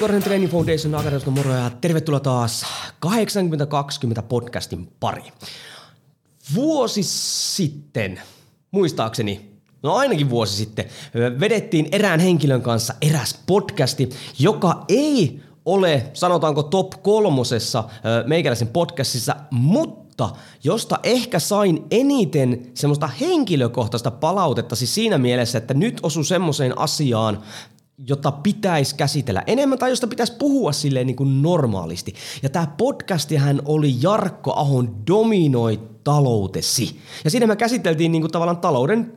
Jouni Korhonen Training Foundation Akademista moro ja tervetuloa taas 8020 podcastin pari. Vuosi sitten, muistaakseni, no ainakin vuosi sitten, vedettiin erään henkilön kanssa eräs podcasti, joka ei ole, sanotaanko top kolmosessa meikäläisen podcastissa, mutta josta ehkä sain eniten semmoista henkilökohtaista palautetta, siis siinä mielessä, että nyt osu semmoiseen asiaan, jota pitäisi käsitellä enemmän tai josta pitäisi puhua silleen niin kuin normaalisti. Ja tämä podcastihan oli Jarkko Ahon Dominoi taloutesi. Ja siinä me käsiteltiin niin kuin tavallaan talouden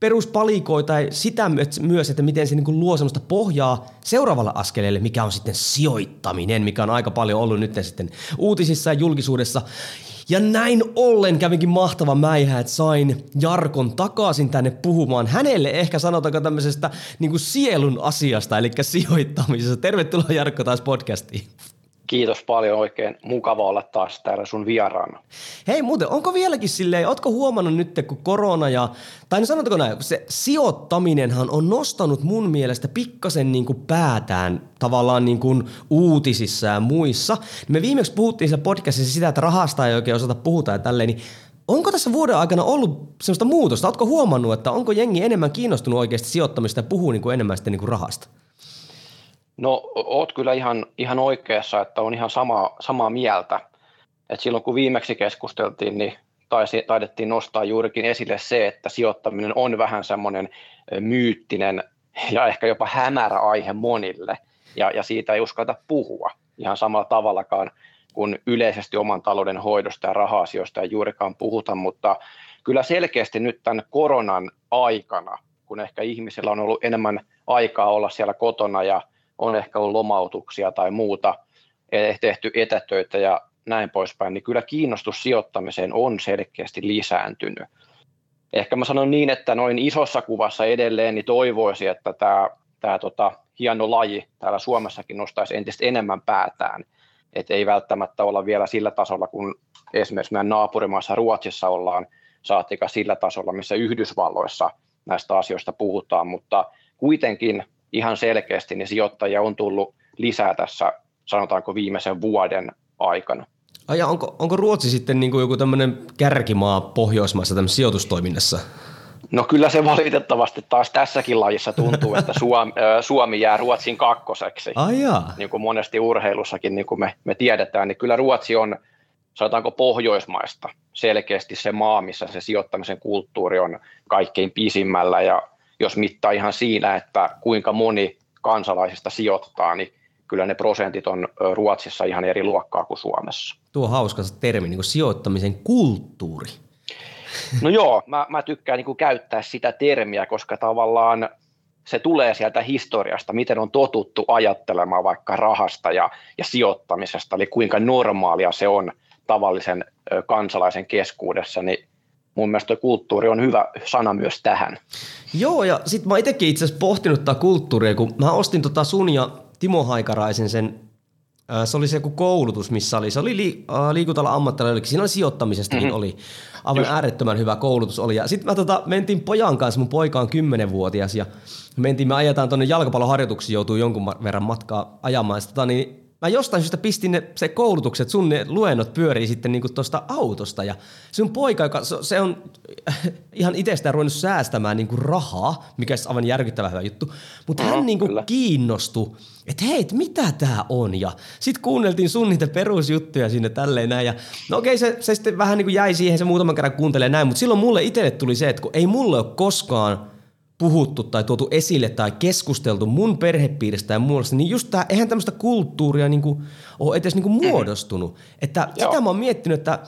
peruspalikoita ja sitä myös, että miten se niin kuin luo semmoista pohjaa seuraavalle askeleelle, mikä on sitten sijoittaminen, mikä on aika paljon ollut nyt sitten uutisissa ja julkisuudessa. Ja näin ollen kävinkin mahtava mäihä, että sain Jarkon takaisin tänne puhumaan hänelle ehkä sanotaanko tämmöisestä niin kuin sielun asiasta, eli sijoittamisesta. Tervetuloa Jarkko taas podcastiin. Kiitos paljon, oikein mukava olla taas täällä sun vieraana. Hei muuten, onko vieläkin silleen, ootko huomannut nyt, kun korona ja, tai sanotaanko näin, se sijoittaminenhan on nostanut mun mielestä pikkasen niin kuin päätään tavallaan niin kuin uutisissa ja muissa. Me viimeksi puhuttiin siellä podcastissa sitä, että rahasta ei oikein osata puhuta ja tälleen, niin Onko tässä vuoden aikana ollut sellaista muutosta? Oletko huomannut, että onko jengi enemmän kiinnostunut oikeasti sijoittamista ja puhuu niin kuin enemmän sitten niin kuin rahasta? No oot kyllä ihan, ihan oikeassa, että on ihan sama, samaa mieltä. Et silloin kun viimeksi keskusteltiin, niin taisi, taidettiin nostaa juurikin esille se, että sijoittaminen on vähän semmoinen myyttinen ja ehkä jopa hämärä aihe monille, ja, ja siitä ei uskata puhua ihan samalla tavallakaan kuin yleisesti oman talouden hoidosta ja raha-asioista ei juurikaan puhuta, mutta kyllä selkeästi nyt tämän koronan aikana, kun ehkä ihmisillä on ollut enemmän aikaa olla siellä kotona ja on ehkä ollut lomautuksia tai muuta, tehty etätöitä ja näin poispäin, niin kyllä kiinnostus sijoittamiseen on selkeästi lisääntynyt. Ehkä mä sanon niin, että noin isossa kuvassa edelleen niin toivoisi, että tämä, tämä tota, hieno laji täällä Suomessakin nostaisi entistä enemmän päätään. Että ei välttämättä olla vielä sillä tasolla, kun esimerkiksi meidän naapurimaassa Ruotsissa ollaan, saatika sillä tasolla, missä Yhdysvalloissa näistä asioista puhutaan, mutta kuitenkin ihan selkeästi niin sijoittajia on tullut lisää tässä, sanotaanko viimeisen vuoden aikana. Ai ja onko, onko Ruotsi sitten niin kuin joku tämmöinen kärkimaa Pohjoismaissa tämmöisessä sijoitustoiminnassa? No kyllä se valitettavasti taas tässäkin lajissa tuntuu, että Suomi, Suomi jää Ruotsin kakkoseksi. Ai niin kuin monesti urheilussakin, niin kuin me, me tiedetään, niin kyllä Ruotsi on, sanotaanko Pohjoismaista, selkeästi se maa, missä se sijoittamisen kulttuuri on kaikkein pisimmällä ja jos mittaa ihan siinä, että kuinka moni kansalaisista sijoittaa, niin kyllä ne prosentit on Ruotsissa ihan eri luokkaa kuin Suomessa. Tuo on hauska se termi, niin kuin sijoittamisen kulttuuri. No joo, mä, mä tykkään niin kuin käyttää sitä termiä, koska tavallaan se tulee sieltä historiasta, miten on totuttu ajattelemaan vaikka rahasta ja, ja sijoittamisesta, eli kuinka normaalia se on tavallisen kansalaisen keskuudessa, niin mun mielestä kulttuuri on hyvä sana myös tähän. Joo, ja sitten mä itsekin itse asiassa pohtinut tätä kulttuuria, kun mä ostin tota sun ja Timo Haikaraisen sen se oli se joku koulutus, missä oli, se oli li, äh, liikuntala ammattilainen, siinä oli sijoittamisestakin mm-hmm. oli aivan Just. äärettömän hyvä koulutus oli. Ja sitten mä tota, mentiin pojan kanssa, mun poika on kymmenenvuotias ja mentiin, me ajetaan tuonne jalkapalloharjoituksiin, joutuu jonkun verran matkaa ajamaan. Sitten tota, niin mä jostain syystä pistin ne, se koulutukset, sun ne luennot pyörii sitten niinku tuosta autosta. Ja sun poika, joka se on ihan itsestään ruvennut säästämään niinku rahaa, mikä on aivan järkyttävä hyvä juttu, mutta no, hän niinku kiinnostui, että hei, et mitä tää on? Ja sitten kuunneltiin sun niitä perusjuttuja sinne tälleen näin. Ja no okei, se, se sitten vähän niinku jäi siihen, se muutaman kerran kuuntelee näin, mutta silloin mulle itselle tuli se, että kun ei mulle ole koskaan puhuttu tai tuotu esille tai keskusteltu mun perhepiiristä ja muualla, niin just tämä, eihän tämmöistä kulttuuria niin kuin, ole edes niin kuin muodostunut. Että Joo. sitä mä oon miettinyt, että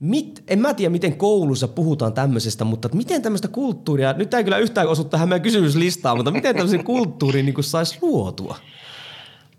Mit, en mä tiedä, miten koulussa puhutaan tämmöisestä, mutta miten tämmöistä kulttuuria, nyt ei kyllä yhtään osu tähän meidän kysymyslistaan, mutta miten tämmöisen kulttuurin niin saisi luotua?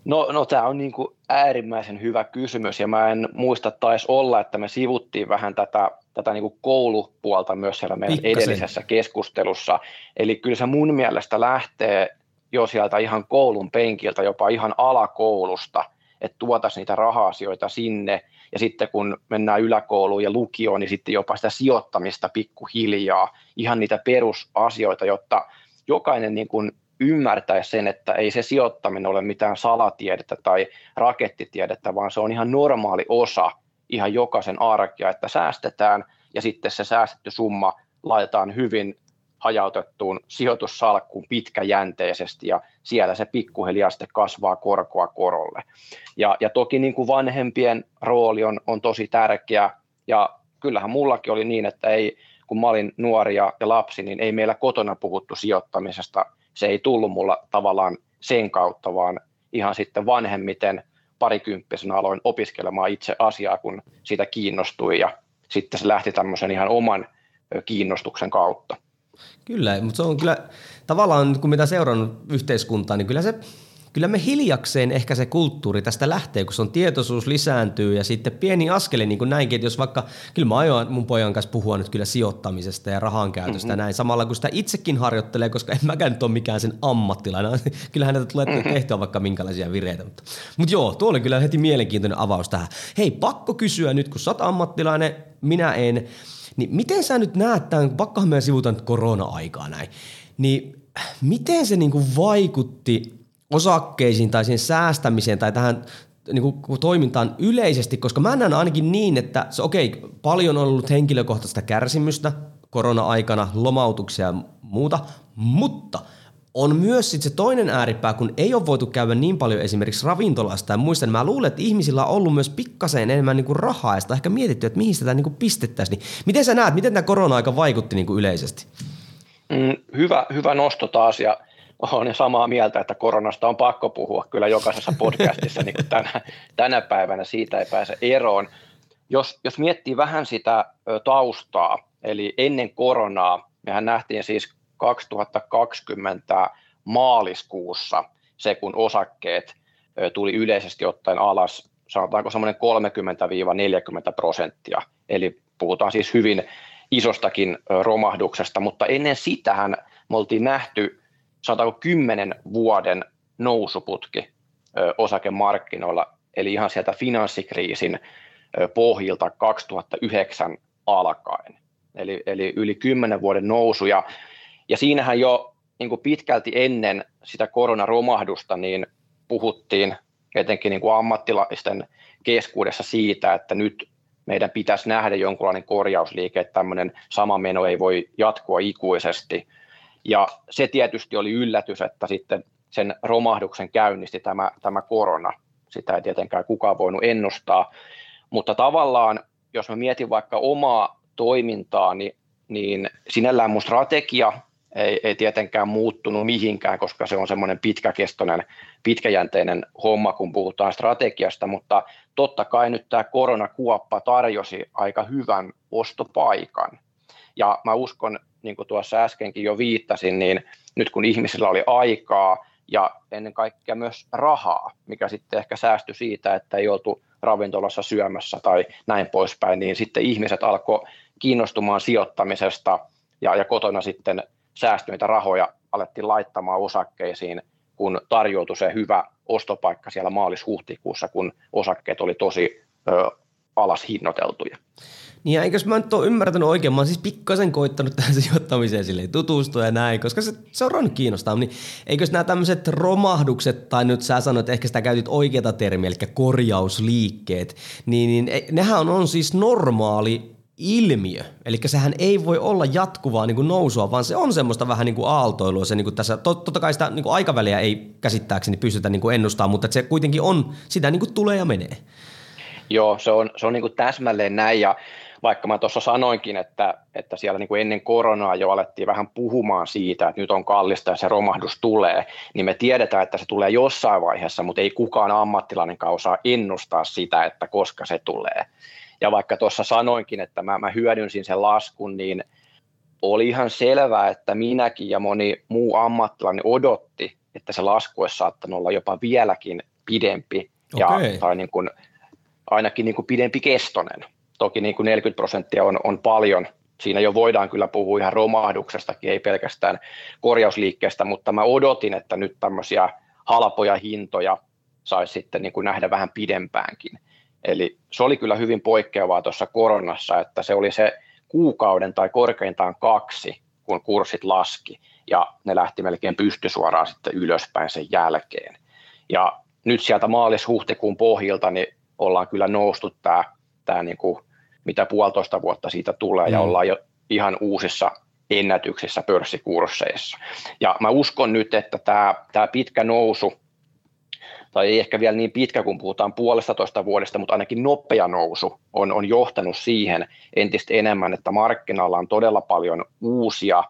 No, no tämä on niin kuin äärimmäisen hyvä kysymys ja mä en muista taisi olla, että me sivuttiin vähän tätä, tätä niin kuin koulupuolta myös siellä meidän Pikkasen. edellisessä keskustelussa. Eli kyllä se mun mielestä lähtee jo sieltä ihan koulun penkiltä, jopa ihan alakoulusta, että tuotaisiin niitä raha-asioita sinne ja sitten kun mennään yläkouluun ja lukioon, niin sitten jopa sitä sijoittamista pikkuhiljaa, ihan niitä perusasioita, jotta jokainen niin kuin ymmärtäisi sen, että ei se sijoittaminen ole mitään salatiedettä tai rakettitiedettä, vaan se on ihan normaali osa ihan jokaisen arkea, että säästetään ja sitten se säästetty summa laitetaan hyvin hajautettuun sijoitussalkkuun pitkäjänteisesti ja siellä se pikkuhiljaa sitten kasvaa korkoa korolle. Ja, ja toki niin kuin vanhempien rooli on, on tosi tärkeä ja kyllähän mullakin oli niin, että ei, kun mä olin nuori ja, ja lapsi, niin ei meillä kotona puhuttu sijoittamisesta. Se ei tullut mulla tavallaan sen kautta, vaan ihan sitten vanhemmiten parikymppisenä aloin opiskelemaan itse asiaa, kun siitä kiinnostui ja sitten se lähti tämmöisen ihan oman kiinnostuksen kautta. Kyllä, mutta se on kyllä tavallaan, kun mitä seurannut yhteiskuntaa, niin kyllä se kyllä me hiljakseen ehkä se kulttuuri tästä lähtee, kun se on tietoisuus lisääntyy ja sitten pieni askeli niin kuin näinkin, että jos vaikka, kyllä mä aion mun pojan kanssa puhua nyt kyllä sijoittamisesta ja rahan käytöstä mm-hmm. näin, samalla kun sitä itsekin harjoittelee, koska en mäkään nyt ole mikään sen ammattilainen, kyllä häneltä tulee mm-hmm. tehtyä vaikka minkälaisia vireitä. Mutta, mutta joo, tuo oli kyllä heti mielenkiintoinen avaus tähän. Hei, pakko kysyä nyt, kun sä oot ammattilainen, minä en, niin miten sä nyt näet tämän, pakkohan meidän sivutaan korona-aikaa näin, niin miten se niinku vaikutti osakkeisiin tai siihen säästämiseen tai tähän niin kuin toimintaan yleisesti, koska mä näen ainakin niin, että se okei, okay, paljon on ollut henkilökohtaista kärsimystä korona-aikana, lomautuksia ja muuta, mutta – on myös sit se toinen ääripää, kun ei ole voitu käydä niin paljon esimerkiksi ravintolasta ja muista, niin mä luulen, että ihmisillä on ollut myös pikkasen enemmän niin kuin rahaa ja sitä ehkä mietitty, että mihin sitä niin kuin pistettäisiin. Miten sä näet, miten tämä korona-aika vaikutti niin kuin yleisesti? Mm, hyvä, hyvä nosto taas ja olen samaa mieltä, että koronasta on pakko puhua kyllä jokaisessa podcastissa niin kuin tänä, tänä päivänä, siitä ei pääse eroon. Jos, jos miettii vähän sitä taustaa, eli ennen koronaa, mehän nähtiin siis 2020 maaliskuussa se, kun osakkeet tuli yleisesti ottaen alas, sanotaanko semmoinen 30-40 prosenttia. Eli puhutaan siis hyvin isostakin romahduksesta, mutta ennen sitähän me oltiin nähty sanotaanko 10 vuoden nousuputki osakemarkkinoilla, eli ihan sieltä finanssikriisin pohjilta 2009 alkaen. Eli, eli yli 10 vuoden nousu, ja ja siinähän jo niin kuin pitkälti ennen sitä koronaromahdusta niin puhuttiin etenkin niin kuin ammattilaisten keskuudessa siitä, että nyt meidän pitäisi nähdä jonkunlainen korjausliike, että tämmöinen sama meno ei voi jatkua ikuisesti. Ja se tietysti oli yllätys, että sitten sen romahduksen käynnisti tämä, tämä korona. Sitä ei tietenkään kukaan voinut ennustaa. Mutta tavallaan, jos mä mietin vaikka omaa toimintaani, niin sinällään mun strategia ei, ei tietenkään muuttunut mihinkään, koska se on semmoinen pitkäkestoinen, pitkäjänteinen homma, kun puhutaan strategiasta, mutta totta kai nyt tämä koronakuoppa tarjosi aika hyvän ostopaikan. Ja mä uskon, niin kuin tuossa äskenkin jo viittasin, niin nyt kun ihmisillä oli aikaa ja ennen kaikkea myös rahaa, mikä sitten ehkä säästyi siitä, että ei oltu ravintolassa syömässä tai näin poispäin, niin sitten ihmiset alkoi kiinnostumaan sijoittamisesta ja, ja kotona sitten säästyneitä rahoja alettiin laittamaan osakkeisiin, kun tarjoutui se hyvä ostopaikka siellä maalis-huhtikuussa, kun osakkeet oli tosi ö, alas hinnoiteltuja. Niin eikös mä nyt ole ymmärtänyt oikein, mä oon siis pikkasen koittanut tähän sijoittamiseen silleen tutustua ja näin, koska se, se on kiinnostaa, niin eikös nämä tämmöiset romahdukset, tai nyt sä sanoit, että ehkä sitä käytit oikeata termiä, eli korjausliikkeet, niin, niin e, nehän on, on siis normaali ilmiö. Eli sehän ei voi olla jatkuvaa niin kuin nousua, vaan se on semmoista vähän niin kuin aaltoilua. Se, niin kuin tässä, tot, totta kai sitä niin kuin aikaväliä ei käsittääkseni pystytä niin kuin ennustamaan, mutta se kuitenkin on, sitä niin kuin tulee ja menee. Joo, se on, se on niin kuin täsmälleen näin ja vaikka mä tuossa sanoinkin, että, että siellä niin kuin ennen koronaa jo alettiin vähän puhumaan siitä, että nyt on kallista ja se romahdus tulee, niin me tiedetään, että se tulee jossain vaiheessa, mutta ei kukaan ammattilainenkaan osaa ennustaa sitä, että koska se tulee. Ja vaikka tuossa sanoinkin, että mä, mä hyödynsin sen laskun, niin oli ihan selvää, että minäkin ja moni muu ammattilainen odotti, että se lasku olisi saattanut olla jopa vieläkin pidempi ja, okay. tai niin kuin, ainakin niin kuin pidempi kestonen. Toki niin kuin 40 prosenttia on, on paljon. Siinä jo voidaan kyllä puhua ihan romahduksestakin, ei pelkästään korjausliikkeestä, mutta mä odotin, että nyt tämmöisiä halpoja hintoja saisi sitten niin kuin nähdä vähän pidempäänkin. Eli se oli kyllä hyvin poikkeavaa tuossa koronassa, että se oli se kuukauden tai korkeintaan kaksi, kun kurssit laski, ja ne lähti melkein pystysuoraan sitten ylöspäin sen jälkeen. Ja nyt sieltä maalis-huhtikuun pohjilta niin ollaan kyllä noustu tämä, tämä niin kuin, mitä puolitoista vuotta siitä tulee, mm. ja ollaan jo ihan uusissa ennätyksissä pörssikursseissa. Ja mä uskon nyt, että tämä, tämä pitkä nousu, tai ei ehkä vielä niin pitkä, kun puhutaan puolesta toista vuodesta, mutta ainakin nopea nousu on, on johtanut siihen entistä enemmän, että markkinoilla on todella paljon uusia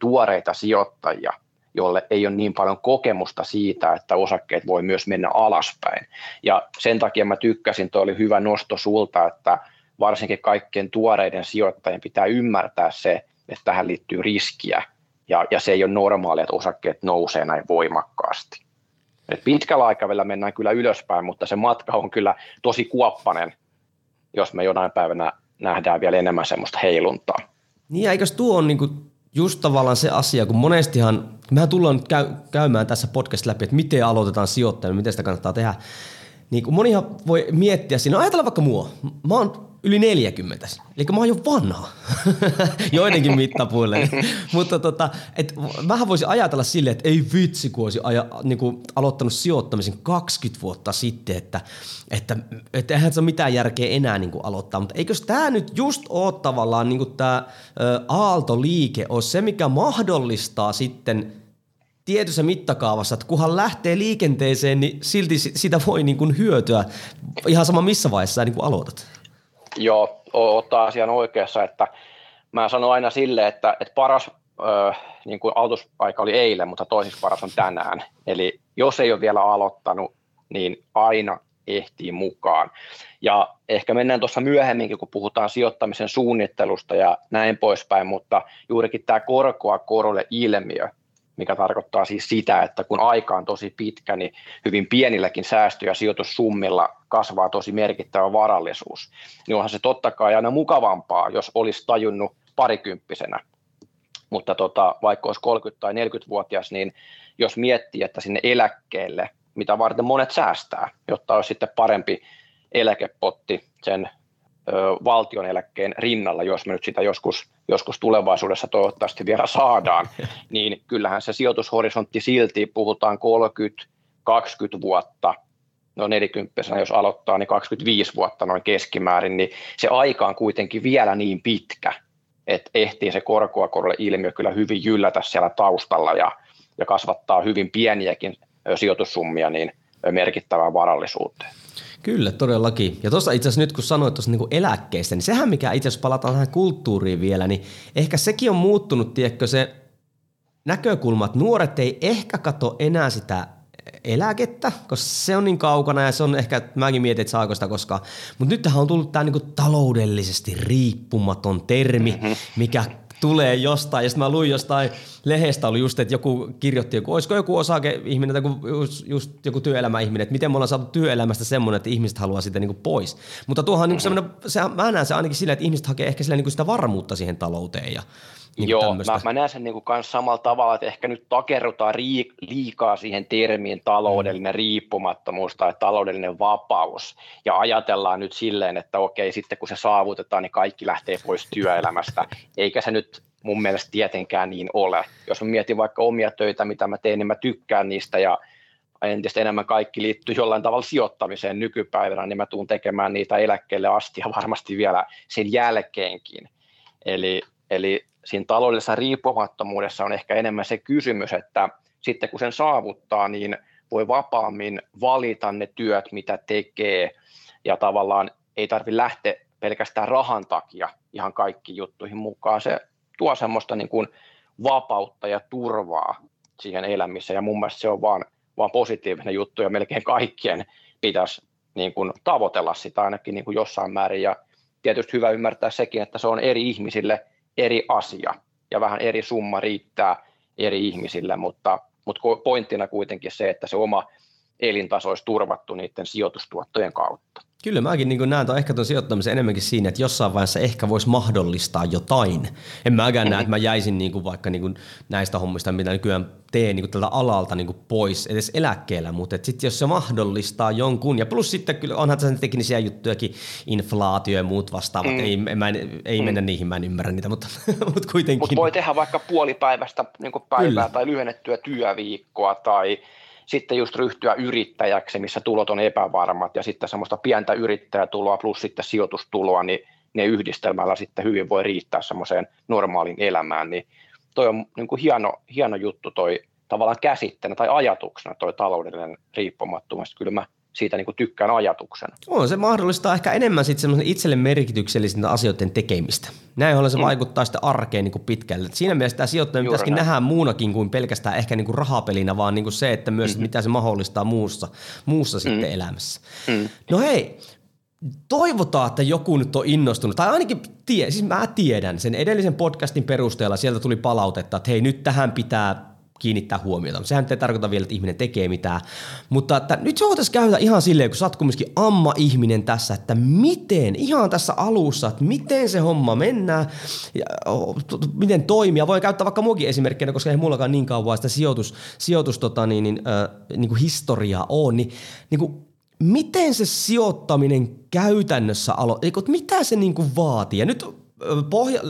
tuoreita sijoittajia, jolle ei ole niin paljon kokemusta siitä, että osakkeet voi myös mennä alaspäin. Ja sen takia mä tykkäsin, tuo oli hyvä nosto sulta, että varsinkin kaikkien tuoreiden sijoittajien pitää ymmärtää se, että tähän liittyy riskiä, ja, ja se ei ole normaalia, että osakkeet nousee näin voimakkaasti. Et pitkällä aikavälillä mennään kyllä ylöspäin, mutta se matka on kyllä tosi kuoppanen, jos me jonain päivänä nähdään vielä enemmän semmoista heiluntaa. Niin eikös tuo on niinku just tavallaan se asia, kun monestihan, mehän tullaan nyt käy, käymään tässä podcast läpi, että miten aloitetaan sijoittaminen, miten sitä kannattaa tehdä. Niin kuin monihan voi miettiä siinä, no vaikka mua. Mä oon yli 40. Eli mä oon jo vanha joidenkin mittapuille. Mutta tota, et vähän voisi ajatella sille, että ei vitsi, kun olisi aja, niin kuin aalottanut sijoittamisen 20 vuotta sitten, että, että, että eihän se ole mitään järkeä enää niin kuin aloittaa. Mutta eikös tämä nyt just ole tavallaan niin kuin tämä aaltoliike ole se, mikä mahdollistaa sitten tietyssä mittakaavassa, että kunhan lähtee liikenteeseen, niin silti sitä voi niin kuin hyötyä ihan sama missä vaiheessa niin kuin aloitat. Joo, ottaa asian oikeassa, että mä sanon aina sille, että, että paras ö, niin kuin aloitusaika oli eilen, mutta toiseksi paras on tänään. Eli jos ei ole vielä aloittanut, niin aina ehtii mukaan. Ja ehkä mennään tuossa myöhemminkin, kun puhutaan sijoittamisen suunnittelusta ja näin poispäin, mutta juurikin tämä korkoa korolle ilmiö, mikä tarkoittaa siis sitä, että kun aika on tosi pitkä, niin hyvin pienilläkin säästö- ja sijoitussummilla kasvaa tosi merkittävä varallisuus. Niin onhan se totta kai aina mukavampaa, jos olisi tajunnut parikymppisenä. Mutta tota, vaikka olisi 30- tai 40-vuotias, niin jos miettii, että sinne eläkkeelle, mitä varten monet säästää, jotta olisi sitten parempi eläkepotti sen valtion eläkkeen rinnalla, jos me nyt sitä joskus, joskus tulevaisuudessa toivottavasti vielä saadaan, niin kyllähän se sijoitushorisontti silti, puhutaan 30-20 vuotta, no 40 jos aloittaa, niin 25 vuotta noin keskimäärin, niin se aika on kuitenkin vielä niin pitkä, että ehtii se korkoa korolle ilmiö kyllä hyvin jyllätä siellä taustalla ja, ja kasvattaa hyvin pieniäkin sijoitussummia niin merkittävään varallisuuteen. Kyllä, todellakin. Ja tuossa itse asiassa nyt kun sanoit tuossa niin eläkkeestä, niin sehän mikä itse asiassa palataan tähän kulttuuriin vielä, niin ehkä sekin on muuttunut, tiedätkö, se näkökulma, että nuoret ei ehkä katso enää sitä eläkettä, koska se on niin kaukana ja se on ehkä, mäkin mietin, että saako sitä koskaan. Mutta nyt tähän on tullut tämä niinku taloudellisesti riippumaton termi, mm-hmm. mikä tulee jostain. Ja sitten mä luin jostain lehdestä, oli just, että joku kirjoitti, joku, olisiko joku osake-ihminen tai just, just joku työelämäihminen, että miten me ollaan saatu työelämästä semmoinen, että ihmiset haluaa sitä niin pois. Mutta tuohan niin semmoinen, se, mä näen se ainakin sillä, että ihmiset hakee ehkä sillä niin sitä varmuutta siihen talouteen ja niin Joo, mä, mä näen sen niin kuin samalla tavalla, että ehkä nyt takerrutaan rii, liikaa siihen termiin taloudellinen mm. riippumattomuus tai taloudellinen vapaus, ja ajatellaan nyt silleen, että okei, sitten kun se saavutetaan, niin kaikki lähtee pois työelämästä, eikä se nyt mun mielestä tietenkään niin ole. Jos mä mietin vaikka omia töitä, mitä mä teen, niin mä tykkään niistä, ja entistä enemmän kaikki liittyy jollain tavalla sijoittamiseen nykypäivänä, niin mä tuun tekemään niitä eläkkeelle asti ja varmasti vielä sen jälkeenkin. Eli, eli siinä taloudellisessa riippumattomuudessa on ehkä enemmän se kysymys, että sitten kun sen saavuttaa, niin voi vapaammin valita ne työt, mitä tekee, ja tavallaan ei tarvitse lähteä pelkästään rahan takia ihan kaikki juttuihin mukaan. Se tuo semmoista niin kuin vapautta ja turvaa siihen elämiseen. Ja mun mielestä se on vaan, vaan positiivinen juttu ja melkein kaikkien pitäisi niin kuin tavoitella sitä ainakin niin kuin jossain määrin. Ja tietysti hyvä ymmärtää sekin, että se on eri ihmisille eri asia ja vähän eri summa riittää eri ihmisille, mutta, mutta pointtina kuitenkin se, että se oma elintaso olisi turvattu niiden sijoitustuottojen kautta. Kyllä mäkin niin näen ehkä tuon sijoittamisen enemmänkin siinä, että jossain vaiheessa ehkä voisi mahdollistaa jotain. En mäkään näe, että mä jäisin niin kuin vaikka niin kuin näistä hommista, mitä nykyään teen niin kuin tältä alalta niin kuin pois edes eläkkeellä, mutta sitten jos se mahdollistaa jonkun, ja plus sitten kyllä onhan tässä teknisiä juttujakin, inflaatio ja muut vastaavat, mm. ei, mä en, ei mm. mennä niihin, mä en ymmärrä niitä, mutta, mutta kuitenkin. Mutta voi tehdä vaikka puolipäivästä niin päivää kyllä. tai lyhennettyä työviikkoa tai sitten just ryhtyä yrittäjäksi, missä tulot on epävarmat ja sitten semmoista pientä yrittäjätuloa plus sitten sijoitustuloa, niin ne yhdistelmällä sitten hyvin voi riittää semmoiseen normaaliin elämään, niin toi on niin kuin hieno, hieno juttu toi tavallaan käsitteenä tai ajatuksena toi taloudellinen riippumattomuus. Kyllä mä siitä niin kuin tykkään ajatuksena. On, se mahdollistaa ehkä enemmän sitten itselle merkityksellisten asioiden tekemistä. Näin ollen se mm. vaikuttaa sitten arkeen niin kuin pitkälle. siinä mielessä tämä sijoittaminen pitäisikin näin. nähdä muunakin kuin pelkästään ehkä niin kuin rahapelinä, vaan niin kuin se, että myös mm-hmm. mitä se mahdollistaa muussa, muussa mm. sitten elämässä. Mm. No hei, toivotaan, että joku nyt on innostunut, tai ainakin tie, siis mä tiedän sen edellisen podcastin perusteella, sieltä tuli palautetta, että hei nyt tähän pitää kiinnittää huomiota. Sehän ei tarkoita vielä, että ihminen tekee mitään. Mutta että nyt se voitaisiin käydä ihan silleen, kun sä oot kumminkin amma-ihminen tässä, että miten, ihan tässä alussa, että miten se homma mennään, ja, miten toimia. Voi käyttää vaikka muakin esimerkkinä, koska ei mullakaan niin kauan sitä sijoitus, sijoitus tota, niin, niin, äh, niin kuin historiaa on, niin, niin kuin, miten se sijoittaminen käytännössä alo, mitä se niin kuin vaatii? Ja nyt pohja,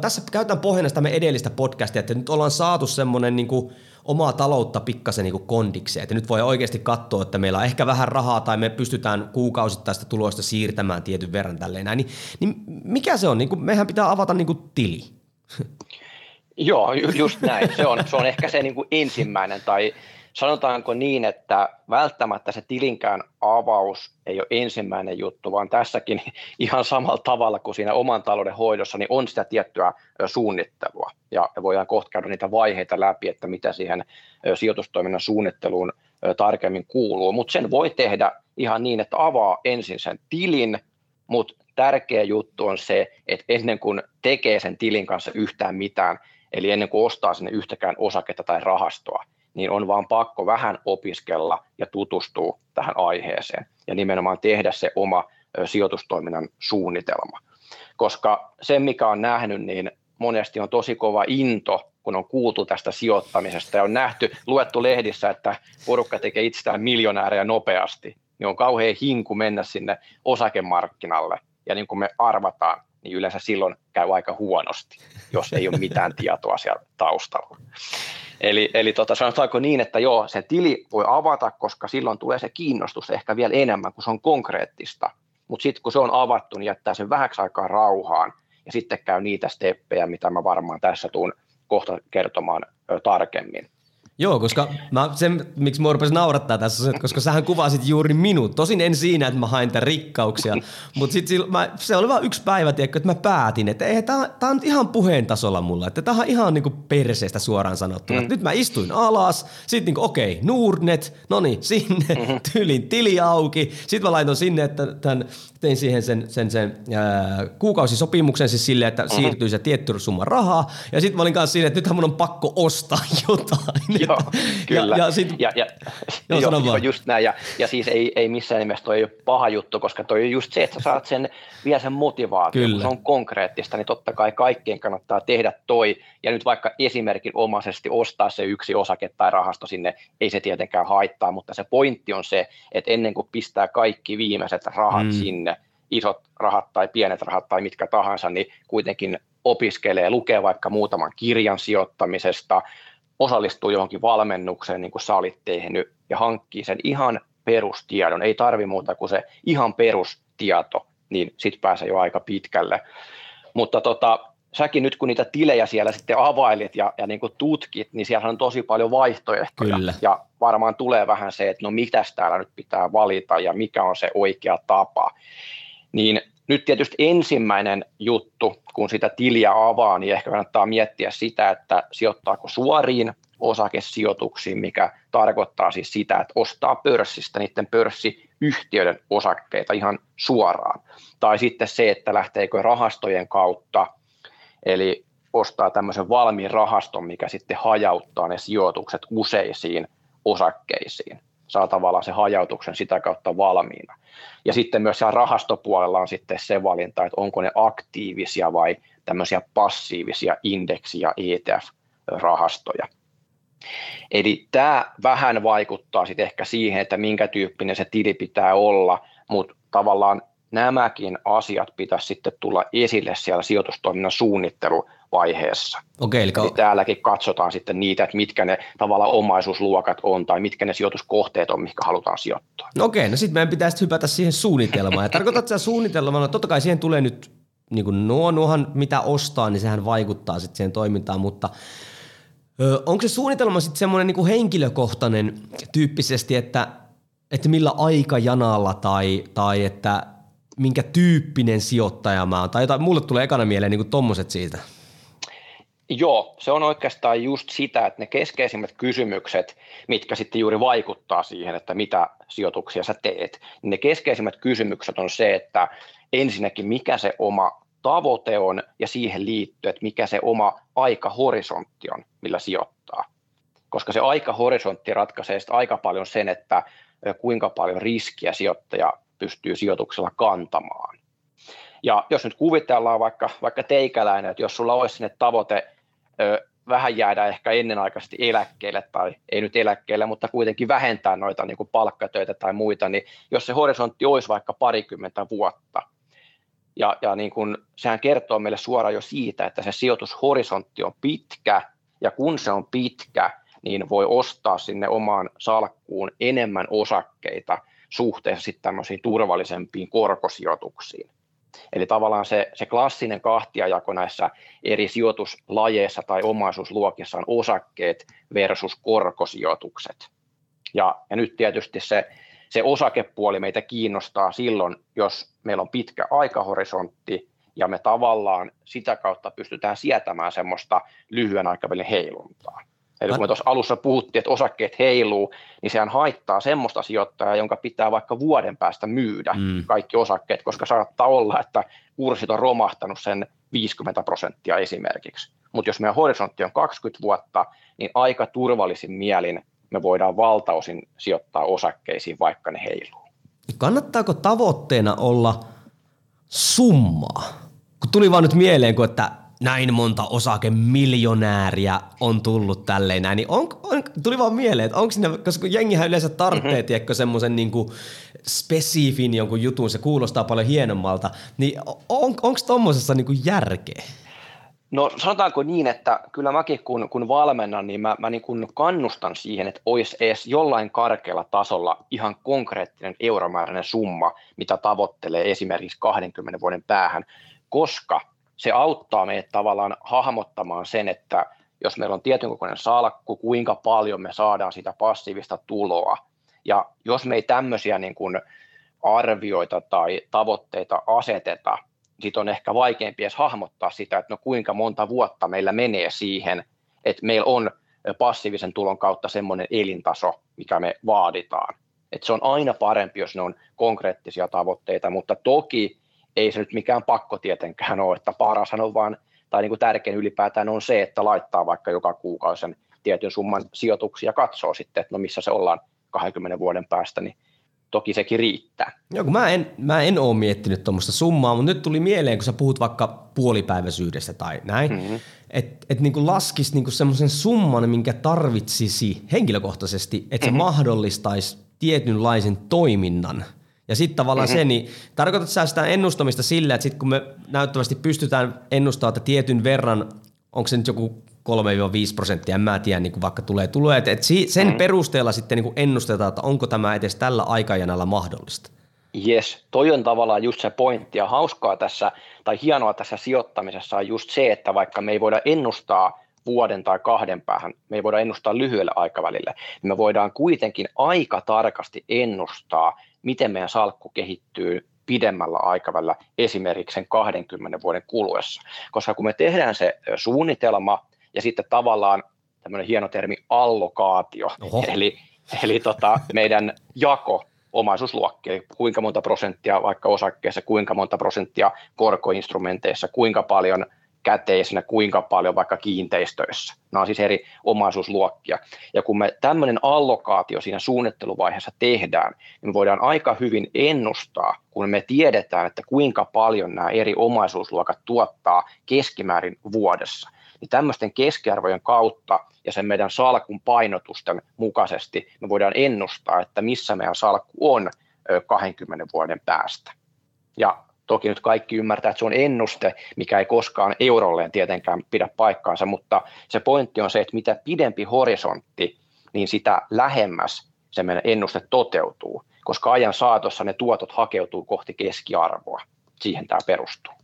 tässä käytetään pohjana sitä me edellistä podcastia, että nyt ollaan saatu semmoinen niin kuin omaa taloutta pikkasen niin kondikseen. Että nyt voi oikeasti katsoa, että meillä on ehkä vähän rahaa tai me pystytään kuukausittaista tuloista siirtämään tietyn verran tälleen näin. Niin, niin mikä se on? Niin kuin, mehän pitää avata niin kuin tili. Joo, just näin. Se on, se on ehkä se niin kuin ensimmäinen tai sanotaanko niin, että välttämättä se tilinkään avaus ei ole ensimmäinen juttu, vaan tässäkin ihan samalla tavalla kuin siinä oman talouden hoidossa, niin on sitä tiettyä suunnittelua. Ja voidaan kohta käydä niitä vaiheita läpi, että mitä siihen sijoitustoiminnan suunnitteluun tarkemmin kuuluu. Mutta sen voi tehdä ihan niin, että avaa ensin sen tilin, mutta tärkeä juttu on se, että ennen kuin tekee sen tilin kanssa yhtään mitään, eli ennen kuin ostaa sinne yhtäkään osaketta tai rahastoa, niin on vaan pakko vähän opiskella ja tutustua tähän aiheeseen ja nimenomaan tehdä se oma sijoitustoiminnan suunnitelma. Koska se, mikä on nähnyt, niin monesti on tosi kova into, kun on kuultu tästä sijoittamisesta ja on nähty, luettu lehdissä, että porukka tekee itsestään miljonäärejä nopeasti, niin on kauhean hinku mennä sinne osakemarkkinalle. Ja niin kuin me arvataan, niin yleensä silloin käy aika huonosti, jos ei ole mitään tietoa siellä taustalla. Eli, eli tota, sanotaanko niin, että joo, se tili voi avata, koska silloin tulee se kiinnostus ehkä vielä enemmän, kun se on konkreettista. Mutta sitten kun se on avattu, niin jättää sen vähäksi aikaa rauhaan ja sitten käy niitä steppejä, mitä mä varmaan tässä tuun kohta kertomaan tarkemmin. Joo, koska mä, sen, miksi mua rupesi naurattaa tässä, että koska sähän kuvasit juuri minut. Tosin en siinä, että mä hain tämän rikkauksia, mutta sit mä, se oli vain yksi päivä, tiedätkö, että mä päätin, että ei, tää, tää on ihan puheen tasolla mulla, että tää on ihan niinku perseestä suoraan sanottuna. Mm. Nyt mä istuin alas, sit niinku okei, okay, Nordnet, no niin, sinne, mm-hmm. tyylin tili auki, sit mä laitoin sinne, että tämän, tein siihen sen, sen, sen ää, kuukausisopimuksen siis silleen, että mm-hmm. siirtyy se tietty summa rahaa, ja sitten mä olin kanssa siinä, että nythän mun on pakko ostaa jotain. Joo, kyllä. Ja, ja, sit, ja, ja, joo, joo, joo just näin. Ja, ja siis ei, ei missään nimessä toi ei ole paha juttu, koska toi on just se, että sä saat sen, vielä sen motivaation, kyllä. kun se on konkreettista, niin totta kai kaikkien kannattaa tehdä toi. Ja nyt vaikka esimerkinomaisesti ostaa se yksi osake tai rahasto sinne, ei se tietenkään haittaa, mutta se pointti on se, että ennen kuin pistää kaikki viimeiset rahat mm. sinne, isot rahat tai pienet rahat tai mitkä tahansa, niin kuitenkin opiskelee, lukee vaikka muutaman kirjan sijoittamisesta, osallistuu johonkin valmennukseen, niin kuin sä olit tehnyt, ja hankkii sen ihan perustiedon. Ei tarvi muuta kuin se ihan perustieto, niin sitten pääsee jo aika pitkälle. Mutta tota, säkin nyt kun niitä tilejä siellä sitten availit ja, ja niin kuin tutkit, niin siellä on tosi paljon vaihtoehtoja. Kyllä. Ja varmaan tulee vähän se, että no mitäs täällä nyt pitää valita ja mikä on se oikea tapa. Niin nyt tietysti ensimmäinen juttu, kun sitä tiliä avaa, niin ehkä kannattaa miettiä sitä, että sijoittaako suoriin osakesijoituksiin, mikä tarkoittaa siis sitä, että ostaa pörssistä niiden pörssiyhtiöiden osakkeita ihan suoraan. Tai sitten se, että lähteekö rahastojen kautta, eli ostaa tämmöisen valmiin rahaston, mikä sitten hajauttaa ne sijoitukset useisiin osakkeisiin. Saa tavallaan se hajautuksen sitä kautta valmiina. Ja sitten myös siellä rahastopuolella on sitten se valinta, että onko ne aktiivisia vai tämmöisiä passiivisia indeksi- ja ETF-rahastoja. Eli tämä vähän vaikuttaa sitten ehkä siihen, että minkä tyyppinen se tili pitää olla, mutta tavallaan nämäkin asiat pitäisi sitten tulla esille siellä sijoitustoiminnan suunnitteluvaiheessa. Okei, eli... eli täälläkin katsotaan sitten niitä, että mitkä ne tavallaan omaisuusluokat on tai mitkä ne sijoituskohteet on, mihin halutaan sijoittaa. No okei, no sitten meidän pitäisi hypätä siihen suunnitelmaan. Ja tarkoitatko että suunnitelmalla, totta kai siihen tulee nyt niin kuin nuo, nuohan mitä ostaa, niin sehän vaikuttaa sitten siihen toimintaan, mutta Ö, onko se suunnitelma sitten semmoinen niinku henkilökohtainen tyyppisesti, että, että millä aikajanalla tai, tai että minkä tyyppinen sijoittaja mä oon? Tai jotain, mulle tulee ekana mieleen niinku tommoset siitä. Joo, se on oikeastaan just sitä, että ne keskeisimmät kysymykset, mitkä sitten juuri vaikuttaa siihen, että mitä sijoituksia sä teet, niin ne keskeisimmät kysymykset on se, että ensinnäkin mikä se oma tavoite on ja siihen liittyy, että mikä se oma aikahorisontti on, millä sijoittaa. Koska se aikahorisontti ratkaisee aika paljon sen, että kuinka paljon riskiä sijoittaja pystyy sijoituksella kantamaan. Ja jos nyt kuvitellaan vaikka, vaikka teikäläinen, että jos sulla olisi sinne tavoite ö, vähän jäädä ehkä ennenaikaisesti eläkkeelle tai ei nyt eläkkeelle, mutta kuitenkin vähentää noita niin kuin palkkatöitä tai muita, niin jos se horisontti olisi vaikka parikymmentä vuotta, ja, ja niin kun, sehän kertoo meille suoraan jo siitä, että se sijoitushorisontti on pitkä, ja kun se on pitkä, niin voi ostaa sinne omaan salkkuun enemmän osakkeita suhteessa sitten tämmöisiin turvallisempiin korkosijoituksiin. Eli tavallaan se, se klassinen kahtiajako näissä eri sijoituslajeissa tai omaisuusluokissa on osakkeet versus korkosijoitukset. Ja, ja nyt tietysti se se osakepuoli meitä kiinnostaa silloin, jos meillä on pitkä aikahorisontti ja me tavallaan sitä kautta pystytään sietämään semmoista lyhyen aikavälin heiluntaa. Eli kun me tuossa alussa puhuttiin, että osakkeet heiluu, niin sehän haittaa semmoista sijoittajaa, jonka pitää vaikka vuoden päästä myydä mm. kaikki osakkeet, koska saattaa olla, että kurssit on romahtanut sen 50 prosenttia esimerkiksi. Mutta jos meidän horisontti on 20 vuotta, niin aika turvallisin mielin me voidaan valtaosin sijoittaa osakkeisiin, vaikka ne heiluu. Kannattaako tavoitteena olla summaa? Kun tuli vaan nyt mieleen, kun että näin monta osakemiljonääriä on tullut tälleen näin, niin on, on, tuli vaan mieleen, että onko siinä, koska jengihän yleensä tarvitsee, mm-hmm. semmoisen niin spesifin jonkun jutun, se kuulostaa paljon hienommalta, niin on, onko tuommoisessa niin järkeä? No sanotaanko niin, että kyllä mäkin kun, kun valmennan, niin mä, mä niin kun kannustan siihen, että olisi edes jollain karkealla tasolla ihan konkreettinen euromääräinen summa, mitä tavoittelee esimerkiksi 20 vuoden päähän, koska se auttaa meitä tavallaan hahmottamaan sen, että jos meillä on tietyn kokoinen salkku, kuinka paljon me saadaan sitä passiivista tuloa. Ja jos me ei tämmöisiä niin kuin arvioita tai tavoitteita aseteta, sit on ehkä vaikeampi edes hahmottaa sitä, että no kuinka monta vuotta meillä menee siihen, että meillä on passiivisen tulon kautta semmoinen elintaso, mikä me vaaditaan. Et se on aina parempi, jos ne on konkreettisia tavoitteita, mutta toki ei se nyt mikään pakko tietenkään ole, että paras on vaan, tai niin kuin tärkein ylipäätään on se, että laittaa vaikka joka kuukausi sen tietyn summan sijoituksia ja katsoo sitten, että no missä se ollaan 20 vuoden päästä, niin toki sekin riittää. Joo, kun mä en, mä en ole miettinyt tuommoista summaa, mutta nyt tuli mieleen, kun sä puhut vaikka puolipäiväisyydestä tai näin, mm-hmm. että et niinku laskisi niinku semmoisen summan, minkä tarvitsisi henkilökohtaisesti, että se mm-hmm. mahdollistaisi tietynlaisen toiminnan. Ja sitten tavallaan mm-hmm. se, niin tarkoitatko sä sitä ennustamista sillä, että sitten kun me näyttävästi pystytään ennustamaan, että tietyn verran, onko se nyt joku 3-5 prosenttia, en mä tiedä, niin kuin vaikka tulee tuloja. Et, et sen mm. perusteella sitten niin kuin ennustetaan, että onko tämä edes tällä aikajanalla mahdollista. Yes, toi on tavallaan just se pointti ja hauskaa tässä, tai hienoa tässä sijoittamisessa on just se, että vaikka me ei voida ennustaa vuoden tai kahden päähän, me ei voida ennustaa lyhyelle aikavälille, niin me voidaan kuitenkin aika tarkasti ennustaa, miten meidän salkku kehittyy pidemmällä aikavälillä esimerkiksi sen 20 vuoden kuluessa. Koska kun me tehdään se suunnitelma ja sitten tavallaan tämmöinen hieno termi allokaatio, Oho. eli, eli tota, meidän jako omaisuusluokkia, kuinka monta prosenttia vaikka osakkeessa, kuinka monta prosenttia korkoinstrumenteissa, kuinka paljon – käteisenä, kuinka paljon vaikka kiinteistöissä. Nämä on siis eri omaisuusluokkia. Ja kun me tämmöinen allokaatio siinä suunnitteluvaiheessa tehdään, niin me voidaan aika hyvin ennustaa, kun me tiedetään, että kuinka paljon nämä eri omaisuusluokat tuottaa keskimäärin vuodessa. Niin tämmöisten keskiarvojen kautta ja sen meidän salkun painotusten mukaisesti me voidaan ennustaa, että missä meidän salkku on 20 vuoden päästä. Ja Toki nyt kaikki ymmärtää, että se on ennuste, mikä ei koskaan eurolleen tietenkään pidä paikkaansa, mutta se pointti on se, että mitä pidempi horisontti, niin sitä lähemmäs se meidän ennuste toteutuu, koska ajan saatossa ne tuotot hakeutuu kohti keskiarvoa. Siihen tämä perustuu.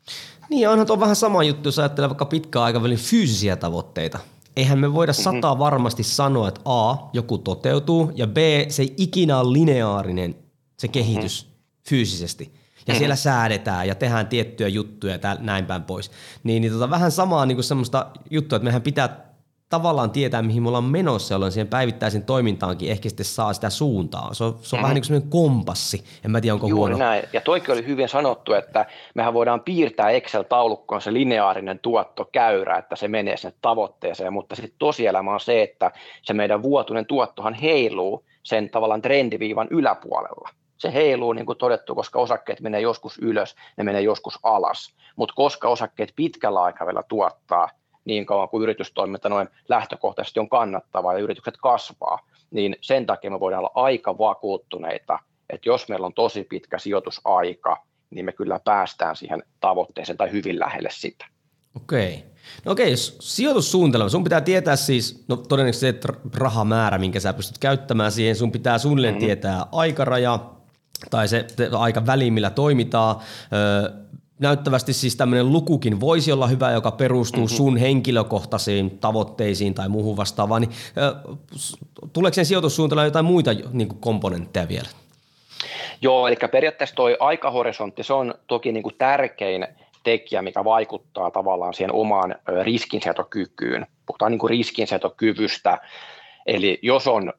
Niin, onhan tuo vähän sama juttu, jos ajattelee vaikka pitkän aikavälin fyysisiä tavoitteita. Eihän me voida mm-hmm. sataa varmasti sanoa, että A, joku toteutuu, ja B, se ei ikinä ole lineaarinen se kehitys mm-hmm. fyysisesti – ja mm-hmm. siellä säädetään ja tehdään tiettyjä juttuja ja näin päin pois. Niin, niin tota, vähän samaa niin kuin semmoista juttua, että mehän pitää tavallaan tietää, mihin me ollaan menossa, jolloin siihen päivittäisen toimintaankin ehkä sitten saa sitä suuntaa. Se on, se on mm-hmm. vähän niin kuin semmoinen kompassi. En mä tiedä, onko Juuri huono. näin. Ja toikin oli hyvin sanottu, että mehän voidaan piirtää Excel-taulukkoon se lineaarinen tuottokäyrä, että se menee sinne tavoitteeseen, mutta sitten tosielämä on se, että se meidän vuotuinen tuottohan heiluu sen tavallaan trendiviivan yläpuolella se heiluu niin kuin todettu, koska osakkeet menee joskus ylös, ne menee joskus alas. Mutta koska osakkeet pitkällä aikavälillä tuottaa niin kauan kuin yritystoiminta noin lähtökohtaisesti on kannattavaa ja yritykset kasvaa, niin sen takia me voidaan olla aika vakuuttuneita, että jos meillä on tosi pitkä sijoitusaika, niin me kyllä päästään siihen tavoitteeseen tai hyvin lähelle sitä. Okei. No okei, jos sijoitussuunnitelma, sun pitää tietää siis, no todennäköisesti se rahamäärä, minkä sä pystyt käyttämään siihen, sun pitää suunnilleen mm-hmm. tietää aikaraja, tai se aika väli, millä toimitaan. Näyttävästi siis tämmöinen lukukin voisi olla hyvä, joka perustuu mm-hmm. sun henkilökohtaisiin tavoitteisiin tai muuhun vastaavaan. Niin, tuleeko sen sijoitussuunnitelmaan jotain muita niin kuin komponentteja vielä? Joo, eli periaatteessa tuo aikahorisontti, se on toki niin kuin tärkein tekijä, mikä vaikuttaa tavallaan siihen omaan riskinsietokykyyn. Puhutaan niin kuin riskinsietokyvystä. Eli jos on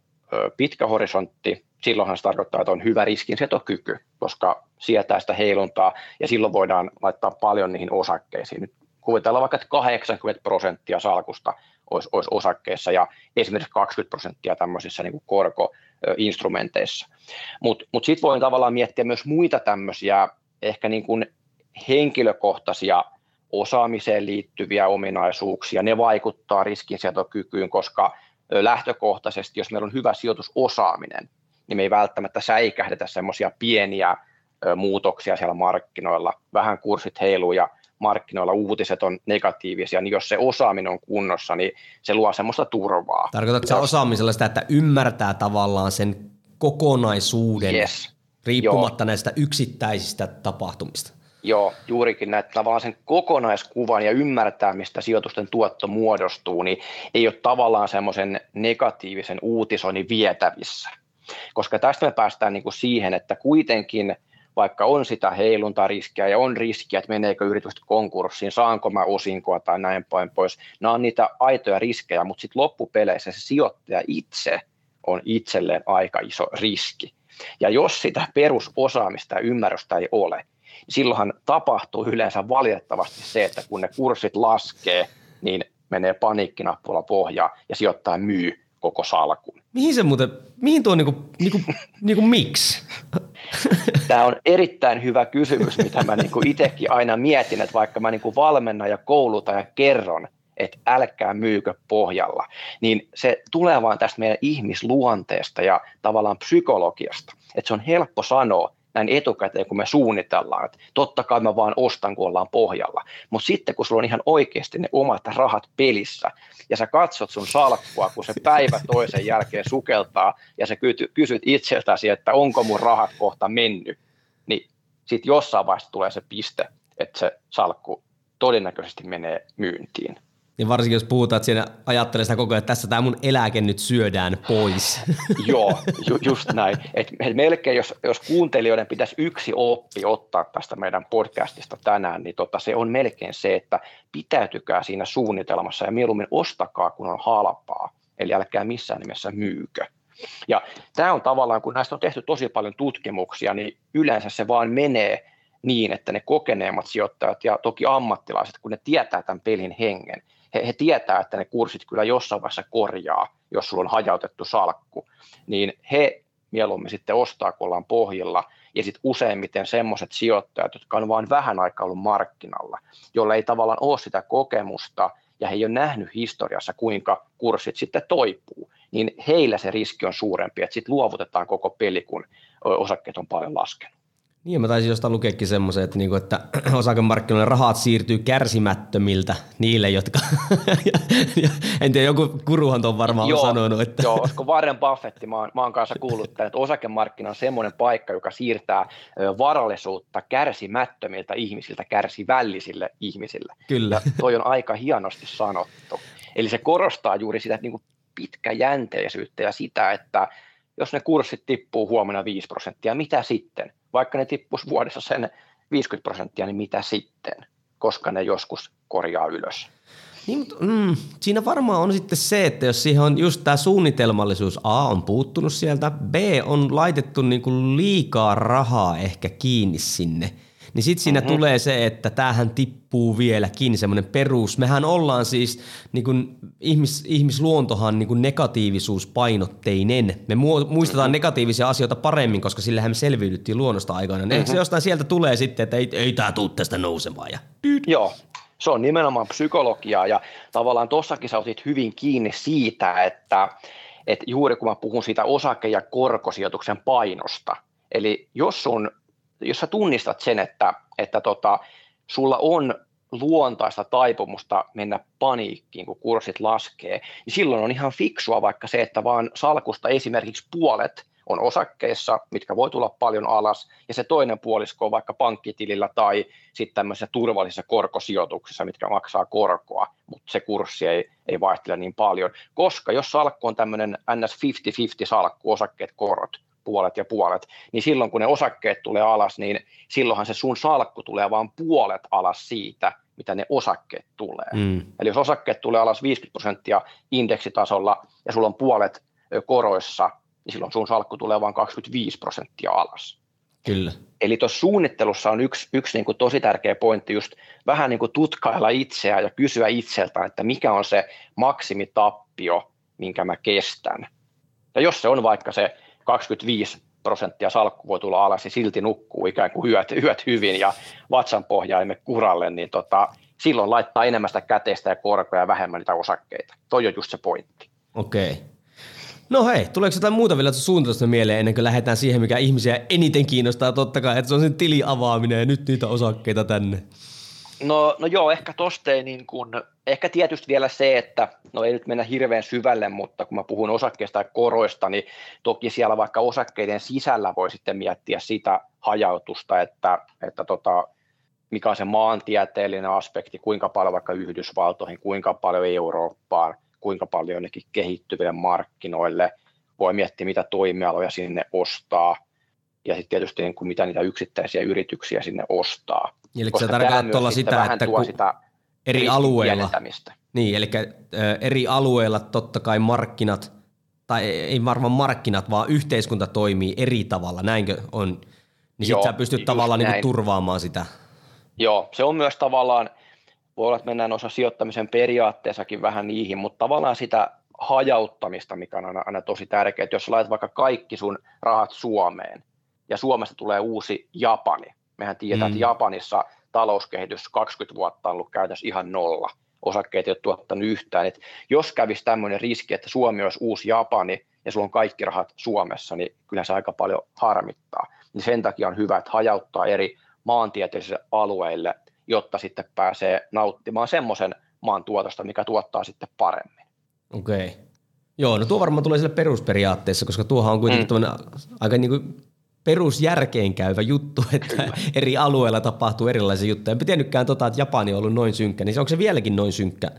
pitkä horisontti, silloinhan se tarkoittaa, että on hyvä riskinsetokyky, koska sietää sitä heiluntaa ja silloin voidaan laittaa paljon niihin osakkeisiin. Nyt kuvitellaan vaikka, että 80 prosenttia salkusta olisi, olisi osakkeissa ja esimerkiksi 20 prosenttia tämmöisissä niin kuin korkoinstrumenteissa. Mutta mut sitten voin tavallaan miettiä myös muita tämmöisiä ehkä niin kuin henkilökohtaisia osaamiseen liittyviä ominaisuuksia. Ne vaikuttaa riskinsietokykyyn, koska lähtökohtaisesti, jos meillä on hyvä sijoitusosaaminen, niin me ei välttämättä säikähdetä semmoisia pieniä muutoksia siellä markkinoilla. Vähän kurssit heiluu ja markkinoilla uutiset on negatiivisia, niin jos se osaaminen on kunnossa, niin se luo semmoista turvaa. Tarkoitatko se osaamisella sitä, että ymmärtää tavallaan sen kokonaisuuden yes. riippumatta Joo. näistä yksittäisistä tapahtumista? Joo, juurikin näitä tavallaan sen kokonaiskuvan ja ymmärtää, mistä sijoitusten tuotto muodostuu, niin ei ole tavallaan semmoisen negatiivisen uutisoinnin vietävissä. Koska tästä me päästään niin kuin siihen, että kuitenkin vaikka on sitä heiluntariskiä ja on riskiä, että meneekö yritykset konkurssiin, saanko mä osinkoa tai näin päin pois. Nämä on niitä aitoja riskejä, mutta sitten loppupeleissä se sijoittaja itse on itselleen aika iso riski. Ja jos sitä perusosaamista ja ymmärrystä ei ole, niin silloinhan tapahtuu yleensä valitettavasti se, että kun ne kurssit laskee, niin menee paniikkinappula pohjaan ja sijoittaja myy koko salkun. Mihin se muuten, mihin tuo niinku, niinku, niinku miksi? Tämä on erittäin hyvä kysymys, mitä mä niinku itsekin aina mietin, että vaikka mä niinku valmennan ja koulutan ja kerron, että älkää myykö pohjalla, niin se tulee vaan tästä meidän ihmisluonteesta ja tavallaan psykologiasta. Että se on helppo sanoa, näin etukäteen, kun me suunnitellaan, että totta kai mä vaan ostan, kun ollaan pohjalla. Mutta sitten, kun sulla on ihan oikeasti ne omat rahat pelissä, ja sä katsot sun salkkua, kun se päivä toisen jälkeen sukeltaa, ja sä kysyt itseltäsi, että onko mun rahat kohta mennyt, niin sitten jossain vaiheessa tulee se piste, että se salkku todennäköisesti menee myyntiin. Ja varsinkin jos puhutaan, että siinä ajattelee sitä koko ajan, että tässä tämä mun eläke nyt syödään pois. Joo, ju, just näin. Et, et melkein jos, jos kuuntelijoiden pitäisi yksi oppi ottaa tästä meidän podcastista tänään, niin tota, se on melkein se, että pitäytykää siinä suunnitelmassa ja mieluummin ostakaa, kun on halpaa. Eli älkää missään nimessä myykö. Ja tämä on tavallaan, kun näistä on tehty tosi paljon tutkimuksia, niin yleensä se vaan menee niin, että ne kokeneemmat sijoittajat ja toki ammattilaiset, kun ne tietää tämän pelin hengen, he, he tietää, että ne kurssit kyllä jossain vaiheessa korjaa, jos sulla on hajautettu salkku, niin he mieluummin sitten ostaa, kun ollaan pohjilla, ja sitten useimmiten semmoiset sijoittajat, jotka on vain vähän aikaa ollut markkinalla, joilla ei tavallaan ole sitä kokemusta, ja he ei ole nähnyt historiassa, kuinka kurssit sitten toipuu, niin heillä se riski on suurempi, että sitten luovutetaan koko peli, kun osakkeet on paljon laskenut. Niin, mä taisin jostain lukeekin semmoisen, että, niinku, että osakemarkkinoille rahat siirtyy kärsimättömiltä niille, jotka... en tiedä, joku kuruhan on varmaan joo, sanonut. Että... Joo, olisiko Warren Buffett, mä oon, mä oon kanssa kuullut, että osakemarkkina on semmoinen paikka, joka siirtää varallisuutta kärsimättömiltä ihmisiltä kärsivällisille ihmisille. Kyllä. Ja toi on aika hienosti sanottu. Eli se korostaa juuri sitä niin kuin pitkäjänteisyyttä ja sitä, että jos ne kurssit tippuu huomenna 5 prosenttia, mitä sitten? Vaikka ne tippus vuodessa sen 50 prosenttia, niin mitä sitten? Koska ne joskus korjaa ylös. Niin, mutta, mm, siinä varmaan on sitten se, että jos siihen on just tämä suunnitelmallisuus A on puuttunut sieltä, B on laitettu niinku liikaa rahaa ehkä kiinni sinne – niin sitten siinä mm-hmm. tulee se, että tämähän tippuu vieläkin, semmoinen perus. Mehän ollaan siis, niin kuin ihmis, ihmisluontohan niin negatiivisuuspainotteinen. Me muistetaan mm-hmm. negatiivisia asioita paremmin, koska sillähän me selviydyttiin luonnosta aikana. Mm-hmm. Eikö se jostain sieltä tulee sitten, että ei, ei tämä tule tästä nousemaan? Ja... Joo, se on nimenomaan psykologiaa ja tavallaan tuossakin sä otit hyvin kiinni siitä, että, että juuri kun mä puhun siitä osake- ja korkosijoituksen painosta, eli jos sun jos sä tunnistat sen, että, että tota, sulla on luontaista taipumusta mennä paniikkiin, kun kurssit laskee, niin silloin on ihan fiksua vaikka se, että vaan salkusta esimerkiksi puolet on osakkeissa, mitkä voi tulla paljon alas, ja se toinen puolisko on vaikka pankkitilillä tai sitten tämmöisissä turvallisissa korkosijoituksissa, mitkä maksaa korkoa, mutta se kurssi ei, ei vaihtele niin paljon, koska jos salkku on tämmöinen NS 50-50 salkku, osakkeet, korot, puolet ja puolet, niin silloin kun ne osakkeet tulee alas, niin silloinhan se sun salkku tulee vain puolet alas siitä, mitä ne osakkeet tulee. Mm. Eli jos osakkeet tulee alas 50 prosenttia indeksitasolla ja sulla on puolet koroissa, niin silloin sun salkku tulee vain 25 prosenttia alas. Kyllä. Eli tuossa suunnittelussa on yksi, yksi niin kuin tosi tärkeä pointti just vähän niin kuin tutkailla itseä ja kysyä itseltä, että mikä on se maksimitappio, minkä mä kestän. Ja jos se on vaikka se 25 prosenttia salkku voi tulla alas ja silti nukkuu ikään kuin yöt, yöt hyvin ja vatsan pohjaimme kuralle, niin tota, silloin laittaa enemmän sitä käteistä ja korkoja ja vähemmän niitä osakkeita. Toi on just se pointti. Okei. Okay. No hei, tuleeko jotain muuta vielä suunnitelmasta mieleen ennen kuin lähdetään siihen, mikä ihmisiä eniten kiinnostaa totta kai, että se on sen tili avaaminen ja nyt niitä osakkeita tänne? No, no joo, ehkä tosta ei niin kuin, ehkä tietysti vielä se, että no ei nyt mennä hirveän syvälle, mutta kun mä puhun osakkeista ja koroista, niin toki siellä vaikka osakkeiden sisällä voi sitten miettiä sitä hajautusta, että, että tota, mikä on se maantieteellinen aspekti, kuinka paljon vaikka Yhdysvaltoihin, kuinka paljon Eurooppaan, kuinka paljon jonnekin kehittyville markkinoille, voi miettiä mitä toimialoja sinne ostaa, ja sitten tietysti niin kuin mitä niitä yksittäisiä yrityksiä sinne ostaa. Eli se tarkoittaa tuolla sitä, että kun sitä eri alueilla, niin, eli eri alueilla totta kai markkinat, tai ei varmaan markkinat, vaan yhteiskunta toimii eri tavalla, näinkö on? Niin sitten sä pystyt tavallaan niin turvaamaan sitä. Joo, se on myös tavallaan, voi olla, että mennään osa sijoittamisen periaatteessakin vähän niihin, mutta tavallaan sitä hajauttamista, mikä on aina, aina tosi tärkeää, jos sä laitat vaikka kaikki sun rahat Suomeen, ja Suomesta tulee uusi Japani, Mehän tiedetään, mm. että Japanissa talouskehitys 20 vuotta on ollut käytössä ihan nolla. Osakkeet ei ole tuottanut yhtään. Et jos kävisi tämmöinen riski, että Suomi olisi uusi Japani ja sulla on kaikki rahat Suomessa, niin kyllä se aika paljon harmittaa. Niin sen takia on hyvä, että hajauttaa eri maantieteellisille alueille, jotta sitten pääsee nauttimaan semmoisen maan tuotosta, mikä tuottaa sitten paremmin. Okei. Okay. Joo, no tuo varmaan tulee sille perusperiaatteessa, koska tuohan on kuitenkin mm. aika niin kuin perusjärkeen käyvä juttu, että Kyllä. eri alueilla tapahtuu erilaisia juttuja. En tiennytkään tota, että Japani on ollut noin synkkä, niin onko se vieläkin noin synkkä?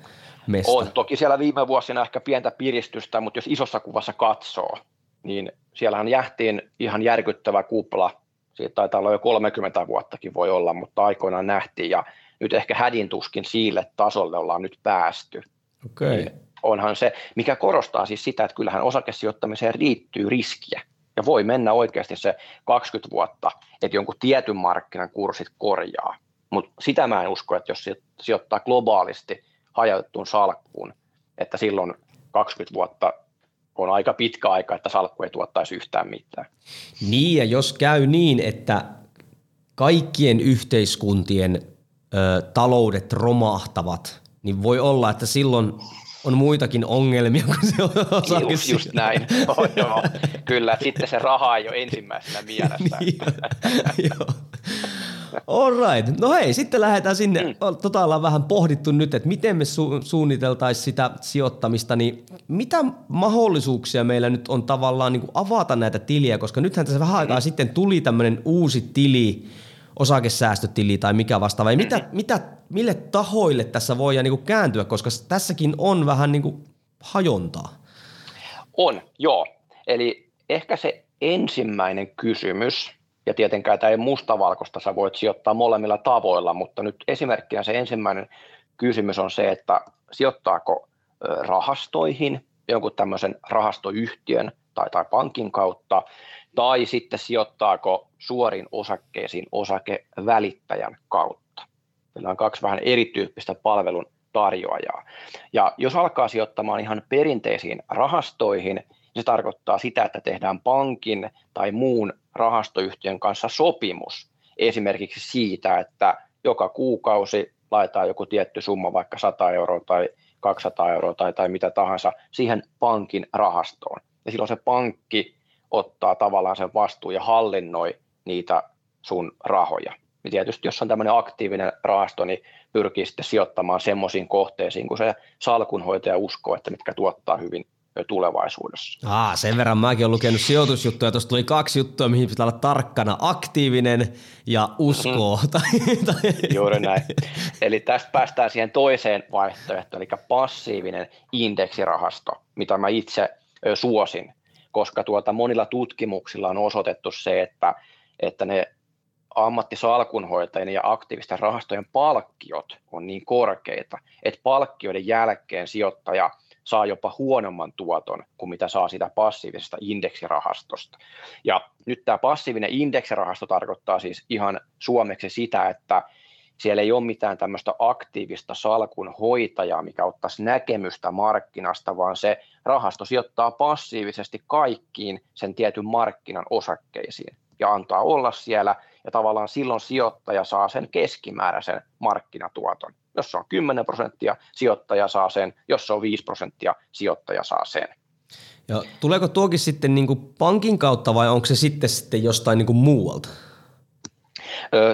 mesta. On. Toki siellä viime vuosina ehkä pientä piristystä, mutta jos isossa kuvassa katsoo, niin siellähän jähtiin ihan järkyttävä kupla. Siitä taitaa olla jo 30 vuottakin voi olla, mutta aikoinaan nähtiin ja nyt ehkä hädintuskin siille tasolle ollaan nyt päästy. Okay. Niin onhan se, mikä korostaa siis sitä, että kyllähän osakesijoittamiseen riittyy riskiä. Ja voi mennä oikeasti se 20 vuotta, että jonkun tietyn markkinan kurssit korjaa. Mutta sitä mä en usko, että jos sijoittaa globaalisti hajautettuun salkkuun, että silloin 20 vuotta on aika pitkä aika, että salkku ei tuottaisi yhtään mitään. Niin, ja jos käy niin, että kaikkien yhteiskuntien ö, taloudet romahtavat, niin voi olla, että silloin on muitakin ongelmia kuin se on just, just näin. Oh, joo. Kyllä, sitten se raha ei ole ensimmäisenä mielessä. niin, joo. All right. No hei, sitten lähdetään sinne. Mm. Tota ollaan vähän pohdittu nyt, että miten me su- suunniteltaisiin sitä sijoittamista, niin mitä mahdollisuuksia meillä nyt on tavallaan niin kuin avata näitä tiliä, koska nythän tässä vähän aikaa mm. sitten tuli tämmöinen uusi tili, osakesäästötili tai mikä vastaava. Ja mitä, mitä, mille tahoille tässä voi niin kuin kääntyä, koska tässäkin on vähän niin kuin hajontaa. On, joo. Eli ehkä se ensimmäinen kysymys, ja tietenkään tämä ei mustavalkoista, sä voit sijoittaa molemmilla tavoilla, mutta nyt esimerkkinä se ensimmäinen kysymys on se, että sijoittaako rahastoihin, jonkun tämmöisen rahastoyhtiön tai, tai pankin kautta, tai sitten sijoittaako suorin osakkeisiin osakevälittäjän kautta. Meillä on kaksi vähän erityyppistä palvelun tarjoajaa. Ja jos alkaa sijoittamaan ihan perinteisiin rahastoihin, niin se tarkoittaa sitä, että tehdään pankin tai muun rahastoyhtiön kanssa sopimus esimerkiksi siitä, että joka kuukausi laitetaan joku tietty summa, vaikka 100 euroa tai 200 euroa tai, tai mitä tahansa, siihen pankin rahastoon. Ja silloin se pankki ottaa tavallaan sen vastuun ja hallinnoi niitä sun rahoja. Ja tietysti jos on tämmöinen aktiivinen rahasto, niin pyrkii sitten sijoittamaan semmoisiin kohteisiin, kun se salkunhoitaja uskoo, että mitkä tuottaa hyvin tulevaisuudessa. Aa, sen verran mäkin olen lukenut sijoitusjuttuja, tuosta tuli kaksi juttua, mihin pitää olla tarkkana, aktiivinen ja uskoo. Mm. tai... Juuri näin. Eli tästä päästään siihen toiseen vaihtoehtoon, eli passiivinen indeksirahasto, mitä mä itse suosin koska tuota monilla tutkimuksilla on osoitettu se, että, että ne ammattisalkunhoitajien ja aktiivisten rahastojen palkkiot on niin korkeita, että palkkioiden jälkeen sijoittaja saa jopa huonomman tuoton kuin mitä saa sitä passiivisesta indeksirahastosta. Ja nyt tämä passiivinen indeksirahasto tarkoittaa siis ihan suomeksi sitä, että siellä ei ole mitään tämmöistä aktiivista salkun hoitajaa, mikä ottaisi näkemystä markkinasta, vaan se rahasto sijoittaa passiivisesti kaikkiin sen tietyn markkinan osakkeisiin ja antaa olla siellä, ja tavallaan silloin sijoittaja saa sen keskimääräisen markkinatuoton. Jos se on 10 prosenttia, sijoittaja saa sen, jos se on 5 prosenttia, sijoittaja saa sen. Ja tuleeko tuokin sitten niin kuin pankin kautta vai onko se sitten, sitten jostain niin kuin muualta?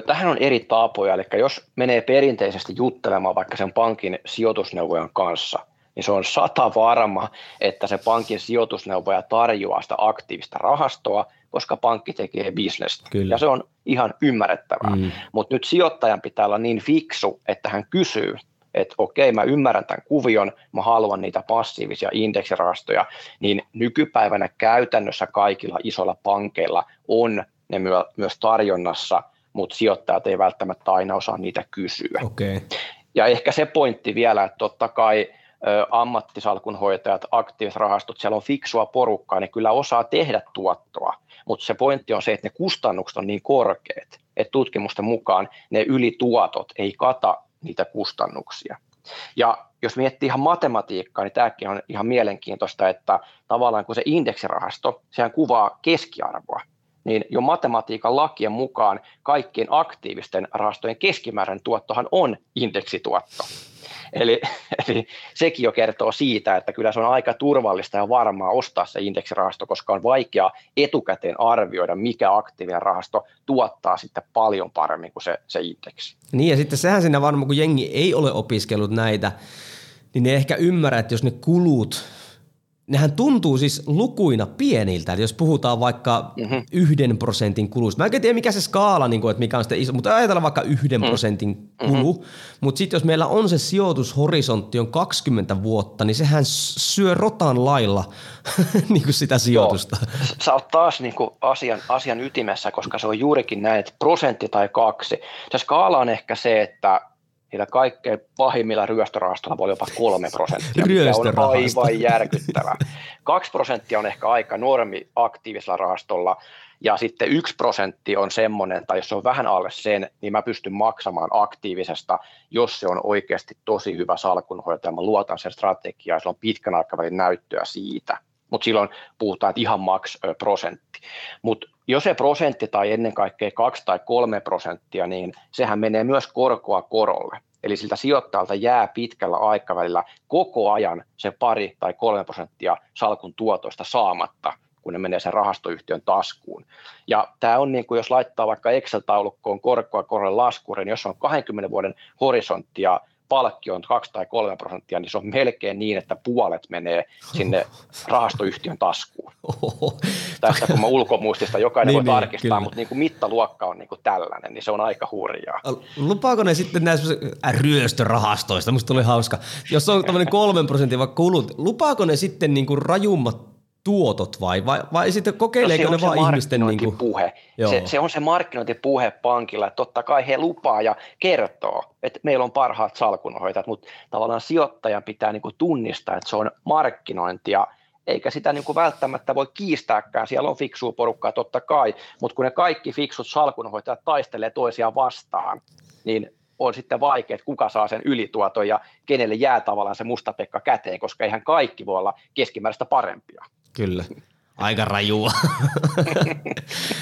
Tähän on eri tapoja, eli jos menee perinteisesti juttelemaan vaikka sen pankin sijoitusneuvojan kanssa, niin se on sata varma, että se pankin sijoitusneuvoja tarjoaa sitä aktiivista rahastoa, koska pankki tekee bisnestä. Kyllä. Ja se on ihan ymmärrettävää. Mm. Mutta nyt sijoittajan pitää olla niin fiksu, että hän kysyy, että okei, mä ymmärrän tämän kuvion, mä haluan niitä passiivisia indeksirahastoja, niin nykypäivänä käytännössä kaikilla isoilla pankeilla on ne myös tarjonnassa, mutta sijoittajat ei välttämättä aina osaa niitä kysyä. Okay. Ja ehkä se pointti vielä, että totta kai ammattisalkunhoitajat, aktiivisrahastot, siellä on fiksua porukkaa, ne kyllä osaa tehdä tuottoa, mutta se pointti on se, että ne kustannukset on niin korkeat, että tutkimusten mukaan ne ylituotot ei kata niitä kustannuksia. Ja jos miettii ihan matematiikkaa, niin tämäkin on ihan mielenkiintoista, että tavallaan kun se indeksirahasto, sehän kuvaa keskiarvoa, niin jo matematiikan lakien mukaan kaikkien aktiivisten rahastojen keskimääräinen tuottohan on indeksituotto. Eli, eli sekin jo kertoo siitä, että kyllä se on aika turvallista ja varmaa ostaa se indeksirahasto, koska on vaikea etukäteen arvioida, mikä aktiivinen rahasto tuottaa sitten paljon paremmin kuin se, se indeksi. Niin ja sitten sehän siinä varmaan, kun jengi ei ole opiskellut näitä, niin ne ehkä ymmärrät, että jos ne kulut nehän tuntuu siis lukuina pieniltä, että jos puhutaan vaikka mm-hmm. yhden prosentin kulusta. Mä en tiedä, mikä se skaala, niin kuin, että mikä on sitten iso, mutta ajatellaan vaikka yhden mm-hmm. prosentin kulu, mm-hmm. mutta sitten jos meillä on se sijoitushorisontti on 20 vuotta, niin sehän syö rotan lailla niin kuin sitä sijoitusta. Joo. Sä oot taas niin kuin asian, asian ytimessä, koska se on juurikin näin, että prosentti tai kaksi. Se skaala on ehkä se, että niillä kaikkein pahimmilla ryöstörahastoilla voi jopa kolme prosenttia, mikä on aivan järkyttävä. Kaksi prosenttia on ehkä aika normi aktiivisella rahastolla, ja sitten yksi prosentti on semmoinen, tai jos se on vähän alle sen, niin mä pystyn maksamaan aktiivisesta, jos se on oikeasti tosi hyvä salkunhoitaja. Mä luotan sen strategiaan, ja sillä on pitkän aikavälin näyttöä siitä. Mutta silloin puhutaan, että ihan maks prosentti. Mutta jos se prosentti tai ennen kaikkea kaksi tai kolme prosenttia, niin sehän menee myös korkoa korolle. Eli siltä sijoittajalta jää pitkällä aikavälillä koko ajan se pari tai kolme prosenttia salkun tuotoista saamatta, kun ne menee sen rahastoyhtiön taskuun. Ja tämä on niin kuin, jos laittaa vaikka Excel-taulukkoon korkoa korolle laskurin, jos on 20 vuoden horisonttia palkki on 2 tai 3 prosenttia, niin se on melkein niin, että puolet menee sinne rahastoyhtiön taskuun. Oho. Tästä kun mä ulkomuistista jokainen niin, voi niin, tarkistaa, kyllä. mutta niin kuin mittaluokka on niin kuin tällainen, niin se on aika hurjaa. Lupaako ne sitten näissä äh, ryöstörahastoista, musta tuli hauska, jos on tämmöinen kolmen prosentin vaikka kulut, lupaako ne sitten niin kuin rajummat tuotot vai, vai, vai sitten kokeileeko no ne vaan ihmisten... Niin kuin... puhe. Se, se on se markkinointipuhe pankilla, että totta kai he lupaa ja kertoo, että meillä on parhaat salkunhoitajat, mutta tavallaan sijoittajan pitää niin kuin tunnistaa, että se on markkinointia, eikä sitä niin kuin välttämättä voi kiistääkään. Siellä on fiksua porukkaa totta kai, mutta kun ne kaikki fiksut salkunhoitajat taistelee toisiaan vastaan, niin on sitten vaikea, että kuka saa sen ylituoton ja kenelle jää tavallaan se mustapekka käteen, koska eihän kaikki voi olla keskimääräistä parempia. Kyllä. Aika rajua.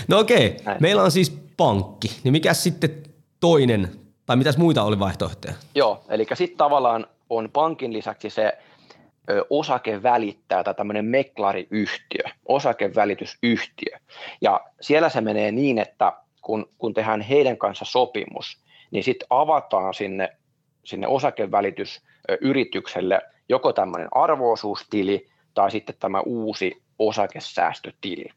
no okei, okay. meillä on siis pankki. Niin mikä sitten toinen, tai mitäs muita oli vaihtoehtoja? Joo, eli sitten tavallaan on pankin lisäksi se osakevälittäjä tai tämmöinen meklariyhtiö, osakevälitysyhtiö. Ja siellä se menee niin, että kun, kun tehdään heidän kanssa sopimus, niin sitten avataan sinne, sinne osakevälitysyritykselle joko tämmöinen arvoosuustili tai sitten tämä uusi osakesäästötili.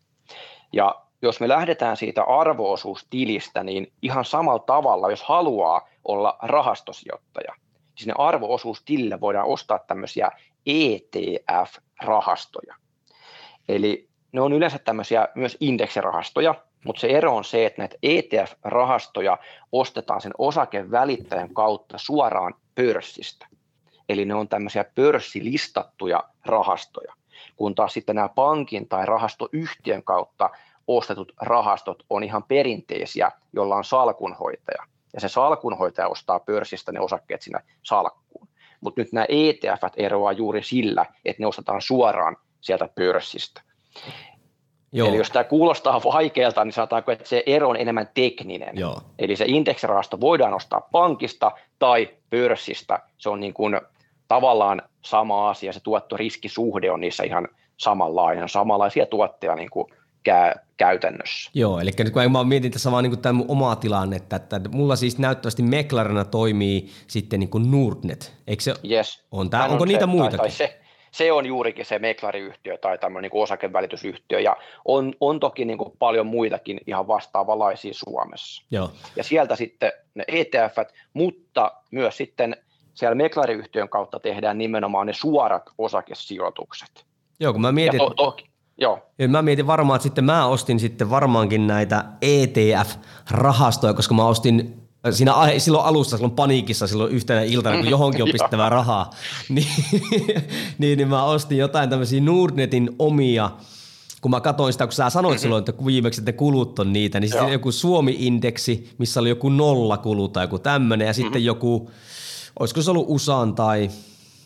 Ja jos me lähdetään siitä arvoosuustilistä, niin ihan samalla tavalla, jos haluaa olla rahastosijoittaja, niin sinne arvoosuustilille voidaan ostaa tämmöisiä ETF-rahastoja. Eli ne on yleensä tämmöisiä myös indeksirahastoja, mutta se ero on se, että näitä ETF-rahastoja ostetaan sen osakevälittäjän kautta suoraan pörssistä. Eli ne on tämmöisiä pörssilistattuja rahastoja, kun taas sitten nämä pankin tai rahastoyhtiön kautta ostetut rahastot on ihan perinteisiä, jolla on salkunhoitaja. Ja se salkunhoitaja ostaa pörssistä ne osakkeet sinne salkkuun. Mutta nyt nämä ETF eroaa juuri sillä, että ne ostetaan suoraan sieltä pörssistä. Joo. Eli jos tämä kuulostaa vaikealta, niin sanotaanko, että se ero on enemmän tekninen. Joo. Eli se indeksirahasto voidaan ostaa pankista tai pörssistä. Se on niin kuin tavallaan sama asia, se tuottoriskisuhde on niissä ihan samanlainen, samanlaisia tuotteja niin kuin kä- käytännössä. Joo, eli nyt kun mä mietin tässä vaan niin tämän omaa tilannetta, että mulla siis näyttävästi Meklarina toimii sitten niin kuin Nordnet, eikö se yes. on tämä, onko on niitä se, muitakin? Tai, tai se, se on juurikin se meklariyhtiö tai tämmöinen niin osakevälitysyhtiö, ja on, on toki niin kuin paljon muitakin ihan vastaavanlaisia Suomessa. Joo. Ja sieltä sitten ne ETF, mutta myös sitten siellä meklariyhtiön kautta tehdään nimenomaan ne suorat osakesijoitukset. Joo, kun mä mietin, to, to, joo. Ja mä mietin varmaan, että sitten mä ostin sitten varmaankin näitä ETF-rahastoja, koska mä ostin siinä silloin alussa, silloin paniikissa, silloin yhtenä iltana, kun johonkin on pistettävää rahaa, niin, niin, niin mä ostin jotain tämmöisiä Nordnetin omia, kun mä katsoin sitä, kun sä sanoit silloin, että viimeksi että kulut on niitä, niin sitten joku Suomi-indeksi, missä oli joku nolla kulut tai joku tämmöinen, ja sitten mm-hmm. joku, olisiko se ollut USAn tai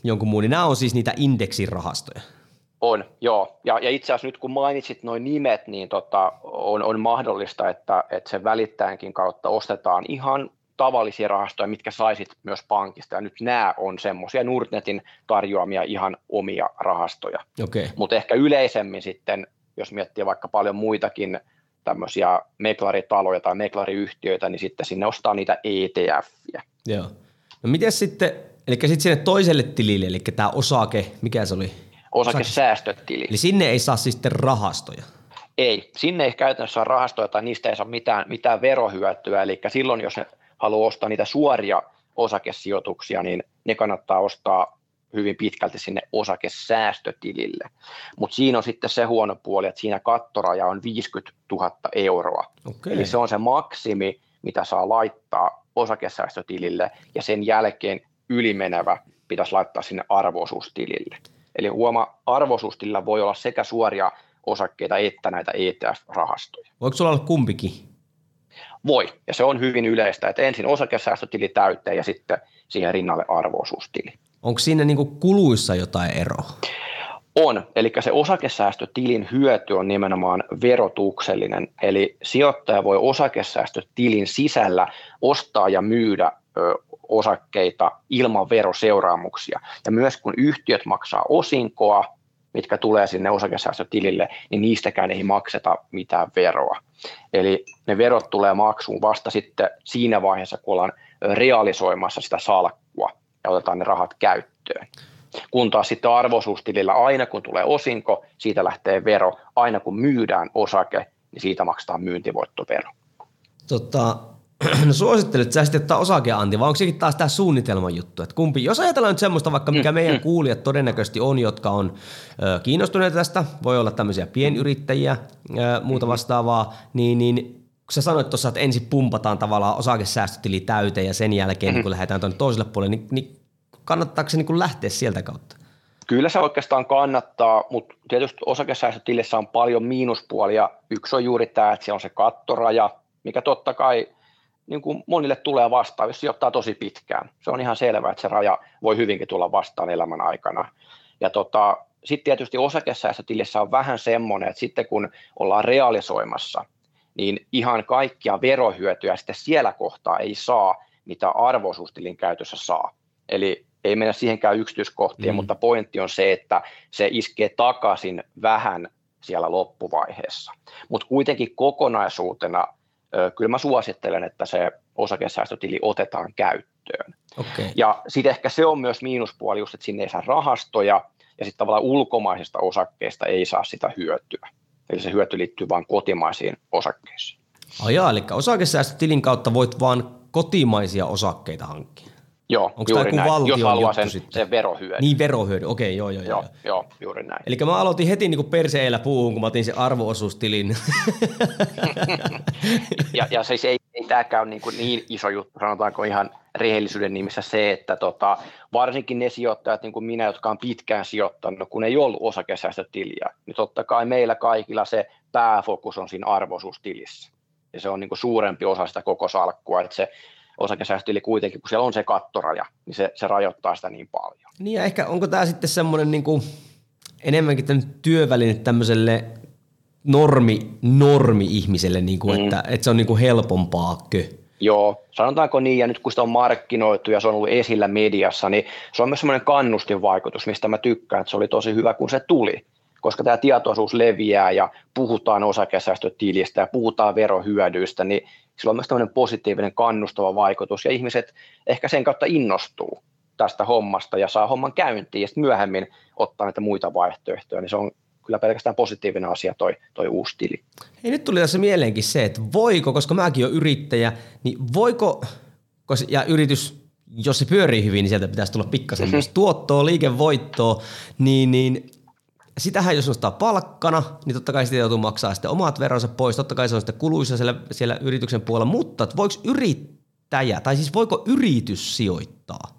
jonkun muun, niin nämä on siis niitä indeksirahastoja. On, joo. Ja, ja itse asiassa nyt kun mainitsit noin nimet, niin tota, on, on mahdollista, että, että sen välittäjänkin kautta ostetaan ihan tavallisia rahastoja, mitkä saisit myös pankista. Ja nyt nämä on semmoisia Nordnetin tarjoamia ihan omia rahastoja. Okay. Mutta ehkä yleisemmin sitten, jos miettii vaikka paljon muitakin tämmöisiä meklaritaloja tai meklariyhtiöitä, niin sitten sinne ostaa niitä ETF-jä. Joo. No miten sitten, eli sitten sinne toiselle tilille, eli tämä osake, mikä se oli? Osakesäästötili. Eli sinne ei saa siis sitten rahastoja? Ei, sinne ei käytännössä saa rahastoja tai niistä ei saa mitään, mitään verohyötyä, eli silloin jos ne haluaa ostaa niitä suoria osakesijoituksia, niin ne kannattaa ostaa hyvin pitkälti sinne osakesäästötilille. Mutta siinä on sitten se huono puoli, että siinä kattoraja on 50 000 euroa. Okay. Eli se on se maksimi, mitä saa laittaa osakesäästötilille, ja sen jälkeen ylimenevä pitäisi laittaa sinne arvoisuustilille. Eli huoma, arvoisuustilillä voi olla sekä suoria osakkeita että näitä ETF-rahastoja. Voiko sulla olla kumpikin? Voi, ja se on hyvin yleistä, että ensin osakesäästötili täyteen ja sitten siihen rinnalle arvoisuustili. Onko siinä niinku kuluissa jotain eroa? On, eli se osakesäästötilin hyöty on nimenomaan verotuksellinen, eli sijoittaja voi osakesäästötilin sisällä ostaa ja myydä ö, osakkeita ilman veroseuraamuksia. Ja myös kun yhtiöt maksaa osinkoa, mitkä tulee sinne osakesäästötilille, niin niistäkään ei makseta mitään veroa. Eli ne verot tulee maksuun vasta sitten siinä vaiheessa, kun ollaan realisoimassa sitä salkkua ja otetaan ne rahat käyttöön. Kun taas sitten arvoisuustilillä aina kun tulee osinko, siitä lähtee vero. Aina kun myydään osake, niin siitä maksetaan myyntivoittovero. Tota, no suosittelet sä sitten ottaa osakeanti, vai onko sekin taas tämä suunnitelman juttu? Että kumpi, jos ajatellaan nyt semmoista vaikka, mikä mm, meidän mm. kuulijat todennäköisesti on, jotka on ö, kiinnostuneita tästä, voi olla tämmöisiä pienyrittäjiä, ö, muuta mm-hmm. vastaavaa, niin, niin kun sä sanoit tuossa, että ensin pumpataan tavallaan osakesäästötili täyteen ja sen jälkeen mm-hmm. niin kun lähdetään tuonne toiselle puolelle, niin, niin kannattaako se niin lähteä sieltä kautta? Kyllä se oikeastaan kannattaa, mutta tietysti osakesäästötilissä on paljon miinuspuolia. Yksi on juuri tämä, että siellä on se kattoraja, mikä totta kai niin kuin monille tulee vastaan, jos sijoittaa tosi pitkään. Se on ihan selvää, että se raja voi hyvinkin tulla vastaan elämän aikana. Ja tota, sitten tietysti osakesäästötilissä on vähän semmoinen, että sitten kun ollaan realisoimassa, niin ihan kaikkia verohyötyjä sitten siellä kohtaa ei saa, mitä arvoisuustilin käytössä saa. Eli ei mennä siihenkään yksityiskohtiin, mm. mutta pointti on se, että se iskee takaisin vähän siellä loppuvaiheessa. Mutta kuitenkin kokonaisuutena kyllä mä suosittelen, että se osakesäästötili otetaan käyttöön. Okay. Ja sitten ehkä se on myös miinuspuoli, just, että sinne ei saa rahastoja, ja sitten tavallaan ulkomaisista osakkeista ei saa sitä hyötyä. Eli se hyöty liittyy vain kotimaisiin osakkeisiin. Ajaa, eli osakesäästötilin kautta voit vain kotimaisia osakkeita hankkia. Joo, Onko juuri näin, jos haluaa sen, sen verohyödyn. Niin, verohyödy, okei, okay, joo, joo, joo. Joo, joo juuri näin. Eli mä aloitin heti niin kuin perseellä puuhun, kun mä otin sen arvoosuustilin. ja, ja siis ei, ei tämäkään ole niin, kuin niin iso juttu, sanotaanko ihan rehellisyyden nimissä se, että tota, varsinkin ne sijoittajat, niin kuin minä, jotka on pitkään sijoittanut, kun ei ollut osakesäästötiliä, niin totta kai meillä kaikilla se pääfokus on siinä arvoisuustilissä. Ja se on niin kuin suurempi osa sitä koko salkkua, että se osakesäästötili kuitenkin, kun siellä on se kattoraja, niin se, se rajoittaa sitä niin paljon. Niin ja ehkä onko tämä sitten semmoinen niin kuin enemmänkin työväline tämmöiselle normi, normi-ihmiselle, niin kuin, mm. että, että se on niin kuin helpompaakö? Joo, sanotaanko niin, ja nyt kun sitä on markkinoitu ja se on ollut esillä mediassa, niin se on myös semmoinen kannustinvaikutus, mistä mä tykkään, että se oli tosi hyvä, kun se tuli koska tämä tietoisuus leviää ja puhutaan osakesäästötilistä ja puhutaan verohyödyistä, niin sillä on myös tämmöinen positiivinen kannustava vaikutus ja ihmiset ehkä sen kautta innostuu tästä hommasta ja saa homman käyntiin ja sitten myöhemmin ottaa näitä muita vaihtoehtoja, niin se on kyllä pelkästään positiivinen asia toi, toi uusi tili. Hei, nyt tuli tässä mieleenkin se, että voiko, koska mäkin olen yrittäjä, niin voiko, ja yritys, jos se pyörii hyvin, niin sieltä pitäisi tulla pikkasen myös tuottoa, liikevoittoa, niin, niin sitähän jos nostaa palkkana, niin totta kai sitten joutuu maksaa sitten omat veronsa pois, totta kai se on sitten kuluissa siellä, siellä yrityksen puolella, mutta voiko yrittäjä, tai siis voiko yritys sijoittaa?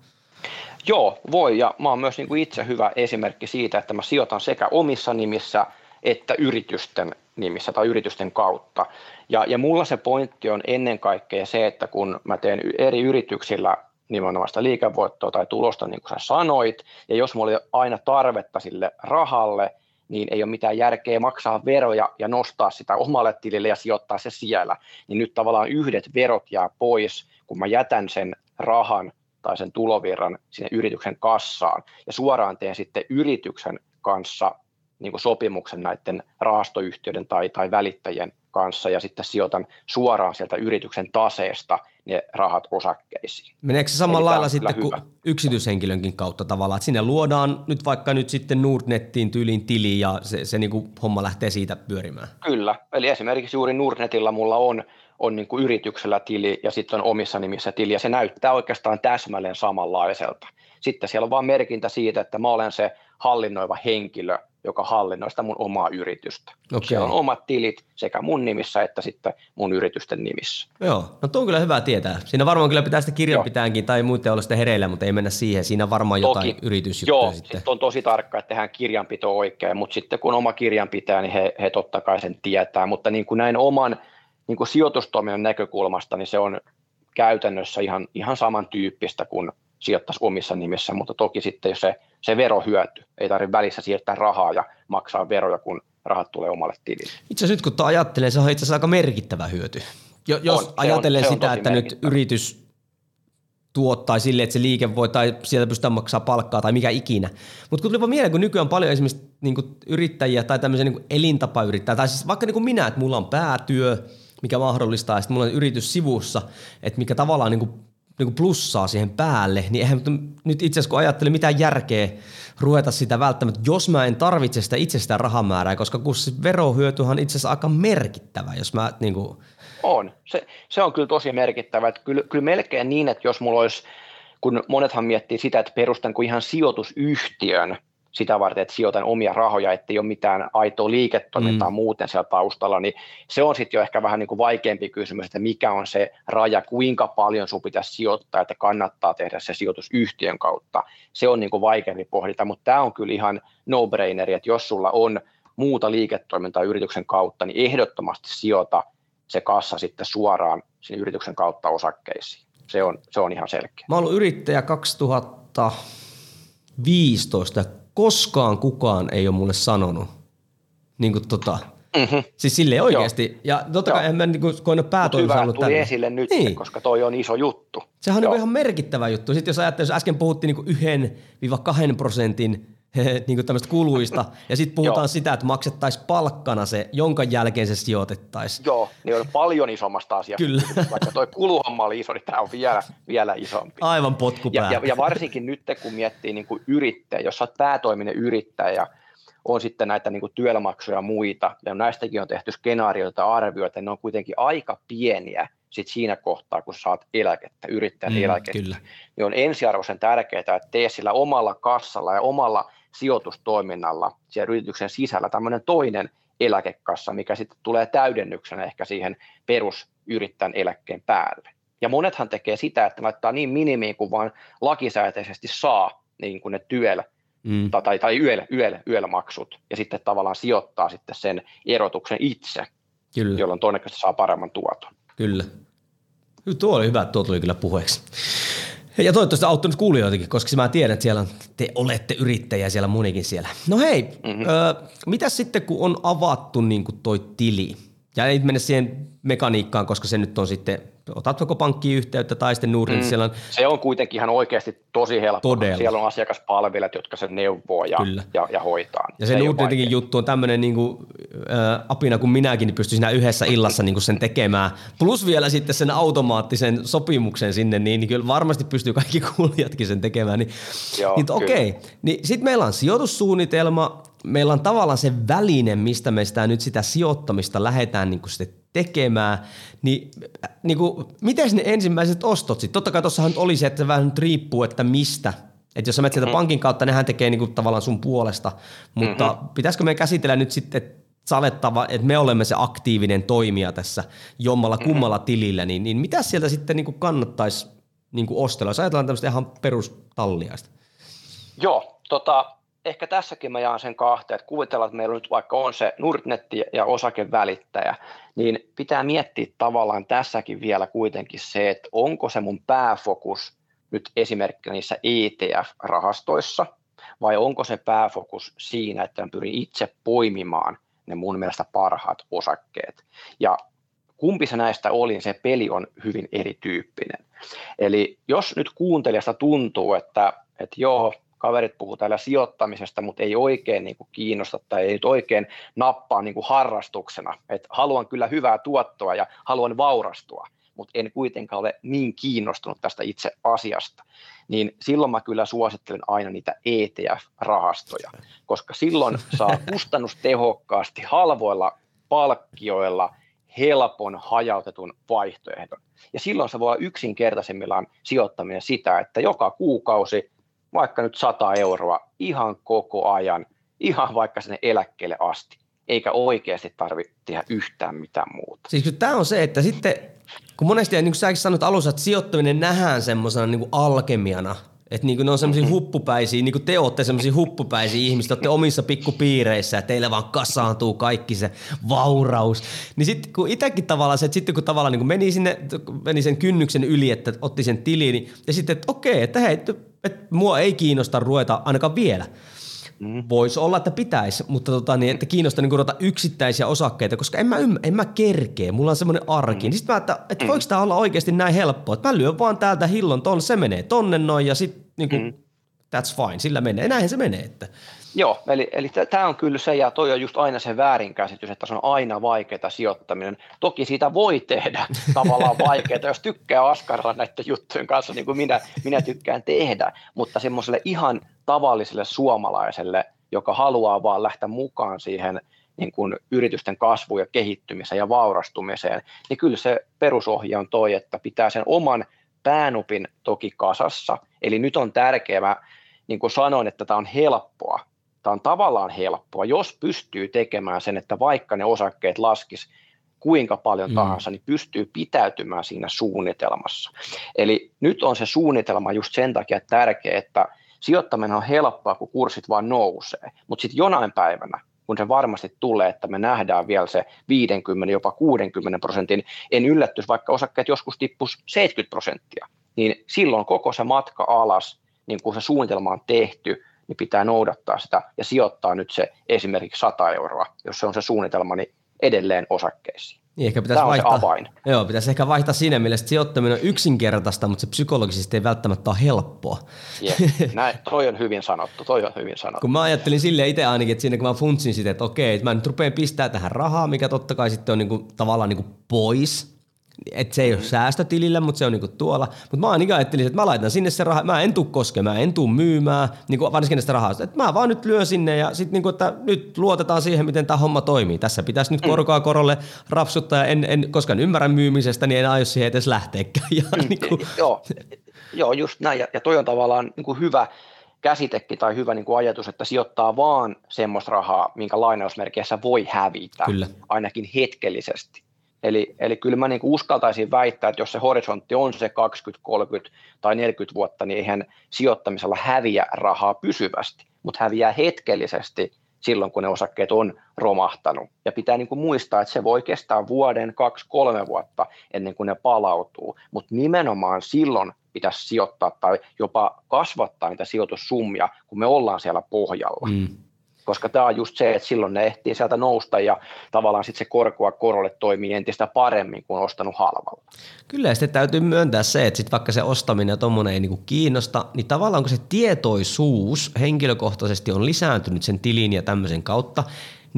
Joo, voi, ja mä oon myös niin kuin itse hyvä esimerkki siitä, että mä sijoitan sekä omissa nimissä että yritysten nimissä tai yritysten kautta. Ja, ja mulla se pointti on ennen kaikkea se, että kun mä teen eri yrityksillä nimenomaan sitä liikevoittoa tai tulosta, niin kuin sä sanoit, ja jos mulla oli aina tarvetta sille rahalle, niin ei ole mitään järkeä maksaa veroja ja nostaa sitä omalle tilille ja sijoittaa se siellä. Niin nyt tavallaan yhdet verot jää pois, kun mä jätän sen rahan tai sen tulovirran sinne yrityksen kassaan ja suoraan teen sitten yrityksen kanssa niin kuin sopimuksen näiden rahastoyhtiöiden tai, tai välittäjien kanssa ja sitten sijoitan suoraan sieltä yrityksen taseesta ne rahat osakkeisiin. Meneekö se samalla lailla sitten kuin yksityishenkilönkin kautta tavallaan, että sinne luodaan nyt vaikka nyt sitten Nordnettiin tyyliin tili ja se, se niin kuin homma lähtee siitä pyörimään? Kyllä, eli esimerkiksi juuri Nordnetilla mulla on on niin kuin yrityksellä tili ja sitten on omissa nimissä tili ja se näyttää oikeastaan täsmälleen samanlaiselta. Sitten siellä on vain merkintä siitä, että mä olen se hallinnoiva henkilö, joka hallinnoi sitä mun omaa yritystä. Okay. Siellä on omat tilit sekä mun nimissä että sitten mun yritysten nimissä. Joo, no tuo on kyllä hyvä tietää. Siinä varmaan kyllä pitää sitä kirjanpitäänkin tai muuten olla sitä hereillä, mutta ei mennä siihen. Siinä varmaan Toki, jotain yritysjuttuja joo, sitten. Joo, on tosi tarkka, että tehdään kirjanpito oikein, mutta sitten kun oma kirjan pitää, niin he, he totta kai sen tietää. Mutta niin kuin näin oman niin kuin sijoitustoiminnan näkökulmasta, niin se on käytännössä ihan, ihan samantyyppistä kuin sijoittaisi omissa nimissä, mutta toki sitten jos se, se verohyöty, ei tarvitse välissä siirtää rahaa ja maksaa veroja, kun rahat tulee omalle tilille. Itse asiassa nyt kun ajattelee, se on itse asiassa aika merkittävä hyöty. Jo, jos on, ajattelee on, sitä, että nyt yritys tuottaa sille, että se liike voi tai sieltä pystytään maksaa palkkaa tai mikä ikinä. Mutta kun tuli mieleen, kun nykyään on paljon esimerkiksi niin yrittäjiä tai tämmöisiä niin elintapayrittäjiä, tai siis vaikka niin kuin minä, että mulla on päätyö, mikä mahdollistaa, ja sitten mulla on yritys sivussa, että mikä tavallaan niin kuin, niin plussaa siihen päälle, niin eihän nyt itse asiassa kun ajattelin mitään järkeä ruveta sitä välttämättä, jos mä en tarvitse sitä itsestään rahamäärää, koska kun se verohyötyhän on itse asiassa aika merkittävä, jos mä niin kuin... On, se, se on kyllä tosi merkittävä, että kyllä, kyllä melkein niin, että jos mulla olisi kun monethan miettii sitä, että perustanko ihan sijoitusyhtiön, sitä varten, että sijoitan omia rahoja, ettei ole mitään aitoa liiketoimintaa mm. muuten siellä taustalla, niin se on sitten jo ehkä vähän niin kuin vaikeampi kysymys, että mikä on se raja, kuinka paljon sinun pitäisi sijoittaa, että kannattaa tehdä se sijoitus yhtiön kautta. Se on niin kuin vaikeampi pohdita, mutta tämä on kyllä ihan no-braineri, että jos sulla on muuta liiketoimintaa yrityksen kautta, niin ehdottomasti sijoita se kassa sitten suoraan sen yrityksen kautta osakkeisiin. Se on, se on ihan selkeä. Mä oon ollut yrittäjä 2015 koskaan kukaan ei ole mulle sanonut, niin kuin tota, Mm-hmm. Siis silleen oikeasti. Joo. Ja totta kai en mä niin koina päätoimissa ollut tuli tänne. esille nyt, niin. koska toi on iso juttu. Sehän on niin ihan merkittävä juttu. Sitten jos ajattelee, jos äsken puhuttiin niin 1-2 prosentin niin tämmöistä kuluista, ja sitten puhutaan sitä, että maksettaisiin palkkana se, jonka jälkeen se sijoitettaisiin. Joo, niin on paljon isommasta asiasta. Kyllä. Vaikka toi kuluhomma oli iso, niin tämä on vielä, vielä isompi. Aivan potku ja, ja, ja, varsinkin nyt, kun miettii niin kuin yrittäjä, jos olet päätoiminen yrittäjä, on sitten näitä niin kuin työelämaksuja ja muita, ja näistäkin on tehty skenaarioita arvioita, ne on kuitenkin aika pieniä sit siinä kohtaa, kun saat eläkettä, yrittäjän mm, eläkettä, kyllä. niin on ensiarvoisen tärkeää, että tee sillä omalla kassalla ja omalla sijoitustoiminnalla siellä yrityksen sisällä tämmöinen toinen eläkekassa, mikä sitten tulee täydennyksenä ehkä siihen perusyrittäjän eläkkeen päälle. Ja monethan tekee sitä, että laittaa niin minimiin kuin vaan lakisääteisesti saa niin kuin ne työllä mm. tai, tai yöl, yöl, yöl-maksut, ja sitten tavallaan sijoittaa sitten sen erotuksen itse, kyllä. jolloin todennäköisesti saa paremman tuoton. Kyllä. Tuo oli hyvä, tuo tuli kyllä puheeksi. Ja toivottavasti auttanut kuulijoitakin, koska mä tiedän, että siellä te olette yrittäjiä siellä monikin siellä. No hei, mm-hmm. ö, mitä sitten kun on avattu niin kuin toi tili? Ja ei mennä siihen mekaniikkaan, koska se nyt on sitten otat joko pankkiin yhteyttä tai sitten Nordnet. Mm. Siellä on... Se on kuitenkin ihan oikeasti tosi helppo. Todella. Siellä on asiakaspalvelijat, jotka sen neuvoo ja, ja, ja hoitaa. Ja se, se juttu on tämmöinen niin kuin, äh, apina kuin minäkin, niin pystyy siinä yhdessä illassa niin kuin sen tekemään. Plus vielä sitten sen automaattisen sopimuksen sinne, niin, niin kyllä varmasti pystyy kaikki kuulijatkin sen tekemään. Niin, Joo, niin okei, okay. niin sitten meillä on sijoitussuunnitelma, meillä on tavallaan se väline, mistä me sitä nyt sitä sijoittamista lähdetään niin kuin sitten tekemään, niin, niin kuin, miten ne ensimmäiset ostot sitten? Totta kai tuossahan oli se, että se vähän nyt riippuu, että mistä. Että jos sä menet sieltä mm-hmm. pankin kautta, nehän tekee niin kuin tavallaan sun puolesta, mutta mm-hmm. pitäisikö me käsitellä nyt sitten, salettava, että me olemme se aktiivinen toimija tässä jommalla mm-hmm. kummalla mm-hmm. tilillä, niin, niin mitä sieltä sitten niin kuin kannattaisi niin kuin ostella, jos ajatellaan tämmöistä ihan perustalliaista? Joo, tota, ehkä tässäkin mä jaan sen kahteen, että kuvitellaan, että meillä nyt vaikka on se Nordnetti ja osakevälittäjä, niin pitää miettiä tavallaan tässäkin vielä kuitenkin se, että onko se mun pääfokus nyt esimerkkinä niissä ETF-rahastoissa, vai onko se pääfokus siinä, että mä pyrin itse poimimaan ne mun mielestä parhaat osakkeet. Ja kumpi se näistä oli, se peli on hyvin erityyppinen. Eli jos nyt kuuntelijasta tuntuu, että, että joo, kaverit puhuu täällä sijoittamisesta, mutta ei oikein niin kuin kiinnosta tai ei nyt oikein nappaa niin kuin harrastuksena. Et haluan kyllä hyvää tuottoa ja haluan vaurastua, mutta en kuitenkaan ole niin kiinnostunut tästä itse asiasta. Niin silloin mä kyllä suosittelen aina niitä ETF-rahastoja, koska silloin saa kustannustehokkaasti halvoilla palkkioilla helpon hajautetun vaihtoehdon. Ja silloin se voi olla yksinkertaisemmillaan sijoittaminen sitä, että joka kuukausi vaikka nyt 100 euroa ihan koko ajan, ihan vaikka sinne eläkkeelle asti, eikä oikeasti tarvitse tehdä yhtään mitään muuta. Siis tämä on se, että sitten kun monesti, niin kuin säkin sanoit alussa, että sijoittaminen nähdään semmoisena niin alkemiana, että niin ne on semmoisia mm-hmm. huppupäisiä, niin kuin te olette semmoisia huppupäisiä ihmisiä, olette omissa pikkupiireissä ja teille vaan kasaantuu kaikki se vauraus. Niin sitten kun itsekin tavallaan se, että sitten kun tavallaan niin kuin meni, sinne, meni sen kynnyksen yli, että otti sen tiliin, niin, ja sitten, että okei, että hei, että, mua ei kiinnosta ruveta ainakaan vielä – Mm. Voisi olla, että pitäisi, mutta tota, niin, että kiinnostaa niin ruveta yksittäisiä osakkeita, koska en mä, ymmär, en mä kerkee, mulla on semmoinen arki. Mm. Sitten mä, että, että mm. voiko tämä olla oikeasti näin helppoa, että mä lyön vaan täältä hillon tonne, se menee tonne noin ja sitten niin kuin, mm. that's fine, sillä menee. Näinhän se menee. Että. Joo, eli, eli tämä on kyllä se, ja toi on just aina se väärinkäsitys, että se on aina vaikeaa sijoittaminen. Toki siitä voi tehdä tavallaan vaikeaa, jos tykkää askarella näiden juttujen kanssa, niin kuin minä, minä tykkään tehdä, mutta semmoiselle ihan tavalliselle suomalaiselle, joka haluaa vaan lähteä mukaan siihen niin kuin yritysten kasvuun ja kehittymiseen ja vaurastumiseen, niin kyllä se perusohje on toi, että pitää sen oman päänupin toki kasassa. Eli nyt on tärkeää, niin kuin sanoin, että tämä on helppoa. Tämä on tavallaan helppoa, jos pystyy tekemään sen, että vaikka ne osakkeet laskis kuinka paljon mm. tahansa, niin pystyy pitäytymään siinä suunnitelmassa. Eli nyt on se suunnitelma just sen takia tärkeä, että sijoittaminen on helppoa, kun kurssit vaan nousee, mutta sitten jonain päivänä, kun se varmasti tulee, että me nähdään vielä se 50, jopa 60 prosentin, en yllättys, vaikka osakkeet joskus tippus 70 prosenttia, niin silloin koko se matka alas, niin kun se suunnitelma on tehty, niin pitää noudattaa sitä ja sijoittaa nyt se esimerkiksi 100 euroa, jos se on se suunnitelma, niin edelleen osakkeisiin. Niin ehkä pitäisi Tämä vaihtaa, avain. Joo, pitäisi ehkä vaihtaa siinä mielessä, että sijoittaminen on yksinkertaista, mutta se psykologisesti ei välttämättä ole helppoa. Yeah, näin, toi on hyvin sanottu, toi on hyvin sanottu. kun mä ajattelin sille itse ainakin, että siinä kun mä funtsin sitä, että okei, että mä nyt rupean pistää tähän rahaa, mikä totta kai sitten on niinku, tavallaan niinku pois että se ei ole säästötilillä, mutta se on niinku tuolla. Mutta mä ainakin ajattelin, että mä laitan sinne se raha, mä en tuu koskemaan, en tuu myymään, niinku varsinkin sitä rahasta. Että mä vaan nyt lyön sinne ja sitten niinku, että nyt luotetaan siihen, miten tämä homma toimii. Tässä pitäisi nyt mm. korkoa korolle rapsuttaa ja en, en koska en ymmärrä myymisestä, niin en aio siihen edes lähteäkään. Ja, mm, niinku. joo, joo, just näin. Ja, ja toi on tavallaan niinku hyvä, käsitekin tai hyvä niin kuin ajatus, että sijoittaa vaan semmoista rahaa, minkä lainausmerkeissä voi hävitä, Kyllä. ainakin hetkellisesti. Eli, eli kyllä mä niin uskaltaisin väittää, että jos se horisontti on se 20, 30 tai 40 vuotta, niin eihän sijoittamisella häviä rahaa pysyvästi, mutta häviää hetkellisesti silloin, kun ne osakkeet on romahtanut. Ja pitää niin kuin muistaa, että se voi kestää vuoden, kaksi, kolme vuotta ennen kuin ne palautuu, mutta nimenomaan silloin pitäisi sijoittaa tai jopa kasvattaa niitä sijoitussummia, kun me ollaan siellä pohjalla. Mm koska tämä on just se, että silloin ne ehtii sieltä nousta ja tavallaan sitten se korkoa korolle toimii entistä paremmin kuin ostanut halvalla. Kyllä ja sitten täytyy myöntää se, että sit vaikka se ostaminen ja tuommoinen ei niinku kiinnosta, niin tavallaan kun se tietoisuus henkilökohtaisesti on lisääntynyt sen tilin ja tämmöisen kautta,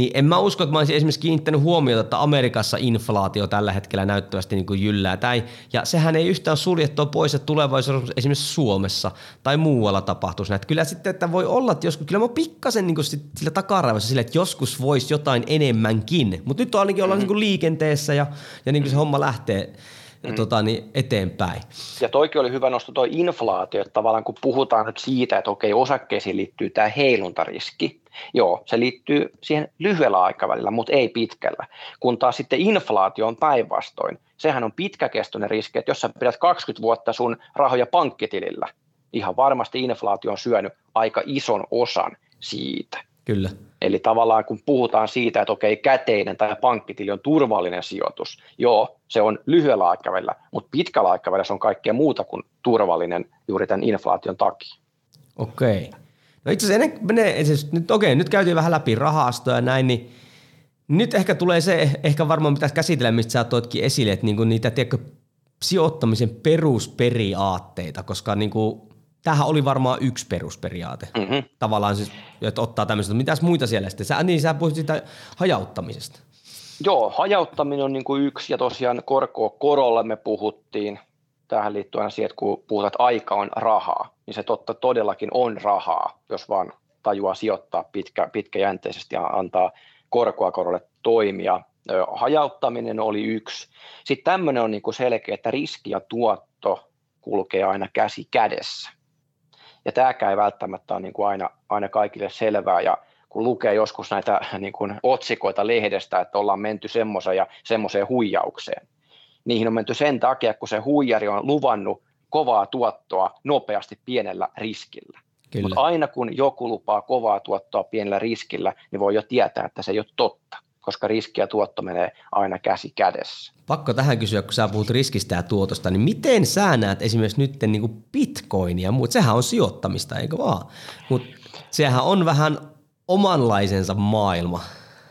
niin en mä usko, että mä olisin esimerkiksi kiinnittänyt huomiota, että Amerikassa inflaatio tällä hetkellä näyttävästi niin kuin jyllää. Tai, ja sehän ei yhtään suljettua pois, että tulevaisuudessa esimerkiksi Suomessa tai muualla tapahtuisi näitä. Kyllä sitten, että voi olla, että joskus, kyllä mä pikkasen niin kuin sillä takaraivossa sille, että joskus voisi jotain enemmänkin. Mutta nyt on ainakin olla mm-hmm. niin kuin liikenteessä ja, ja niin kuin se homma lähtee mm. tota, niin eteenpäin. Ja toikin oli hyvä nosto tuo inflaatio, että tavallaan kun puhutaan nyt siitä, että okei osakkeisiin liittyy tämä heiluntariski, joo, se liittyy siihen lyhyellä aikavälillä, mutta ei pitkällä. Kun taas sitten inflaatio on päinvastoin, sehän on pitkäkestoinen riski, että jos sä pidät 20 vuotta sun rahoja pankkitilillä, ihan varmasti inflaatio on syönyt aika ison osan siitä. Kyllä. Eli tavallaan kun puhutaan siitä, että okei, käteinen tai pankkitili on turvallinen sijoitus, joo, se on lyhyellä aikavälillä, mutta pitkällä aikavälillä se on kaikkea muuta kuin turvallinen juuri tämän inflaation takia. Okei. No itse asiassa ennen menee, siis nyt, okei, nyt käytiin vähän läpi rahastoja ja näin, niin nyt ehkä tulee se, ehkä varmaan pitäisi käsitellä, mistä sä toitkin esille, että niinku niitä, tiedätkö, sijoittamisen perusperiaatteita, koska niinku tämähän oli varmaan yksi perusperiaate. Mm-hmm. Tavallaan siis, että ottaa tämmöistä. Mitäs muita siellä sitten? Sä, niin sä puhuit siitä hajauttamisesta. Joo, hajauttaminen on niin kuin yksi ja tosiaan korkoa korolle me puhuttiin. Tähän liittyy aina siihen, että kun puhutaan, että aika on rahaa, niin se totta todellakin on rahaa, jos vaan tajuaa sijoittaa pitkä, pitkäjänteisesti ja antaa korkoa korolle toimia. Hajauttaminen oli yksi. Sitten tämmöinen on niin kuin selkeä, että riski ja tuotto kulkee aina käsi kädessä. Ja tämäkään ei välttämättä ole niin kuin aina, aina kaikille selvää. Ja kun lukee joskus näitä niin kuin otsikoita lehdestä, että ollaan menty semmoiseen ja semmoiseen huijaukseen. Niihin on menty sen takia, kun se huijari on luvannut kovaa tuottoa nopeasti pienellä riskillä. Mutta aina kun joku lupaa kovaa tuottoa pienellä riskillä, niin voi jo tietää, että se ei ole totta, koska riski ja tuotto menee aina käsi kädessä. Pakko tähän kysyä, kun sä puhut riskistä ja tuotosta, niin miten sä näet esimerkiksi nyt niin kuin bitcoinia, mutta sehän on sijoittamista, eikö vaan? Mutta sehän on vähän omanlaisensa maailma.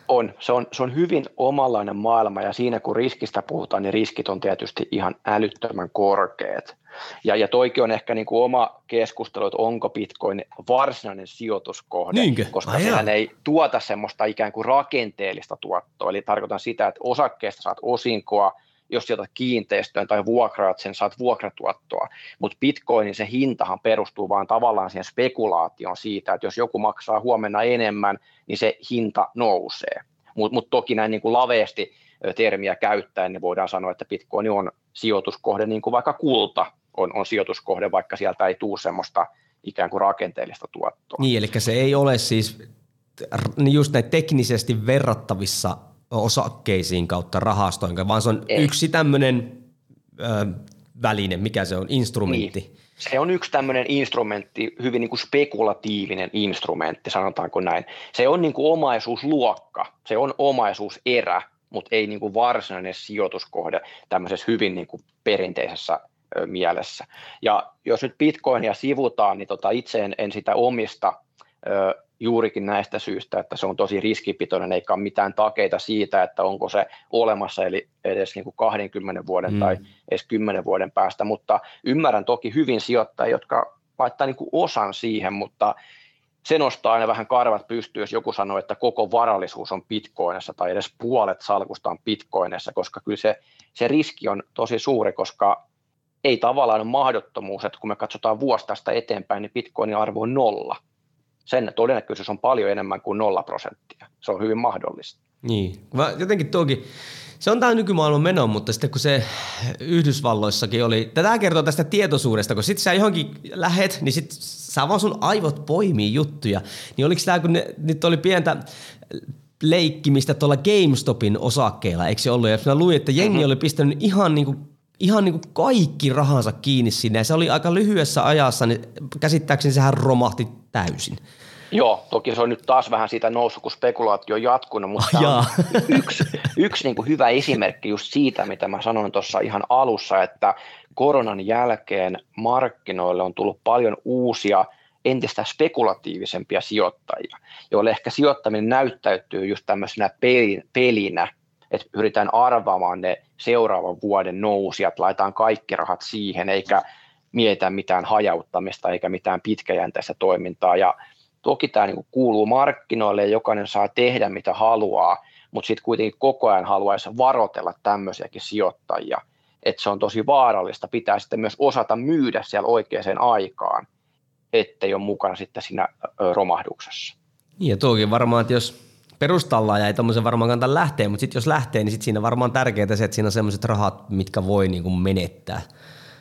On. Se, on. se on hyvin omanlainen maailma ja siinä kun riskistä puhutaan, niin riskit on tietysti ihan älyttömän korkeat. Ja, ja toikin on ehkä niin kuin oma keskustelu, että onko Bitcoin varsinainen sijoituskohde, Niinkö? koska Ai sehän ei tuota semmoista ikään kuin rakenteellista tuottoa. Eli tarkoitan sitä, että osakkeesta saat osinkoa, jos sijoitat kiinteistöön tai vuokraat sen, saat vuokratuottoa. Mutta bitcoinin se hintahan perustuu vaan tavallaan siihen spekulaatioon siitä, että jos joku maksaa huomenna enemmän, niin se hinta nousee. Mutta mut toki näin niin kuin laveasti termiä käyttäen, niin voidaan sanoa, että bitcoin on sijoituskohde, niin kuin vaikka kulta on, on sijoituskohde, vaikka sieltä ei tule semmoista ikään kuin rakenteellista tuottoa. Niin, eli se ei ole siis just näin teknisesti verrattavissa osakkeisiin kautta rahastoin, vaan se on Ei. yksi tämmöinen väline, mikä se on, instrumentti. Niin. Se on yksi tämmöinen instrumentti, hyvin niin kuin spekulatiivinen instrumentti, sanotaanko näin. Se on niin kuin omaisuusluokka, se on omaisuuserä, mutta ei niin kuin varsinainen sijoituskohde tämmöisessä hyvin niin kuin perinteisessä ö, mielessä. Ja jos nyt bitcoinia sivutaan, niin tota, itse en, en sitä omista ö, juurikin näistä syistä, että se on tosi riskipitoinen, eikä ole mitään takeita siitä, että onko se olemassa eli edes niin kuin 20 vuoden mm. tai edes 10 vuoden päästä, mutta ymmärrän toki hyvin sijoittajia, jotka laittaa niin kuin osan siihen, mutta se nostaa aina vähän karvat pystyyn, jos joku sanoo, että koko varallisuus on bitcoinissa tai edes puolet salkusta on bitcoinissa, koska kyllä se, se riski on tosi suuri, koska ei tavallaan ole mahdottomuus, että kun me katsotaan vuosi tästä eteenpäin, niin bitcoinin arvo on nolla – sen todennäköisyys on paljon enemmän kuin nolla prosenttia. Se on hyvin mahdollista. Niin, Mä jotenkin toki, se on tämä nykymaailman meno, mutta sitten kun se Yhdysvalloissakin oli, tätä kertoo tästä tietoisuudesta, kun sitten sä johonkin lähet, niin sitten sä vaan sun aivot poimii juttuja. Niin oliko tämä, kun ne, nyt oli pientä leikkimistä tuolla GameStopin osakkeilla, eikö se ollut? Ja mä luin, että jengi mm-hmm. oli pistänyt ihan niin kuin ihan niin kuin kaikki rahansa kiinni sinne. Ja se oli aika lyhyessä ajassa, niin käsittääkseni sehän romahti täysin. Joo, toki se on nyt taas vähän siitä noussut, kun spekulaatio on jatkunut, mutta oh, on yksi, yksi niin kuin hyvä esimerkki just siitä, mitä mä sanoin tuossa ihan alussa, että koronan jälkeen markkinoille on tullut paljon uusia entistä spekulatiivisempia sijoittajia, joille ehkä sijoittaminen näyttäytyy just tämmöisenä pelinä, että pyritään arvaamaan ne seuraavan vuoden nousijat, laitetaan kaikki rahat siihen, eikä mietitä mitään hajauttamista eikä mitään pitkäjänteistä toimintaa. Ja toki tämä niin kuuluu markkinoille ja jokainen saa tehdä mitä haluaa, mutta sitten kuitenkin koko ajan haluaisi varotella tämmöisiäkin sijoittajia, että se on tosi vaarallista. Pitää sitten myös osata myydä siellä oikeaan aikaan, ettei ole mukana sitten siinä romahduksessa. Niin ja toki varmaan, että jos perustalla ja ei tuommoisen varmaan kannata lähteä, mutta sitten jos lähtee, niin sit siinä on varmaan tärkeää se, että siinä on sellaiset rahat, mitkä voi niin kuin menettää.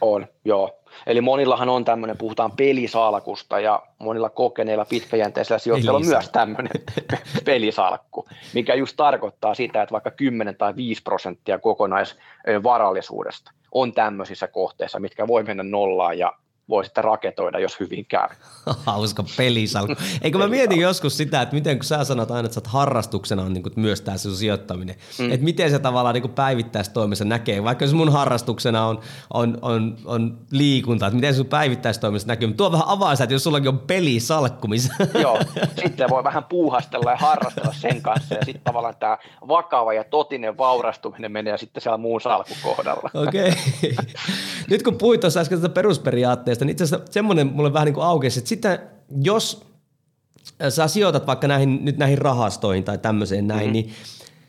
On, joo. Eli monillahan on tämmöinen, puhutaan pelisalkusta ja monilla kokeneilla pitkäjänteisillä sijoittajilla on myös tämmöinen pelisalkku, mikä just tarkoittaa sitä, että vaikka 10 tai 5 prosenttia kokonaisvarallisuudesta on tämmöisissä kohteissa, mitkä voi mennä nollaan ja voi sitten raketoida, jos hyvin käy. Hauska pelisalku. Eikö mä mietin joskus sitä, että miten kun sä sanot aina, että sä harrastuksena on niin kuin myös tämä sun sijoittaminen, mm. että miten se tavallaan niin päivittäistoimessa näkee, vaikka jos mun harrastuksena on, on, on, on liikunta, että miten se sun päivittäistoimessa näkyy, tuo vähän avaa että jos sullakin on pelisalkku, missä... Joo, sitten voi vähän puuhastella ja harrastella sen kanssa ja sitten tavallaan tämä vakava ja totinen vaurastuminen menee sitten siellä muun salkun kohdalla. Okei. Okay. Nyt kun puhuit tuossa äsken perusperiaatteesta, näistä, niin itse asiassa semmoinen mulle vähän niin kuin aukesi, että sitten jos sä sijoitat vaikka näihin, nyt näihin rahastoihin tai tämmöiseen näin, mm-hmm. niin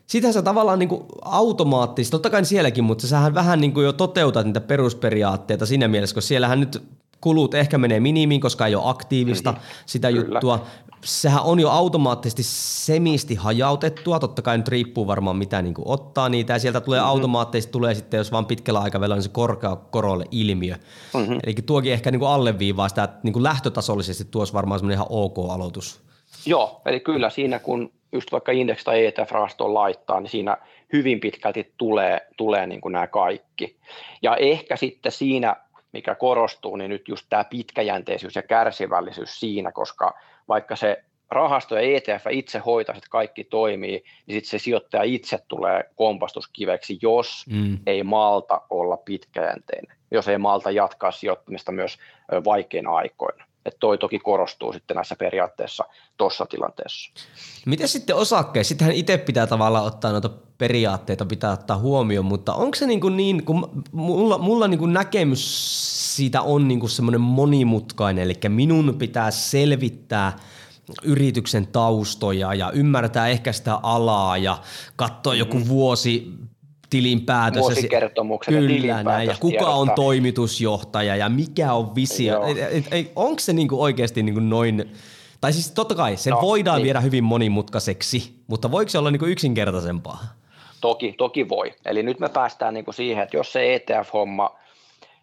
sitä sä tavallaan niin kuin automaattisesti, totta kai sielläkin, mutta sähän vähän niin kuin jo toteutat niitä perusperiaatteita siinä mielessä, koska siellähän nyt kulut ehkä menee minimiin, koska ei ole aktiivista mm-hmm. sitä Kyllä. juttua. Sehän on jo automaattisesti semisti hajautettua, totta kai nyt riippuu varmaan mitä niin ottaa niitä, ja sieltä tulee mm-hmm. automaattisesti, tulee sitten, jos vaan pitkällä aikavälillä on se korkea korolle ilmiö. Mm-hmm. Eli tuokin ehkä niin kuin alleviivaa sitä, että niin kuin lähtötasollisesti tuossa varmaan semmoinen ihan ok aloitus. Joo, eli kyllä siinä kun just vaikka indeksi tai ETF-rahastoon laittaa, niin siinä hyvin pitkälti tulee, tulee niin kuin nämä kaikki. Ja ehkä sitten siinä, mikä korostuu, niin nyt just tämä pitkäjänteisyys ja kärsivällisyys siinä, koska vaikka se rahasto ja ETF itse hoitaa, että kaikki toimii, niin sitten se sijoittaja itse tulee kompastuskiveksi, jos mm. ei malta olla pitkäjänteinen, jos ei malta jatkaa sijoittamista myös vaikeina aikoina. Että toi toki korostuu sitten näissä periaatteessa tuossa tilanteessa. Miten sitten osakkeessa? Sittenhän itse pitää tavallaan ottaa noita periaatteita, pitää ottaa huomioon, mutta onko se niin, kuin niin kun mulla, mulla niin kuin näkemys siitä on niin kuin semmoinen monimutkainen, eli minun pitää selvittää – yrityksen taustoja ja ymmärtää ehkä sitä alaa ja katsoa joku vuosi tilinpäätös. Vuosikertomukset ja Kyllä näin, ja kuka on toimitusjohtaja ja mikä on visio. Onko se niinku oikeasti niinku noin, tai siis totta kai sen no, voidaan niin. viedä hyvin monimutkaiseksi, mutta voiko se olla niinku yksinkertaisempaa? Toki, toki voi. Eli nyt me päästään niinku siihen, että jos se ETF-homma,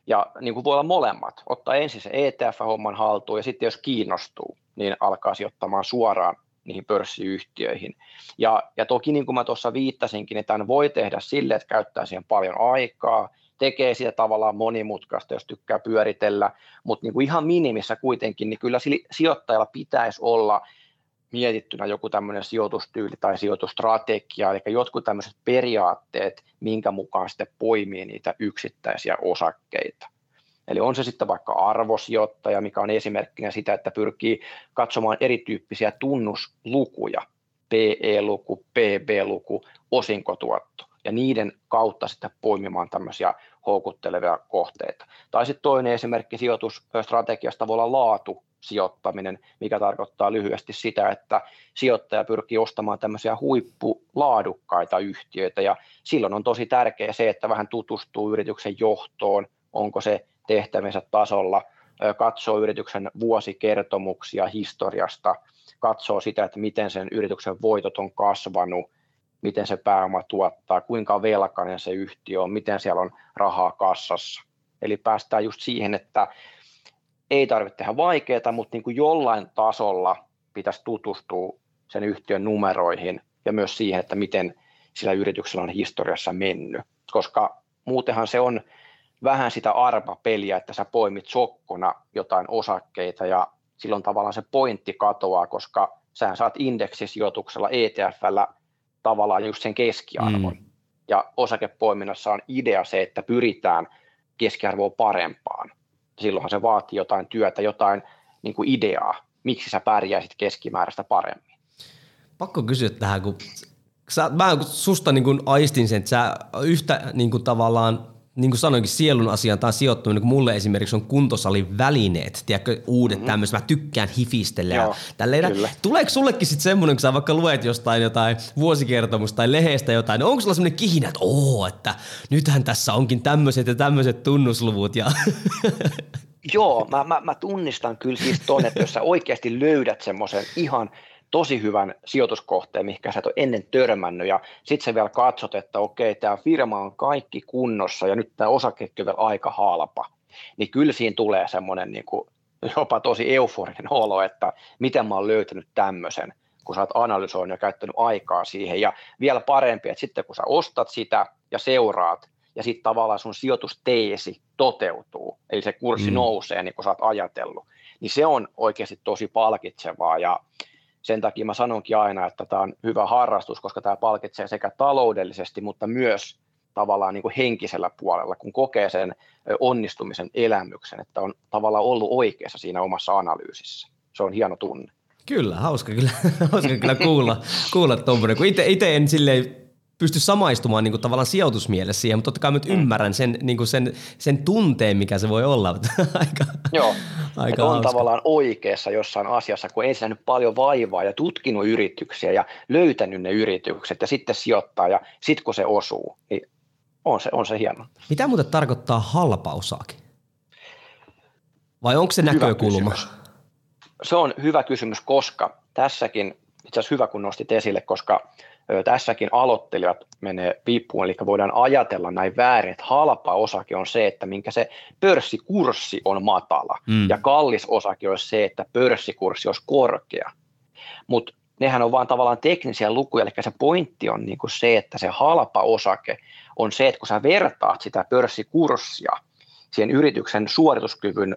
ja niin kuin voi olla molemmat, ottaa ensin se ETF-homman haltuun ja sitten jos kiinnostuu, niin alkaa sijoittamaan suoraan niihin pörssiyhtiöihin. Ja, ja toki niin kuin mä tuossa viittasinkin, että tämän voi tehdä sille, että käyttää siihen paljon aikaa, tekee sitä tavallaan monimutkaista, jos tykkää pyöritellä, mutta niin kuin ihan minimissä kuitenkin, niin kyllä sijoittajalla pitäisi olla mietittynä joku tämmöinen sijoitustyyli tai sijoitustrategia, eli jotkut tämmöiset periaatteet, minkä mukaan sitten poimii niitä yksittäisiä osakkeita. Eli on se sitten vaikka arvosijoittaja, mikä on esimerkkinä sitä, että pyrkii katsomaan erityyppisiä tunnuslukuja, PE-luku, PB-luku, osinkotuotto, ja niiden kautta sitten poimimaan tämmöisiä houkuttelevia kohteita. Tai sitten toinen esimerkki sijoitusstrategiasta voi olla laatu sijoittaminen, mikä tarkoittaa lyhyesti sitä, että sijoittaja pyrkii ostamaan tämmöisiä huippulaadukkaita yhtiöitä ja silloin on tosi tärkeää se, että vähän tutustuu yrityksen johtoon, onko se tehtäviensä tasolla, katsoo yrityksen vuosikertomuksia historiasta, katsoo sitä, että miten sen yrityksen voitot on kasvanut, miten se pääoma tuottaa, kuinka velkainen se yhtiö on, miten siellä on rahaa kassassa. Eli päästään just siihen, että ei tarvitse tehdä vaikeaa, mutta niin kuin jollain tasolla pitäisi tutustua sen yhtiön numeroihin ja myös siihen, että miten sillä yrityksellä on historiassa mennyt, koska muutenhan se on vähän sitä arpapeliä, että sä poimit sokkona jotain osakkeita ja silloin tavallaan se pointti katoaa, koska sä saat indeksisijoituksella ETFllä tavallaan just sen keskiarvon. Mm. Ja osakepoiminnassa on idea se, että pyritään keskiarvoa parempaan. Silloinhan se vaatii jotain työtä, jotain niin kuin ideaa, miksi sä pärjäisit keskimääräistä paremmin. Pakko kysyä tähän, kun sä, mä susta niin kuin aistin sen, että sä yhtä niin kuin tavallaan niin kuin sanoinkin, sielun asiaan tai sijoittuminen, kun mulle esimerkiksi on kuntosalin välineet, tiedätkö, uudet mm-hmm. tämmöiset, mä tykkään hifistellä Joo, ja kyllä. Tuleeko sullekin sitten semmoinen, kun sä vaikka luet jostain jotain vuosikertomusta tai lehdestä jotain, niin onko sulla semmoinen kihinä, että oo, että nythän tässä onkin tämmöiset ja tämmöiset tunnusluvut ja Joo, mä, mä, mä tunnistan kyllä siis ton, että jos sä oikeasti löydät semmoisen ihan tosi hyvän sijoituskohteen, mikä sä et ole ennen törmännyt, ja sitten sä vielä katsot, että okei, tämä firma on kaikki kunnossa, ja nyt tämä osakkekin on vielä aika halpa, niin kyllä siinä tulee semmoinen niin kuin, jopa tosi euforinen olo, että miten mä oon löytänyt tämmöisen, kun sä oot analysoinut ja käyttänyt aikaa siihen, ja vielä parempi, että sitten kun sä ostat sitä ja seuraat, ja sitten tavallaan sun sijoitusteesi toteutuu, eli se kurssi mm. nousee niin kuin sä oot ajatellut, niin se on oikeasti tosi palkitsevaa, ja sen takia mä sanonkin aina, että tämä on hyvä harrastus, koska tämä palkitsee sekä taloudellisesti, mutta myös tavallaan niin kuin henkisellä puolella, kun kokee sen onnistumisen elämyksen, että on tavallaan ollut oikeassa siinä omassa analyysissä. Se on hieno tunne. Kyllä, hauska kyllä, hauska kyllä kuulla, kuulla tuommoinen, kun itse en silleen pysty samaistumaan niin kuin tavallaan sijoitusmielessä siihen, mutta totta kai nyt mm. ymmärrän sen, niin kuin sen, sen tunteen, mikä se voi olla. aika, Joo, aika on hauska. tavallaan oikeassa jossain asiassa, kun ensin nyt paljon vaivaa ja tutkinut yrityksiä ja löytänyt ne yritykset ja sitten sijoittaa ja sitten kun se osuu, niin on se, on se hieno. Mitä muuten tarkoittaa halpa osake? Vai onko se hyvä näkökulma? Kysymys. Se on hyvä kysymys, koska tässäkin, itse asiassa hyvä kun nostit esille, koska tässäkin aloittelijat menee piippuun, eli voidaan ajatella näin väärin, että halpa osake on se, että minkä se pörssikurssi on matala, mm. ja kallis osake olisi se, että pörssikurssi olisi korkea. Mutta nehän on vaan tavallaan teknisiä lukuja, eli se pointti on niin kuin se, että se halpa osake on se, että kun sä vertaat sitä pörssikurssia siihen yrityksen suorituskyvyn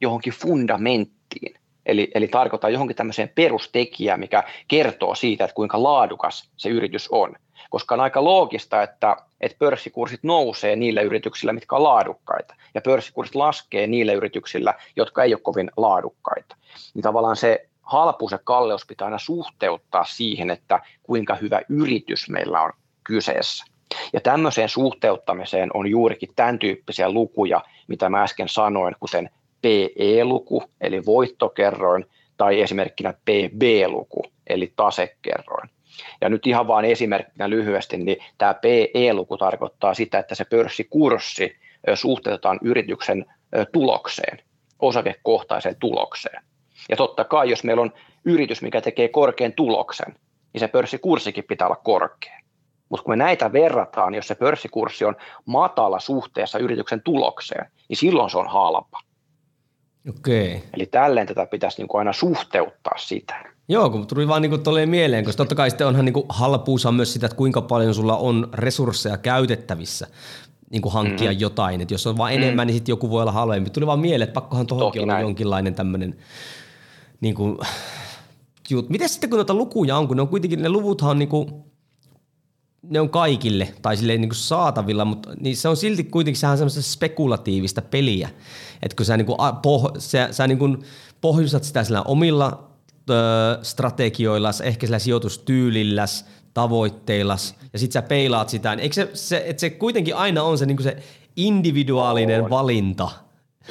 johonkin fundamenttiin, Eli, eli tarkoittaa johonkin tämmöiseen perustekijään, mikä kertoo siitä, että kuinka laadukas se yritys on. Koska on aika loogista, että, että pörssikurssit nousee niillä yrityksillä, mitkä on laadukkaita, ja pörssikurssit laskee niillä yrityksillä, jotka ei ole kovin laadukkaita. Niin tavallaan se halpuus ja kalleus pitää aina suhteuttaa siihen, että kuinka hyvä yritys meillä on kyseessä. Ja tämmöiseen suhteuttamiseen on juurikin tämän tyyppisiä lukuja, mitä mä äsken sanoin, kuten PE-luku, eli voittokerroin, tai esimerkkinä PB-luku, eli tasekerroin. Ja nyt ihan vain esimerkkinä lyhyesti, niin tämä PE-luku tarkoittaa sitä, että se pörssikurssi suhteutetaan yrityksen tulokseen, osakekohtaiseen tulokseen. Ja totta kai, jos meillä on yritys, mikä tekee korkean tuloksen, niin se pörssikurssikin pitää olla korkea. Mutta kun me näitä verrataan, jos se pörssikurssi on matala suhteessa yrityksen tulokseen, niin silloin se on halpa. Okei. Eli tälleen tätä pitäisi niin kuin aina suhteuttaa sitä. Joo, kun tuli vaan niin kuin mieleen, koska totta kai sitten onhan niin kuin halpuus on myös sitä, että kuinka paljon sulla on resursseja käytettävissä niin kuin hankkia mm-hmm. jotain. Että jos on vaan enemmän, mm. niin sitten joku voi olla halvempi. Tuli vaan mieleen, että pakkohan tuohonkin olla näin. jonkinlainen tämmöinen niin kuin, jut. Miten sitten kun noita lukuja on, kun ne on kuitenkin, ne luvuthan on niin kuin, ne on kaikille tai silleen niin kuin saatavilla, mutta niin se on silti kuitenkin sehän semmoista spekulatiivista peliä. Että kun sä, niin kuin, poh, sä, sä niin kuin pohjustat sitä sillä omilla ö, strategioillas, ehkä sillä sijoitustyylilläs, tavoitteillas, ja sit sä peilaat sitä, niin eikö se, se, että se kuitenkin aina on se, niin kuin se individuaalinen on. valinta –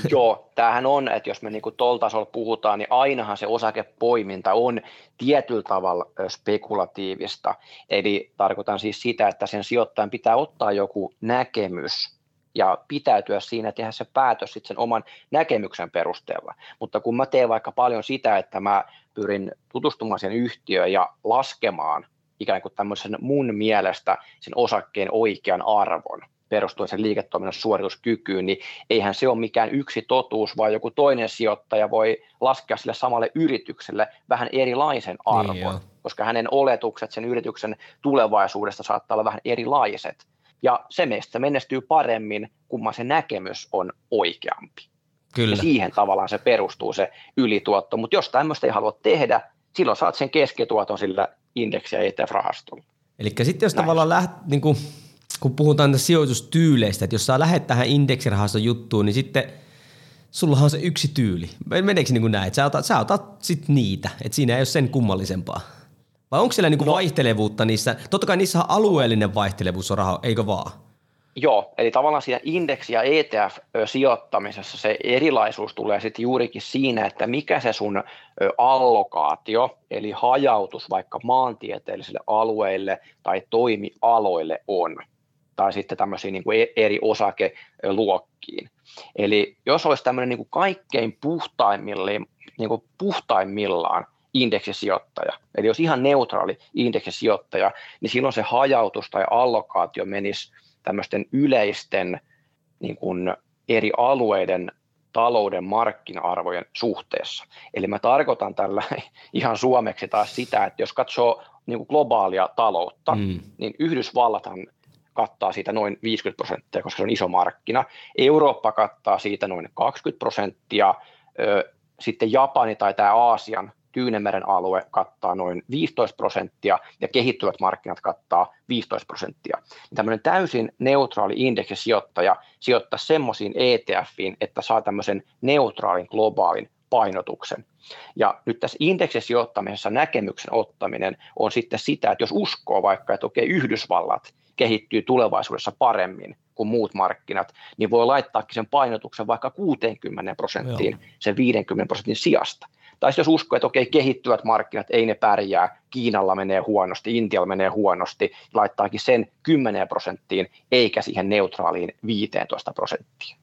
Joo, tämähän on, että jos me niin tuolla tasolla puhutaan, niin ainahan se osakepoiminta on tietyllä tavalla spekulatiivista. Eli tarkoitan siis sitä, että sen sijoittajan pitää ottaa joku näkemys ja pitäytyä siinä, tehdä se päätös sitten sen oman näkemyksen perusteella. Mutta kun mä teen vaikka paljon sitä, että mä pyrin tutustumaan sen yhtiöön ja laskemaan ikään kuin tämmöisen mun mielestä sen osakkeen oikean arvon, perustuen sen liiketoiminnan suorituskykyyn, niin eihän se ole mikään yksi totuus, vaan joku toinen sijoittaja voi laskea sille samalle yritykselle vähän erilaisen niin arvon, niin koska hänen oletukset sen yrityksen tulevaisuudesta saattaa olla vähän erilaiset. Ja se meistä menestyy paremmin, kun se näkemys on oikeampi. Kyllä. Ja siihen tavallaan se perustuu se ylituotto. Mutta jos tämmöistä ei halua tehdä, silloin saat sen keskituoton sillä indeksi- ja ETF-rahastolla. Eli sitten jos Näin. tavallaan läht, niin kuin kun puhutaan tästä sijoitustyyleistä, että jos sä lähdet tähän indeksirahaston juttuun, niin sitten sullahan on se yksi tyyli. Meneekö niin kuin näin, että sä otat, sä otat sit niitä, että siinä ei ole sen kummallisempaa? Vai onko siellä niin kuin no. vaihtelevuutta niissä? Totta kai niissä on alueellinen vaihtelevuus on raha, eikö vaan? Joo, eli tavallaan siinä indeksi- ja ETF-sijoittamisessa se erilaisuus tulee sitten juurikin siinä, että mikä se sun allokaatio, eli hajautus vaikka maantieteellisille alueille tai toimialoille on tai sitten tämmöisiin niin kuin e-, eri osakeluokkiin. Eli jos olisi tämmöinen niin kuin kaikkein puhtaimmillaan, niin kuin puhtaimmillaan indeksisijoittaja, eli jos ihan neutraali indeksisijoittaja, niin silloin se hajautus tai allokaatio menisi tämmöisten yleisten niin kuin eri alueiden talouden markkina-arvojen suhteessa. Eli mä tarkoitan tällä ihan suomeksi taas sitä, että jos katsoo niin kuin globaalia taloutta, mm. niin Yhdysvallathan kattaa siitä noin 50 prosenttia, koska se on iso markkina. Eurooppa kattaa siitä noin 20 prosenttia, sitten Japani tai tämä Aasian Tyynemeren alue kattaa noin 15 prosenttia ja kehittyvät markkinat kattaa 15 prosenttia. Tämmöinen täysin neutraali indeksisijoittaja sijoittaa semmoisiin ETFiin, että saa tämmöisen neutraalin globaalin painotuksen. Ja nyt tässä indeksisijoittamisessa näkemyksen ottaminen on sitten sitä, että jos uskoo vaikka, että okei, Yhdysvallat kehittyy tulevaisuudessa paremmin kuin muut markkinat, niin voi laittaakin sen painotuksen vaikka 60 prosenttiin Joo. sen 50 prosentin sijasta. Tai jos uskoo, että okei, kehittyvät markkinat, ei ne pärjää, Kiinalla menee huonosti, Intialla menee huonosti, laittaakin sen 10 prosenttiin, eikä siihen neutraaliin 15 prosenttiin.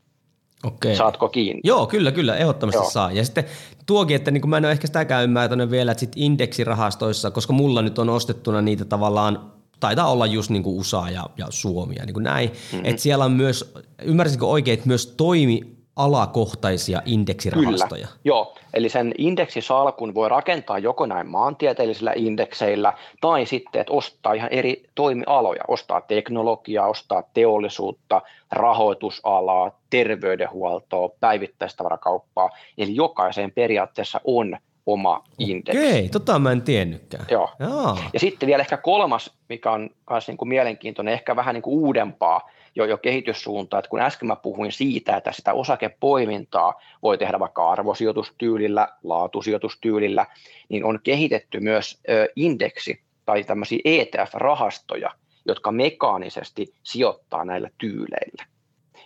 Okei. Saatko kiinni? Joo, kyllä, kyllä, ehdottomasti Joo. saa. Ja sitten tuokin, että niin kuin mä en ole ehkä sitäkään ymmärtänyt vielä, että sit indeksirahastoissa, koska mulla nyt on ostettuna niitä tavallaan taitaa olla just niin kuin USA ja, ja Suomi ja niin kuin näin. Mm-hmm. Että siellä on myös, ymmärsinkö oikein, että myös toimi alakohtaisia indeksirahastoja. Kyllä, joo. Eli sen indeksisalkun voi rakentaa joko näin maantieteellisillä indekseillä tai sitten, että ostaa ihan eri toimialoja, ostaa teknologiaa, ostaa teollisuutta, rahoitusalaa, terveydenhuoltoa, päivittäistavarakauppaa. Eli jokaiseen periaatteessa on oma indeksi. Okei, tota mä en tiennytkään. Joo. Jaa. Ja sitten vielä ehkä kolmas, mikä on myös niin kuin mielenkiintoinen, ehkä vähän niin kuin uudempaa jo, jo kehityssuuntaa, että kun äsken mä puhuin siitä, että sitä osakepoimintaa voi tehdä vaikka arvosijoitustyylillä, laatusijoitustyylillä, niin on kehitetty myös ö, indeksi tai tämmöisiä ETF-rahastoja, jotka mekaanisesti sijoittaa näillä tyyleillä.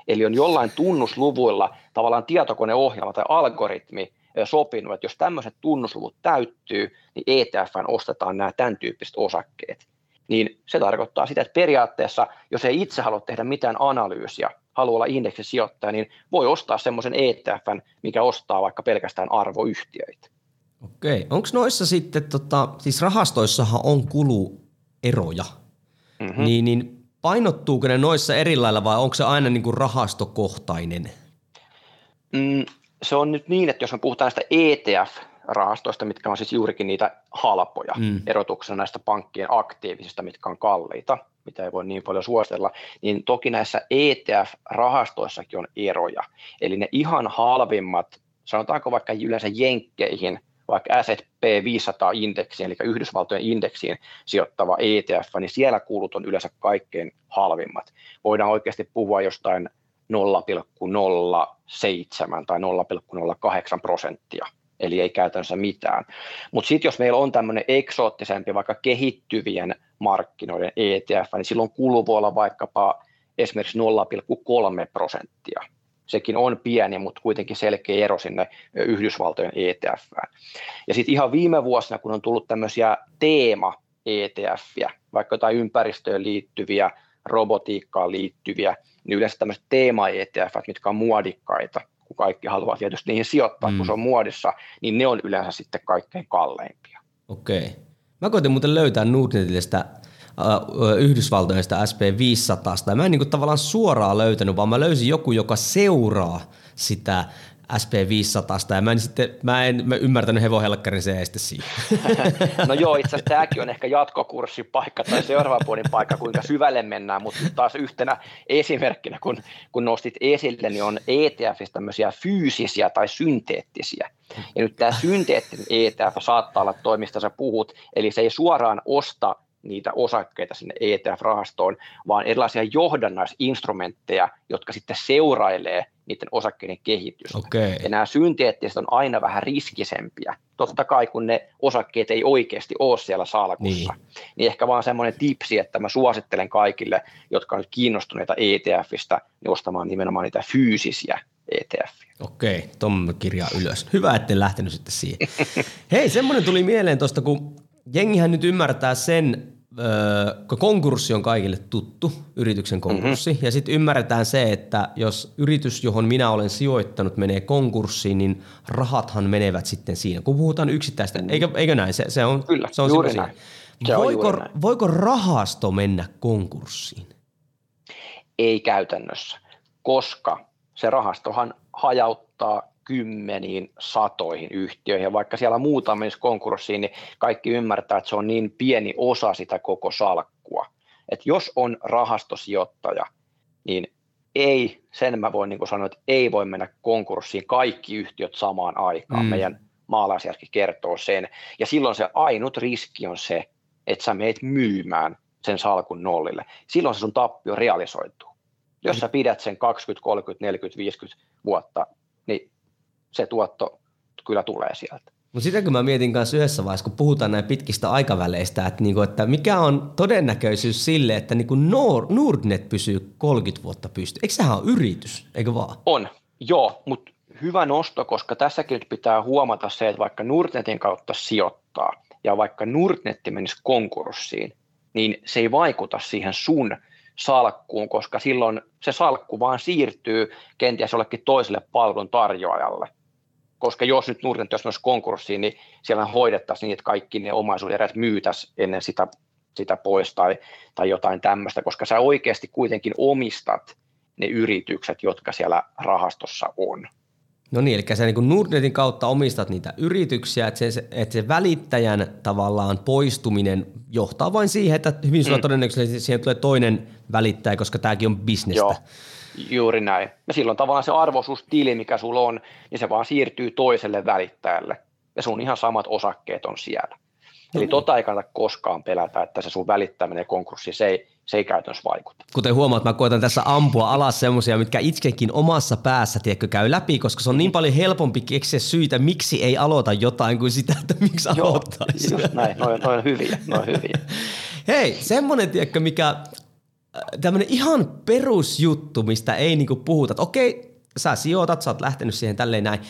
Eli on jollain tunnusluvuilla tavallaan tietokoneohjelma tai algoritmi, sopinut, että jos tämmöiset tunnusluvut täyttyy, niin ETFn ostetaan nämä tämän tyyppiset osakkeet. Niin se tarkoittaa sitä, että periaatteessa, jos ei itse halua tehdä mitään analyysiä, haluaa olla indeksisijoittaja, niin voi ostaa semmoisen ETFn, mikä ostaa vaikka pelkästään arvoyhtiöitä. Okei. Onko noissa sitten, tota, siis rahastoissahan on kulueroja, mm-hmm. niin, niin painottuuko ne noissa eri lailla vai onko se aina niin kuin rahastokohtainen? Mm, se on nyt niin, että jos me puhutaan näistä ETF-rahastoista, mitkä on siis juurikin niitä halpoja mm. erotuksena näistä pankkien aktiivisista, mitkä on kalliita, mitä ei voi niin paljon suositella, niin toki näissä ETF-rahastoissakin on eroja. Eli ne ihan halvimmat, sanotaanko vaikka yleensä jenkkeihin, vaikka S&P 500-indeksiin, eli Yhdysvaltojen indeksiin sijoittava ETF, niin siellä kuulut on yleensä kaikkein halvimmat. Voidaan oikeasti puhua jostain 0,07 tai 0,08 prosenttia, eli ei käytännössä mitään. Mutta sitten jos meillä on tämmöinen eksoottisempi, vaikka kehittyvien markkinoiden ETF, niin silloin kulu voi olla vaikkapa esimerkiksi 0,3 prosenttia. Sekin on pieni, mutta kuitenkin selkeä ero sinne Yhdysvaltojen ETF. Ja sitten ihan viime vuosina, kun on tullut tämmöisiä teema-ETFiä, vaikka jotain ympäristöön liittyviä, robotiikkaan liittyviä, niin yleensä tämmöiset teema-ETF, mitkä on muodikkaita, kun kaikki haluaa tietysti niihin sijoittaa, mm. kun se on muodissa, niin ne on yleensä sitten kaikkein kalleimpia. Okei. Mä koitin muuten löytää Nordnetistä Yhdysvaltoista SP500. Mä en niin tavallaan suoraan löytänyt, vaan mä löysin joku, joka seuraa sitä SP500 ja mä en, sitten, mä en mä ymmärtänyt hevohelkkarin se este siihen. No joo, itse asiassa tämäkin on ehkä jatkokurssipaikka tai seuraava vuoden paikka, kuinka syvälle mennään, mutta taas yhtenä esimerkkinä, kun, kun nostit esille, niin on ETFistä tämmöisiä fyysisiä tai synteettisiä. Ja nyt tämä synteettinen ETF saattaa olla toimista sä puhut, eli se ei suoraan osta niitä osakkeita sinne ETF-rahastoon, vaan erilaisia johdannaisinstrumentteja, jotka sitten seurailee niiden osakkeiden kehitystä. Okay. Ja nämä synteettiset on aina vähän riskisempiä. Totta kai, kun ne osakkeet ei oikeasti ole siellä salkussa. Niin, niin ehkä vaan semmoinen tipsi, että mä suosittelen kaikille, jotka ovat kiinnostuneita ETFistä, niin ostamaan nimenomaan niitä fyysisiä ETF. Okei, tuon kirjaa ylös. Hyvä, ettei lähtenyt sitten siihen. Hei, semmoinen tuli mieleen tuosta, kun jengihän nyt ymmärtää sen, kun konkurssi on kaikille tuttu, yrityksen konkurssi, mm-hmm. ja sitten ymmärretään se, että jos yritys, johon minä olen sijoittanut, menee konkurssiin, niin rahathan menevät sitten siinä. Kun puhutaan yksittäistä, mm. eikö, eikö näin? Se, se on, Kyllä, se on juuri näin. Se voiko, on näin. voiko rahasto mennä konkurssiin? Ei käytännössä, koska se rahastohan hajauttaa kymmeniin, satoihin yhtiöihin. Ja vaikka siellä muutama menisi konkurssiin, niin kaikki ymmärtää, että se on niin pieni osa sitä koko salkkua. Että jos on rahastosijoittaja, niin ei, sen mä voin niin sanoa, että ei voi mennä konkurssiin kaikki yhtiöt samaan aikaan. Mm. Meidän maalaisjärki kertoo sen. Ja silloin se ainut riski on se, että sä meet myymään sen salkun nollille. Silloin se sun tappio realisoituu. Jos sä pidät sen 20, 30, 40, 50 vuotta, niin se tuotto kyllä tulee sieltä. Mutta sitä kun mä mietin kanssa yhdessä vaiheessa, kun puhutaan näin pitkistä aikaväleistä, että, niinku, että mikä on todennäköisyys sille, että niinku Nord, Nordnet pysyy 30 vuotta pystyy. Eikö sehän ole yritys, eikö vaan? On, joo, mutta hyvä nosto, koska tässäkin pitää huomata se, että vaikka Nordnetin kautta sijoittaa ja vaikka Nordnetti menisi konkurssiin, niin se ei vaikuta siihen sun salkkuun, koska silloin se salkku vaan siirtyy kenties jollekin toiselle palvelun tarjoajalle. Koska jos nyt Nordnet jos myös konkurssiin, niin siellä hoidettaisiin niin, että kaikki ne omaisuuserät myytäisiin ennen sitä, sitä pois tai, tai jotain tämmöistä, koska sä oikeasti kuitenkin omistat ne yritykset, jotka siellä rahastossa on. No niin, eli sä niin Nordnetin kautta omistat niitä yrityksiä, että se, että se välittäjän tavallaan poistuminen johtaa vain siihen, että hyvin mm. todennäköisesti siihen tulee toinen välittäjä, koska tämäkin on bisnestä. Joo, juuri näin. Ja silloin tavallaan se arvoisuustili, mikä sulla on, niin se vaan siirtyy toiselle välittäjälle. Ja sun ihan samat osakkeet on siellä. Eli mm. tota ei kannata koskaan pelätä, että se sun välittäminen konkurssi, se ei, se ei käytännössä vaikuta. Kuten huomaat, mä koitan tässä ampua alas semmoisia, mitkä itsekin omassa päässä tiedätkö, käy läpi, koska se on niin paljon helpompi keksiä syitä, miksi ei aloita jotain kuin sitä, että miksi Joo, aloittaisi. Just näin, noin, noin hyviä, noin hyviä. Hei, semmoinen, tiedätkö, mikä tämmöinen ihan perusjuttu, mistä ei niinku puhuta, että okei, sä sijoitat, sä oot lähtenyt siihen tälleen näin,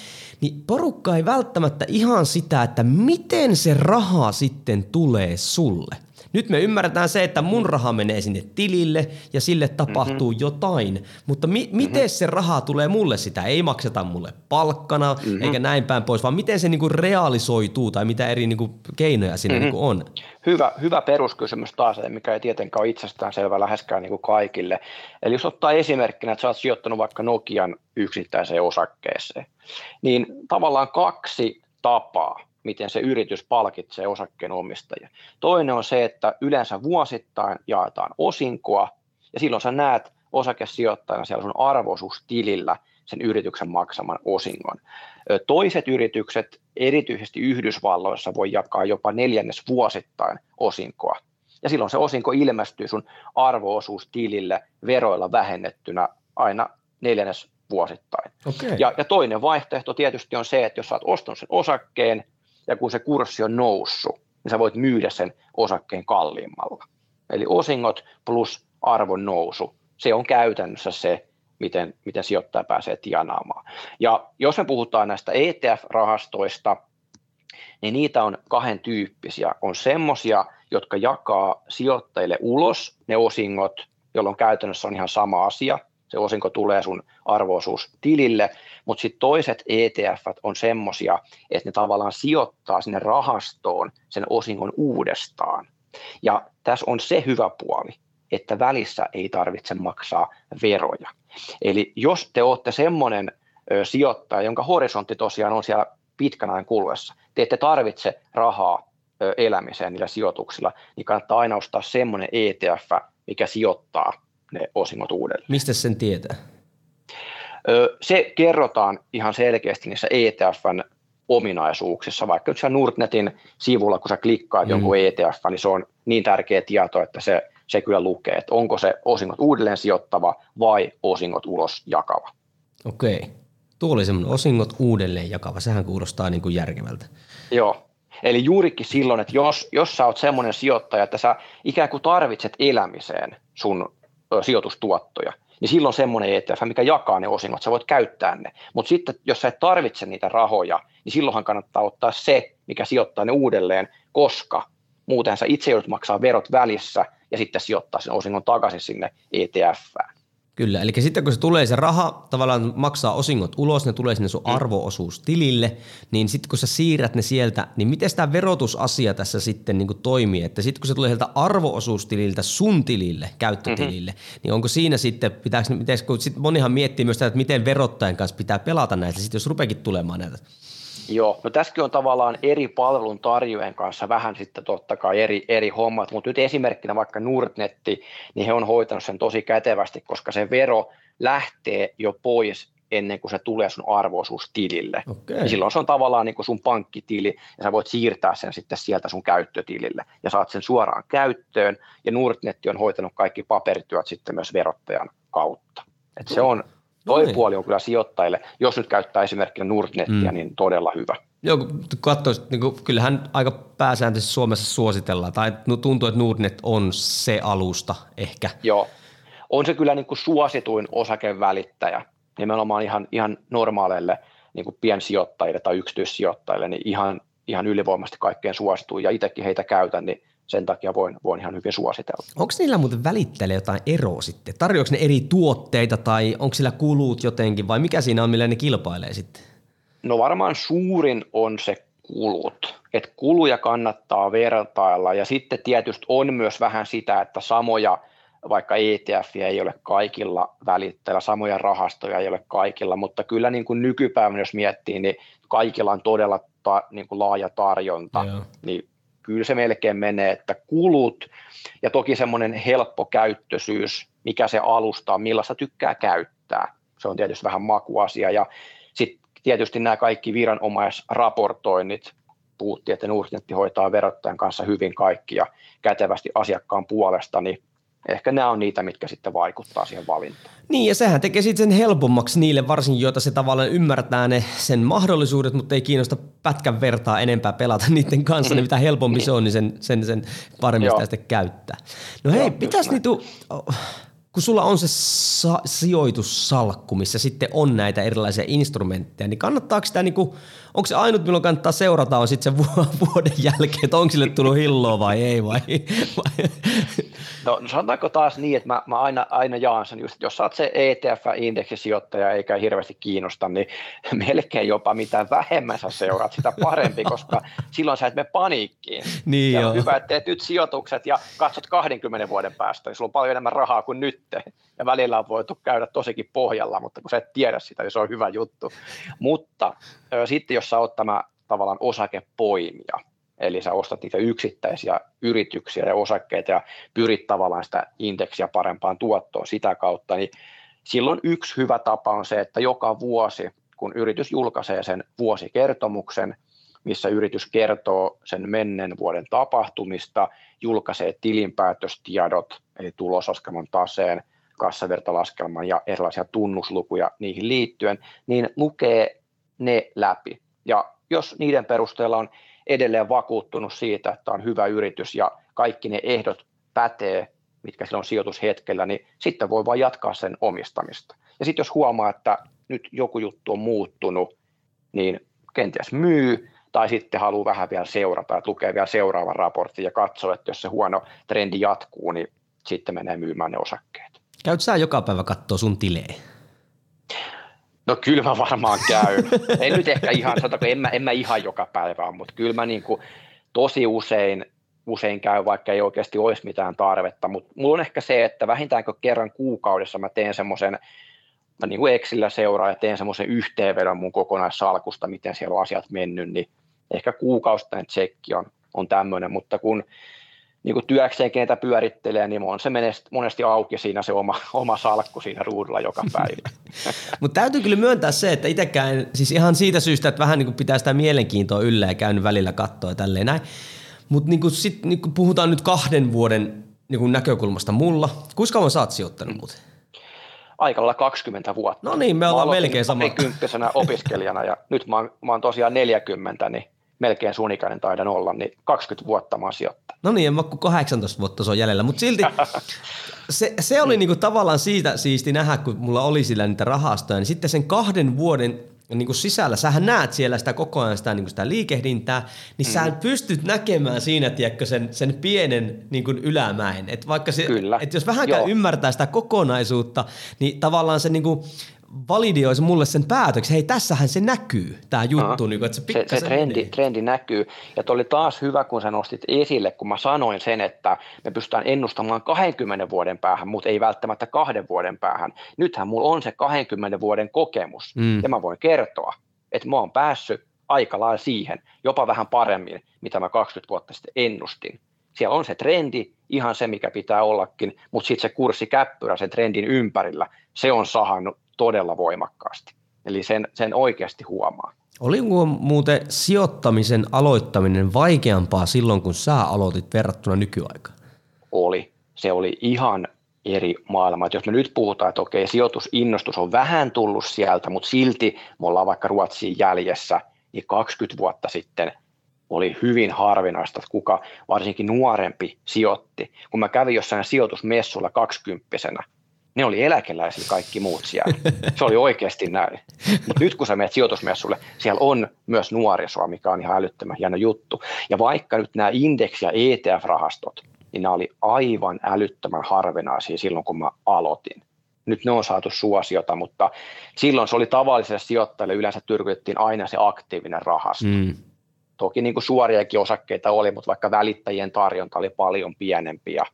niin porukka ei välttämättä ihan sitä, että miten se raha sitten tulee sulle. Nyt me ymmärretään se, että mun raha menee sinne tilille ja sille tapahtuu mm-hmm. jotain, mutta mi- mm-hmm. miten se raha tulee mulle? Sitä ei makseta mulle palkkana mm-hmm. eikä näin päin pois, vaan miten se niinku realisoituu tai mitä eri niinku keinoja siinä mm-hmm. niinku on? Hyvä, hyvä peruskysymys taas, mikä ei tietenkään ole itsestään selvä läheskään niinku kaikille. Eli jos ottaa esimerkkinä, että sä oot sijoittanut vaikka Nokian yksittäiseen osakkeeseen, niin tavallaan kaksi tapaa miten se yritys palkitsee osakkeenomistajia. Toinen on se, että yleensä vuosittain jaetaan osinkoa, ja silloin sä näet osakesijoittajana siellä sun arvoisuustilillä sen yrityksen maksaman osingon. Toiset yritykset, erityisesti Yhdysvalloissa, voi jakaa jopa neljännes vuosittain osinkoa. Ja silloin se osinko ilmestyy sun arvoosuustilille veroilla vähennettynä aina neljännes vuosittain. Okay. Ja, ja toinen vaihtoehto tietysti on se, että jos sä oot ostanut sen osakkeen, ja kun se kurssi on noussut, niin sä voit myydä sen osakkeen kalliimmalla. Eli osingot plus arvon nousu, se on käytännössä se, miten, miten sijoittaja pääsee tienaamaan. Ja jos me puhutaan näistä ETF-rahastoista, niin niitä on kahden tyyppisiä. On semmoisia, jotka jakaa sijoittajille ulos ne osingot, jolloin käytännössä on ihan sama asia, se osinko tulee sun arvoisuus tilille, mutta sitten toiset ETF on semmoisia, että ne tavallaan sijoittaa sinne rahastoon sen osingon uudestaan. Ja tässä on se hyvä puoli, että välissä ei tarvitse maksaa veroja. Eli jos te olette semmoinen sijoittaja, jonka horisontti tosiaan on siellä pitkän ajan kuluessa, te ette tarvitse rahaa elämiseen niillä sijoituksilla, niin kannattaa aina ostaa semmoinen ETF, mikä sijoittaa ne osingot uudelleen. Mistä sen tietää? Se kerrotaan ihan selkeästi niissä ETFn ominaisuuksissa, vaikka nyt siellä Nordnetin sivulla, kun sä klikkaat mm. jonkun ETF, niin se on niin tärkeä tieto, että se, se kyllä lukee, että onko se osingot uudelleen sijoittava vai osingot ulos jakava. Okei. Tuo oli semmoinen osingot uudelleen jakava, sehän kuulostaa niin kuin järkevältä. Joo, Eli juurikin silloin, että jos, jos sä oot semmoinen sijoittaja, että sä ikään kuin tarvitset elämiseen sun sijoitustuottoja, niin silloin semmoinen ETF, mikä jakaa ne osingot, sä voit käyttää ne. Mutta sitten, jos sä et tarvitse niitä rahoja, niin silloinhan kannattaa ottaa se, mikä sijoittaa ne uudelleen, koska muuten sä itse joudut maksaa verot välissä ja sitten sijoittaa sen osingon takaisin sinne ETFään. Kyllä, eli sitten kun se tulee se raha, tavallaan maksaa osingot ulos, ne tulee sinne sun mm. arvoosuustilille, niin sitten kun sä siirrät ne sieltä, niin miten tämä verotusasia tässä sitten niin toimii? Että sitten kun se tulee sieltä arvoosuustililtä sun tilille, käyttötilille, mm-hmm. niin onko siinä sitten, pitääkö, miten, kun sit monihan miettii myös sitä, että miten verottajan kanssa pitää pelata näitä, sitten jos rupeakin tulemaan näitä Joo, no tässäkin on tavallaan eri palvelun tarjoajien kanssa vähän sitten totta kai eri, eri hommat, mutta nyt esimerkkinä vaikka Nordnetti, niin he on hoitanut sen tosi kätevästi, koska se vero lähtee jo pois ennen kuin se tulee sun arvoisuustilille. Okay. Ja silloin se on tavallaan niin kuin sun pankkitili, ja sä voit siirtää sen sitten sieltä sun käyttötilille, ja saat sen suoraan käyttöön, ja Nordnetti on hoitanut kaikki paperityöt sitten myös verottajan kautta. Et se on Toi niin. puoli on kyllä sijoittajille, jos nyt käyttää esimerkkinä Nordnettia, mm. niin todella hyvä. Joo, kun katsoisi, niin kuin, kyllähän aika pääsääntöisesti Suomessa suositellaan, tai tuntuu, että Nordnet on se alusta ehkä. Joo, on se kyllä niin kuin suosituin osakevälittäjä, nimenomaan ihan, ihan normaaleille niin kuin piensijoittajille tai yksityissijoittajille, niin ihan, ihan ylivoimasti kaikkein suosituin, ja itsekin heitä käytän, niin sen takia voin, voin ihan hyvin suositella. Onko niillä muuten välittäjille jotain eroa sitten? Tarjoako ne eri tuotteita tai onko sillä kulut jotenkin vai mikä siinä on, millä ne kilpailee sitten? No varmaan suurin on se kulut. Et kuluja kannattaa vertailla ja sitten tietysti on myös vähän sitä, että samoja vaikka ETF ei ole kaikilla välittäjillä, samoja rahastoja ei ole kaikilla, mutta kyllä niin kuin nykypäivänä, jos miettii, niin kaikilla on todella ta, niin kuin laaja tarjonta, Joo. niin kyllä se melkein menee, että kulut ja toki semmoinen helppo käyttöisyys, mikä se alustaa, millaista tykkää käyttää. Se on tietysti vähän makuasia ja sitten tietysti nämä kaikki viranomaisraportoinnit, puhuttiin, että Nordnetti hoitaa verottajan kanssa hyvin kaikki ja kätevästi asiakkaan puolesta, niin ehkä nämä on niitä, mitkä sitten vaikuttaa siihen valintaan. Niin, ja sehän tekee sitten sen helpommaksi niille varsinkin, joita se tavallaan ymmärtää ne sen mahdollisuudet, mutta ei kiinnosta pätkän vertaa enempää pelata niiden kanssa, niin mitä helpompi se on, niin sen, sen, sen paremmin sitä sitten käyttää. No hei, pitäisi niitä, kun sulla on se sa- sijoitussalkku, missä sitten on näitä erilaisia instrumentteja, niin kannattaako sitä niinku, onko se ainut, milloin kannattaa seurata, on sitten se vuoden jälkeen, että onko sille tullut hilloa vai ei vai? vai? No, no sanotaanko taas niin, että mä, mä aina, aina jaan sen just, että jos sä oot se ETF-indeksisijoittaja eikä hirveästi kiinnosta, niin melkein jopa mitä vähemmän sä seuraat, sitä parempi, koska silloin sä et mene paniikkiin. Niin ja on hyvä, että teet nyt sijoitukset ja katsot 20 vuoden päästä, niin sulla on paljon enemmän rahaa kuin nyt. Ja välillä on voitu käydä tosikin pohjalla, mutta kun sä et tiedä sitä, niin se on hyvä juttu. Mutta sitten jos sä oot tämä tavallaan osakepoimija, eli sä ostat niitä yksittäisiä yrityksiä ja osakkeita ja pyrit tavallaan sitä indeksiä parempaan tuottoon sitä kautta, niin silloin yksi hyvä tapa on se, että joka vuosi, kun yritys julkaisee sen vuosikertomuksen, missä yritys kertoo sen menneen vuoden tapahtumista, julkaisee tilinpäätöstiedot, eli tulosaskelman taseen, kassavertalaskelman ja erilaisia tunnuslukuja niihin liittyen, niin lukee ne läpi. Ja jos niiden perusteella on edelleen vakuuttunut siitä, että on hyvä yritys ja kaikki ne ehdot pätee, mitkä silloin sijoitushetkellä, niin sitten voi vain jatkaa sen omistamista. Ja sitten jos huomaa, että nyt joku juttu on muuttunut, niin kenties myy, tai sitten haluaa vähän vielä seurata, että lukee vielä seuraavan raportin ja katsoo, että jos se huono trendi jatkuu, niin sitten menee myymään ne osakkeet. Käyt sä joka päivä katsoa sun tilejä? No kyllä mä varmaan käyn. en nyt ehkä ihan, sanotaanko, en mä, en mä ihan joka päivä, mutta kyllä mä niin kuin tosi usein, usein käy, vaikka ei oikeasti olisi mitään tarvetta, mutta mulla on ehkä se, että vähintäänkö kerran kuukaudessa mä teen semmoisen, mä niin kuin Excelillä seuraan ja teen semmoisen yhteenvedon mun kokonaissalkusta, miten siellä on asiat mennyt, niin ehkä kuukausittainen tsekki on, on tämmöinen, mutta kun niin kuin työkseen keitä pyörittelee, niin on se monesti auki siinä se oma, oma salkku siinä ruudulla joka päivä. Mutta täytyy kyllä myöntää se, että itsekään, siis ihan siitä syystä, että vähän niin kuin pitää sitä mielenkiintoa yllä ja käynyt välillä katsoa ja tälleen näin. Mutta niin sitten niin puhutaan nyt kahden vuoden niin kuin näkökulmasta mulla. Kuinka kauan sä oot sijoittanut muuten? Aika lailla 20 vuotta. No niin, me ollaan melkein sama. Mä opiskelijana ja nyt mä oon, mä oon tosiaan 40, niin melkein sun ikäinen taidan olla, niin 20 vuotta mä oon. No niin, en mä 18 vuotta se on jäljellä, mutta silti se, se oli niinku tavallaan siitä siisti nähdä, kun mulla oli sillä niitä rahastoja, niin sitten sen kahden vuoden niin kuin sisällä, sähän näet siellä sitä koko ajan sitä, niin kuin sitä liikehdintää, niin mm. sä pystyt näkemään siinä, tiedätkö, sen, sen pienen niin kuin ylämäen. Et vaikka se, Kyllä. Et jos vähänkään Joo. ymmärtää sitä kokonaisuutta, niin tavallaan se niin kuin, validioisi mulle sen päätöksen, hei tässähän se näkyy, tämä juttu. Niin, että se, se, se trendi, trendi näkyy. Ja oli taas hyvä, kun sä nostit esille, kun mä sanoin sen, että me pystytään ennustamaan 20 vuoden päähän, mutta ei välttämättä kahden vuoden päähän. Nythän mulla on se 20 vuoden kokemus, mm. ja mä voin kertoa, että mä oon päässyt aika lailla siihen, jopa vähän paremmin, mitä mä 20 vuotta sitten ennustin. Siellä on se trendi, ihan se, mikä pitää ollakin, mutta sitten se kurssikäppyrä sen trendin ympärillä, se on sahannut todella voimakkaasti. Eli sen, sen oikeasti huomaa. Oliko muuten sijoittamisen aloittaminen vaikeampaa silloin, kun sä aloitit verrattuna nykyaikaan? Oli. Se oli ihan eri maailmaa. Et jos me nyt puhutaan, että okei, sijoitusinnostus on vähän tullut sieltä, mutta silti me ollaan vaikka Ruotsiin jäljessä, niin 20 vuotta sitten oli hyvin harvinaista, että kuka varsinkin nuorempi sijoitti. Kun mä kävin jossain sijoitusmessulla kaksikymppisenä, ne oli eläkeläisiä kaikki muut siellä. Se oli oikeasti näin. Mutta nyt kun sä menet sijoitusmessulle, siellä on myös nuorisoa, mikä on ihan älyttömän hieno juttu. Ja vaikka nyt nämä indeksi- ja ETF-rahastot, niin nämä oli aivan älyttömän harvinaisia silloin, kun mä aloitin. Nyt ne on saatu suosiota, mutta silloin se oli tavalliselle sijoittajalle yleensä tyrkytettiin aina se aktiivinen rahasto. Mm. Toki niin kuin suoriakin osakkeita oli, mutta vaikka välittäjien tarjonta oli paljon pienempi ja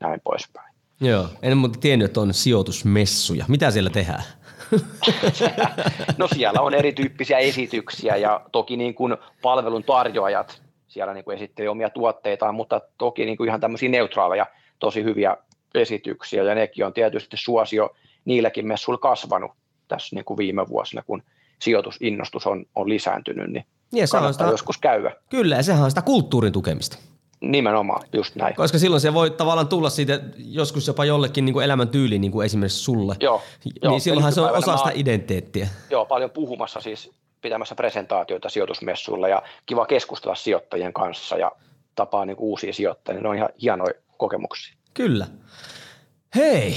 näin poispäin. Joo, en muuten tiennyt, että on sijoitusmessuja. Mitä siellä tehdään? no siellä on erityyppisiä esityksiä ja toki niin kuin palvelun tarjoajat siellä niin kuin esittelee omia tuotteitaan, mutta toki niin kuin ihan tämmöisiä neutraaleja, tosi hyviä esityksiä ja nekin on tietysti suosio niilläkin messuilla kasvanut tässä niin kuin viime vuosina, kun sijoitusinnostus on, on lisääntynyt, niin ja se on sitä, joskus käydä. Kyllä, ja sehän on sitä kulttuurin tukemista. Nimenomaan, just näin. Koska silloin se voi tavallaan tulla siitä joskus jopa jollekin niin kuin elämäntyyliin, niin kuin esimerkiksi sulle. Joo. Niin joo, silloinhan se on osa sitä identiteettiä. Joo, paljon puhumassa siis pitämässä presentaatioita sijoitusmessuilla ja kiva keskustella sijoittajien kanssa ja tapaa niin uusia sijoittajia. Ne on ihan hienoja kokemuksia. Kyllä. Hei,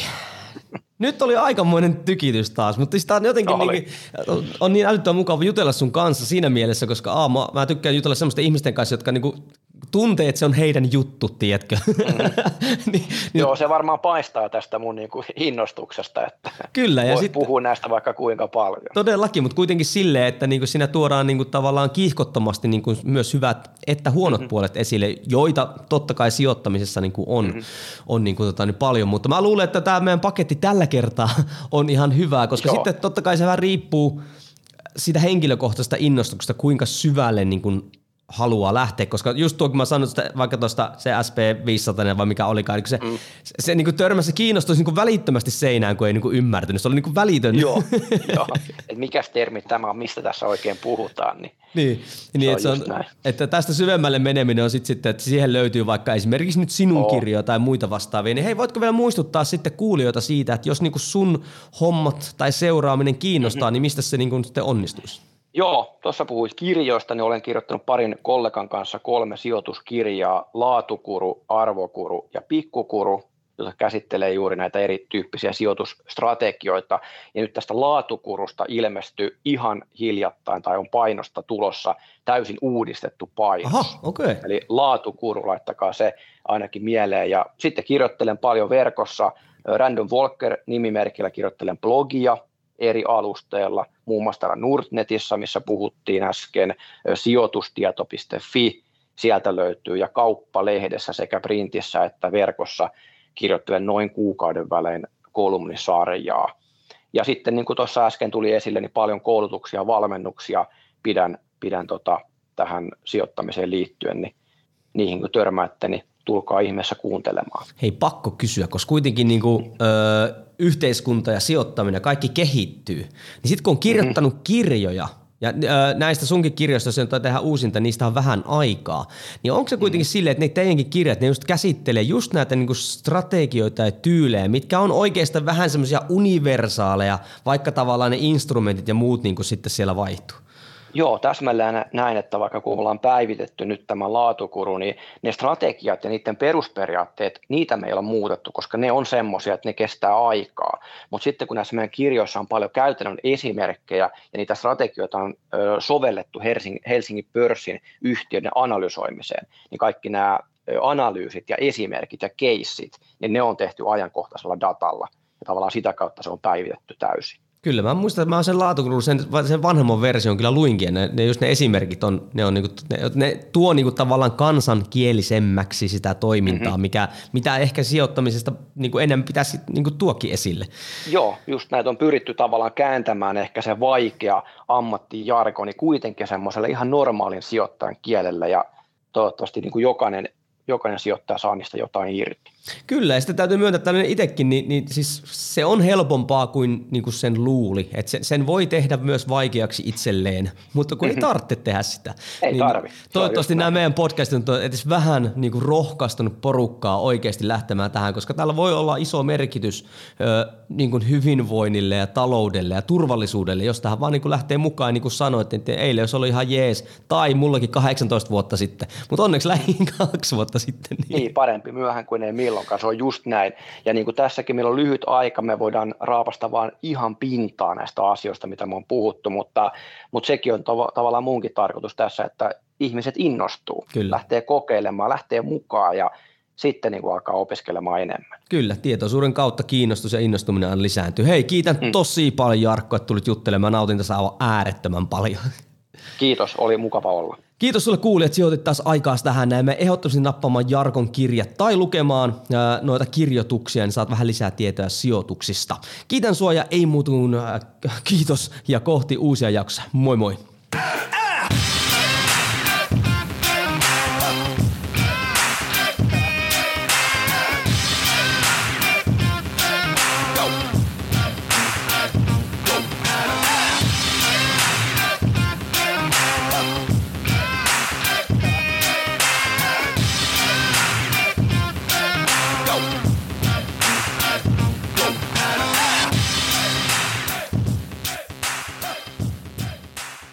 nyt oli aikamoinen tykitys taas, mutta sitä on jotenkin no, niin, on niin älyttömän mukava jutella sun kanssa siinä mielessä, koska aa, mä, mä tykkään jutella semmoisten ihmisten kanssa, jotka niinku tuntee, että se on heidän juttu, tiedätkö? Mm. niin, Joo, se varmaan paistaa tästä mun niinku innostuksesta, että Kyllä, ja sit, puhua näistä vaikka kuinka paljon. Todellakin, mutta kuitenkin silleen, että niinku siinä tuodaan niinku tavallaan kiihkottomasti niinku myös hyvät että huonot mm-hmm. puolet esille, joita totta kai sijoittamisessa niinku on, mm-hmm. on niinku tota, niin paljon, mutta mä luulen, että tämä meidän paketti tällä kertaa on ihan hyvää, koska Joo. sitten totta kai se vähän riippuu siitä henkilökohtaisesta innostuksesta, kuinka syvälle niin kuin haluaa lähteä, koska just tuo, kun mä sanoin että vaikka tuosta se SP500 vai mikä olikaan, niin se, mm. se, se niin törmäsi se kiinnostus niin välittömästi seinään, kun ei niin ymmärtänyt. Se oli niin välitön. Joo, joo. Et mikäs termi tämä on, mistä tässä oikein puhutaan. Niin, niin, niin että, se on, että tästä syvemmälle meneminen on sitten, sit, että siihen löytyy vaikka esimerkiksi nyt sinun oh. kirjoja tai muita vastaavia, niin hei, voitko vielä muistuttaa sitten kuulijoita siitä, että jos niin sun hommat tai seuraaminen kiinnostaa, mm-hmm. niin mistä se niin sitten onnistuisi? Joo, tuossa puhuit kirjoista, niin olen kirjoittanut parin kollegan kanssa kolme sijoituskirjaa, laatukuru, arvokuru ja pikkukuru, joka käsittelee juuri näitä erityyppisiä sijoitusstrategioita. Ja nyt tästä laatukurusta ilmestyy ihan hiljattain tai on painosta tulossa täysin uudistettu painos. Aha, okay. Eli laatukuru, laittakaa se ainakin mieleen. Ja sitten kirjoittelen paljon verkossa. Random Walker nimimerkillä kirjoittelen blogia eri alusteilla, muun muassa täällä Nordnetissä, missä puhuttiin äsken, sijoitustieto.fi, sieltä löytyy, ja kauppalehdessä sekä printissä että verkossa kirjoittelen noin kuukauden välein kolumnisarjaa. Ja sitten niin kuin tuossa äsken tuli esille, niin paljon koulutuksia, valmennuksia pidän, pidän tota, tähän sijoittamiseen liittyen, niin niihin kun törmäätte, niin tulkaa ihmeessä kuuntelemaan. Hei, pakko kysyä, koska kuitenkin niin kuin, ö, yhteiskunta ja sijoittaminen, kaikki kehittyy. Niin sitten kun on kirjoittanut mm-hmm. kirjoja, ja ö, näistä sunkin kirjoista, jos tehdä uusinta, niistä on vähän aikaa. Niin onko se kuitenkin mm. silleen, että ne teidänkin kirjat, ne just käsittelee just näitä niinku strategioita ja tyylejä, mitkä on oikeastaan vähän semmoisia universaaleja, vaikka tavallaan ne instrumentit ja muut niinku sitten siellä vaihtuu? Joo, täsmälleen näin, että vaikka kun ollaan päivitetty nyt tämä laatukuru, niin ne strategiat ja niiden perusperiaatteet, niitä me ei ole muutettu, koska ne on semmoisia, että ne kestää aikaa. Mutta sitten kun näissä meidän kirjoissa on paljon käytännön esimerkkejä ja niitä strategioita on sovellettu Helsingin, Helsingin pörssin yhtiöiden analysoimiseen, niin kaikki nämä analyysit ja esimerkit ja keissit, niin ne on tehty ajankohtaisella datalla ja tavallaan sitä kautta se on päivitetty täysin. Kyllä, mä muistan, että mä sen laatukulun, sen, sen vanhemman version kyllä luinkin, ne, ne, just ne esimerkit on, ne, on niinku, ne, ne tuo niinku tavallaan kansankielisemmäksi sitä toimintaa, mm-hmm. mikä, mitä ehkä sijoittamisesta niinku enemmän pitäisi niinku tuokin esille. Joo, just näitä on pyritty tavallaan kääntämään ehkä se vaikea ammattijargoni kuitenkin semmoiselle ihan normaalin sijoittajan kielellä ja toivottavasti niinku jokainen, jokainen sijoittaja saa niistä jotain irti. Kyllä, ja sitten täytyy myöntää, tällainen itsekin, niin, niin siis se on helpompaa kuin, niin kuin sen luuli. Että sen, sen voi tehdä myös vaikeaksi itselleen, mutta kun ei tarvitse tehdä sitä. Ei niin tarvi. Toivottavasti nämä meidän podcastit on edes vähän niin kuin rohkaistunut porukkaa oikeasti lähtemään tähän, koska täällä voi olla iso merkitys ö, niin kuin hyvinvoinnille ja taloudelle ja turvallisuudelle, jos tähän vaan niin kuin lähtee mukaan, niin kuin sanoit, että eilen olisi ollut ihan jees, tai mullakin 18 vuotta sitten, mutta onneksi lähin kaksi vuotta sitten. Niin, niin parempi myöhään kuin ei milloinkaan, se on just näin. Ja niin kuin tässäkin meillä on lyhyt aika, me voidaan raapasta vaan ihan pintaa näistä asioista, mitä me on puhuttu, mutta, mutta sekin on tav- tavallaan muunkin tarkoitus tässä, että ihmiset innostuu, Kyllä. lähtee kokeilemaan, lähtee mukaan ja sitten niin kuin alkaa opiskelemaan enemmän. Kyllä, tietoisuuden kautta kiinnostus ja innostuminen on lisääntyy. Hei, kiitän mm. tosi paljon Jarkko, että tulit juttelemaan. Nautin tässä aivan äärettömän paljon. Kiitos, oli mukava olla. Kiitos sulle kuulijat, että sijoitit taas aikaa tähän näin. Me ehdottomasti nappaamaan Jarkon kirjat tai lukemaan ää, noita kirjoituksia, niin saat vähän lisää tietoa sijoituksista. Kiitän sua ja ei muutu kiitos ja kohti uusia jaksoja. Moi moi!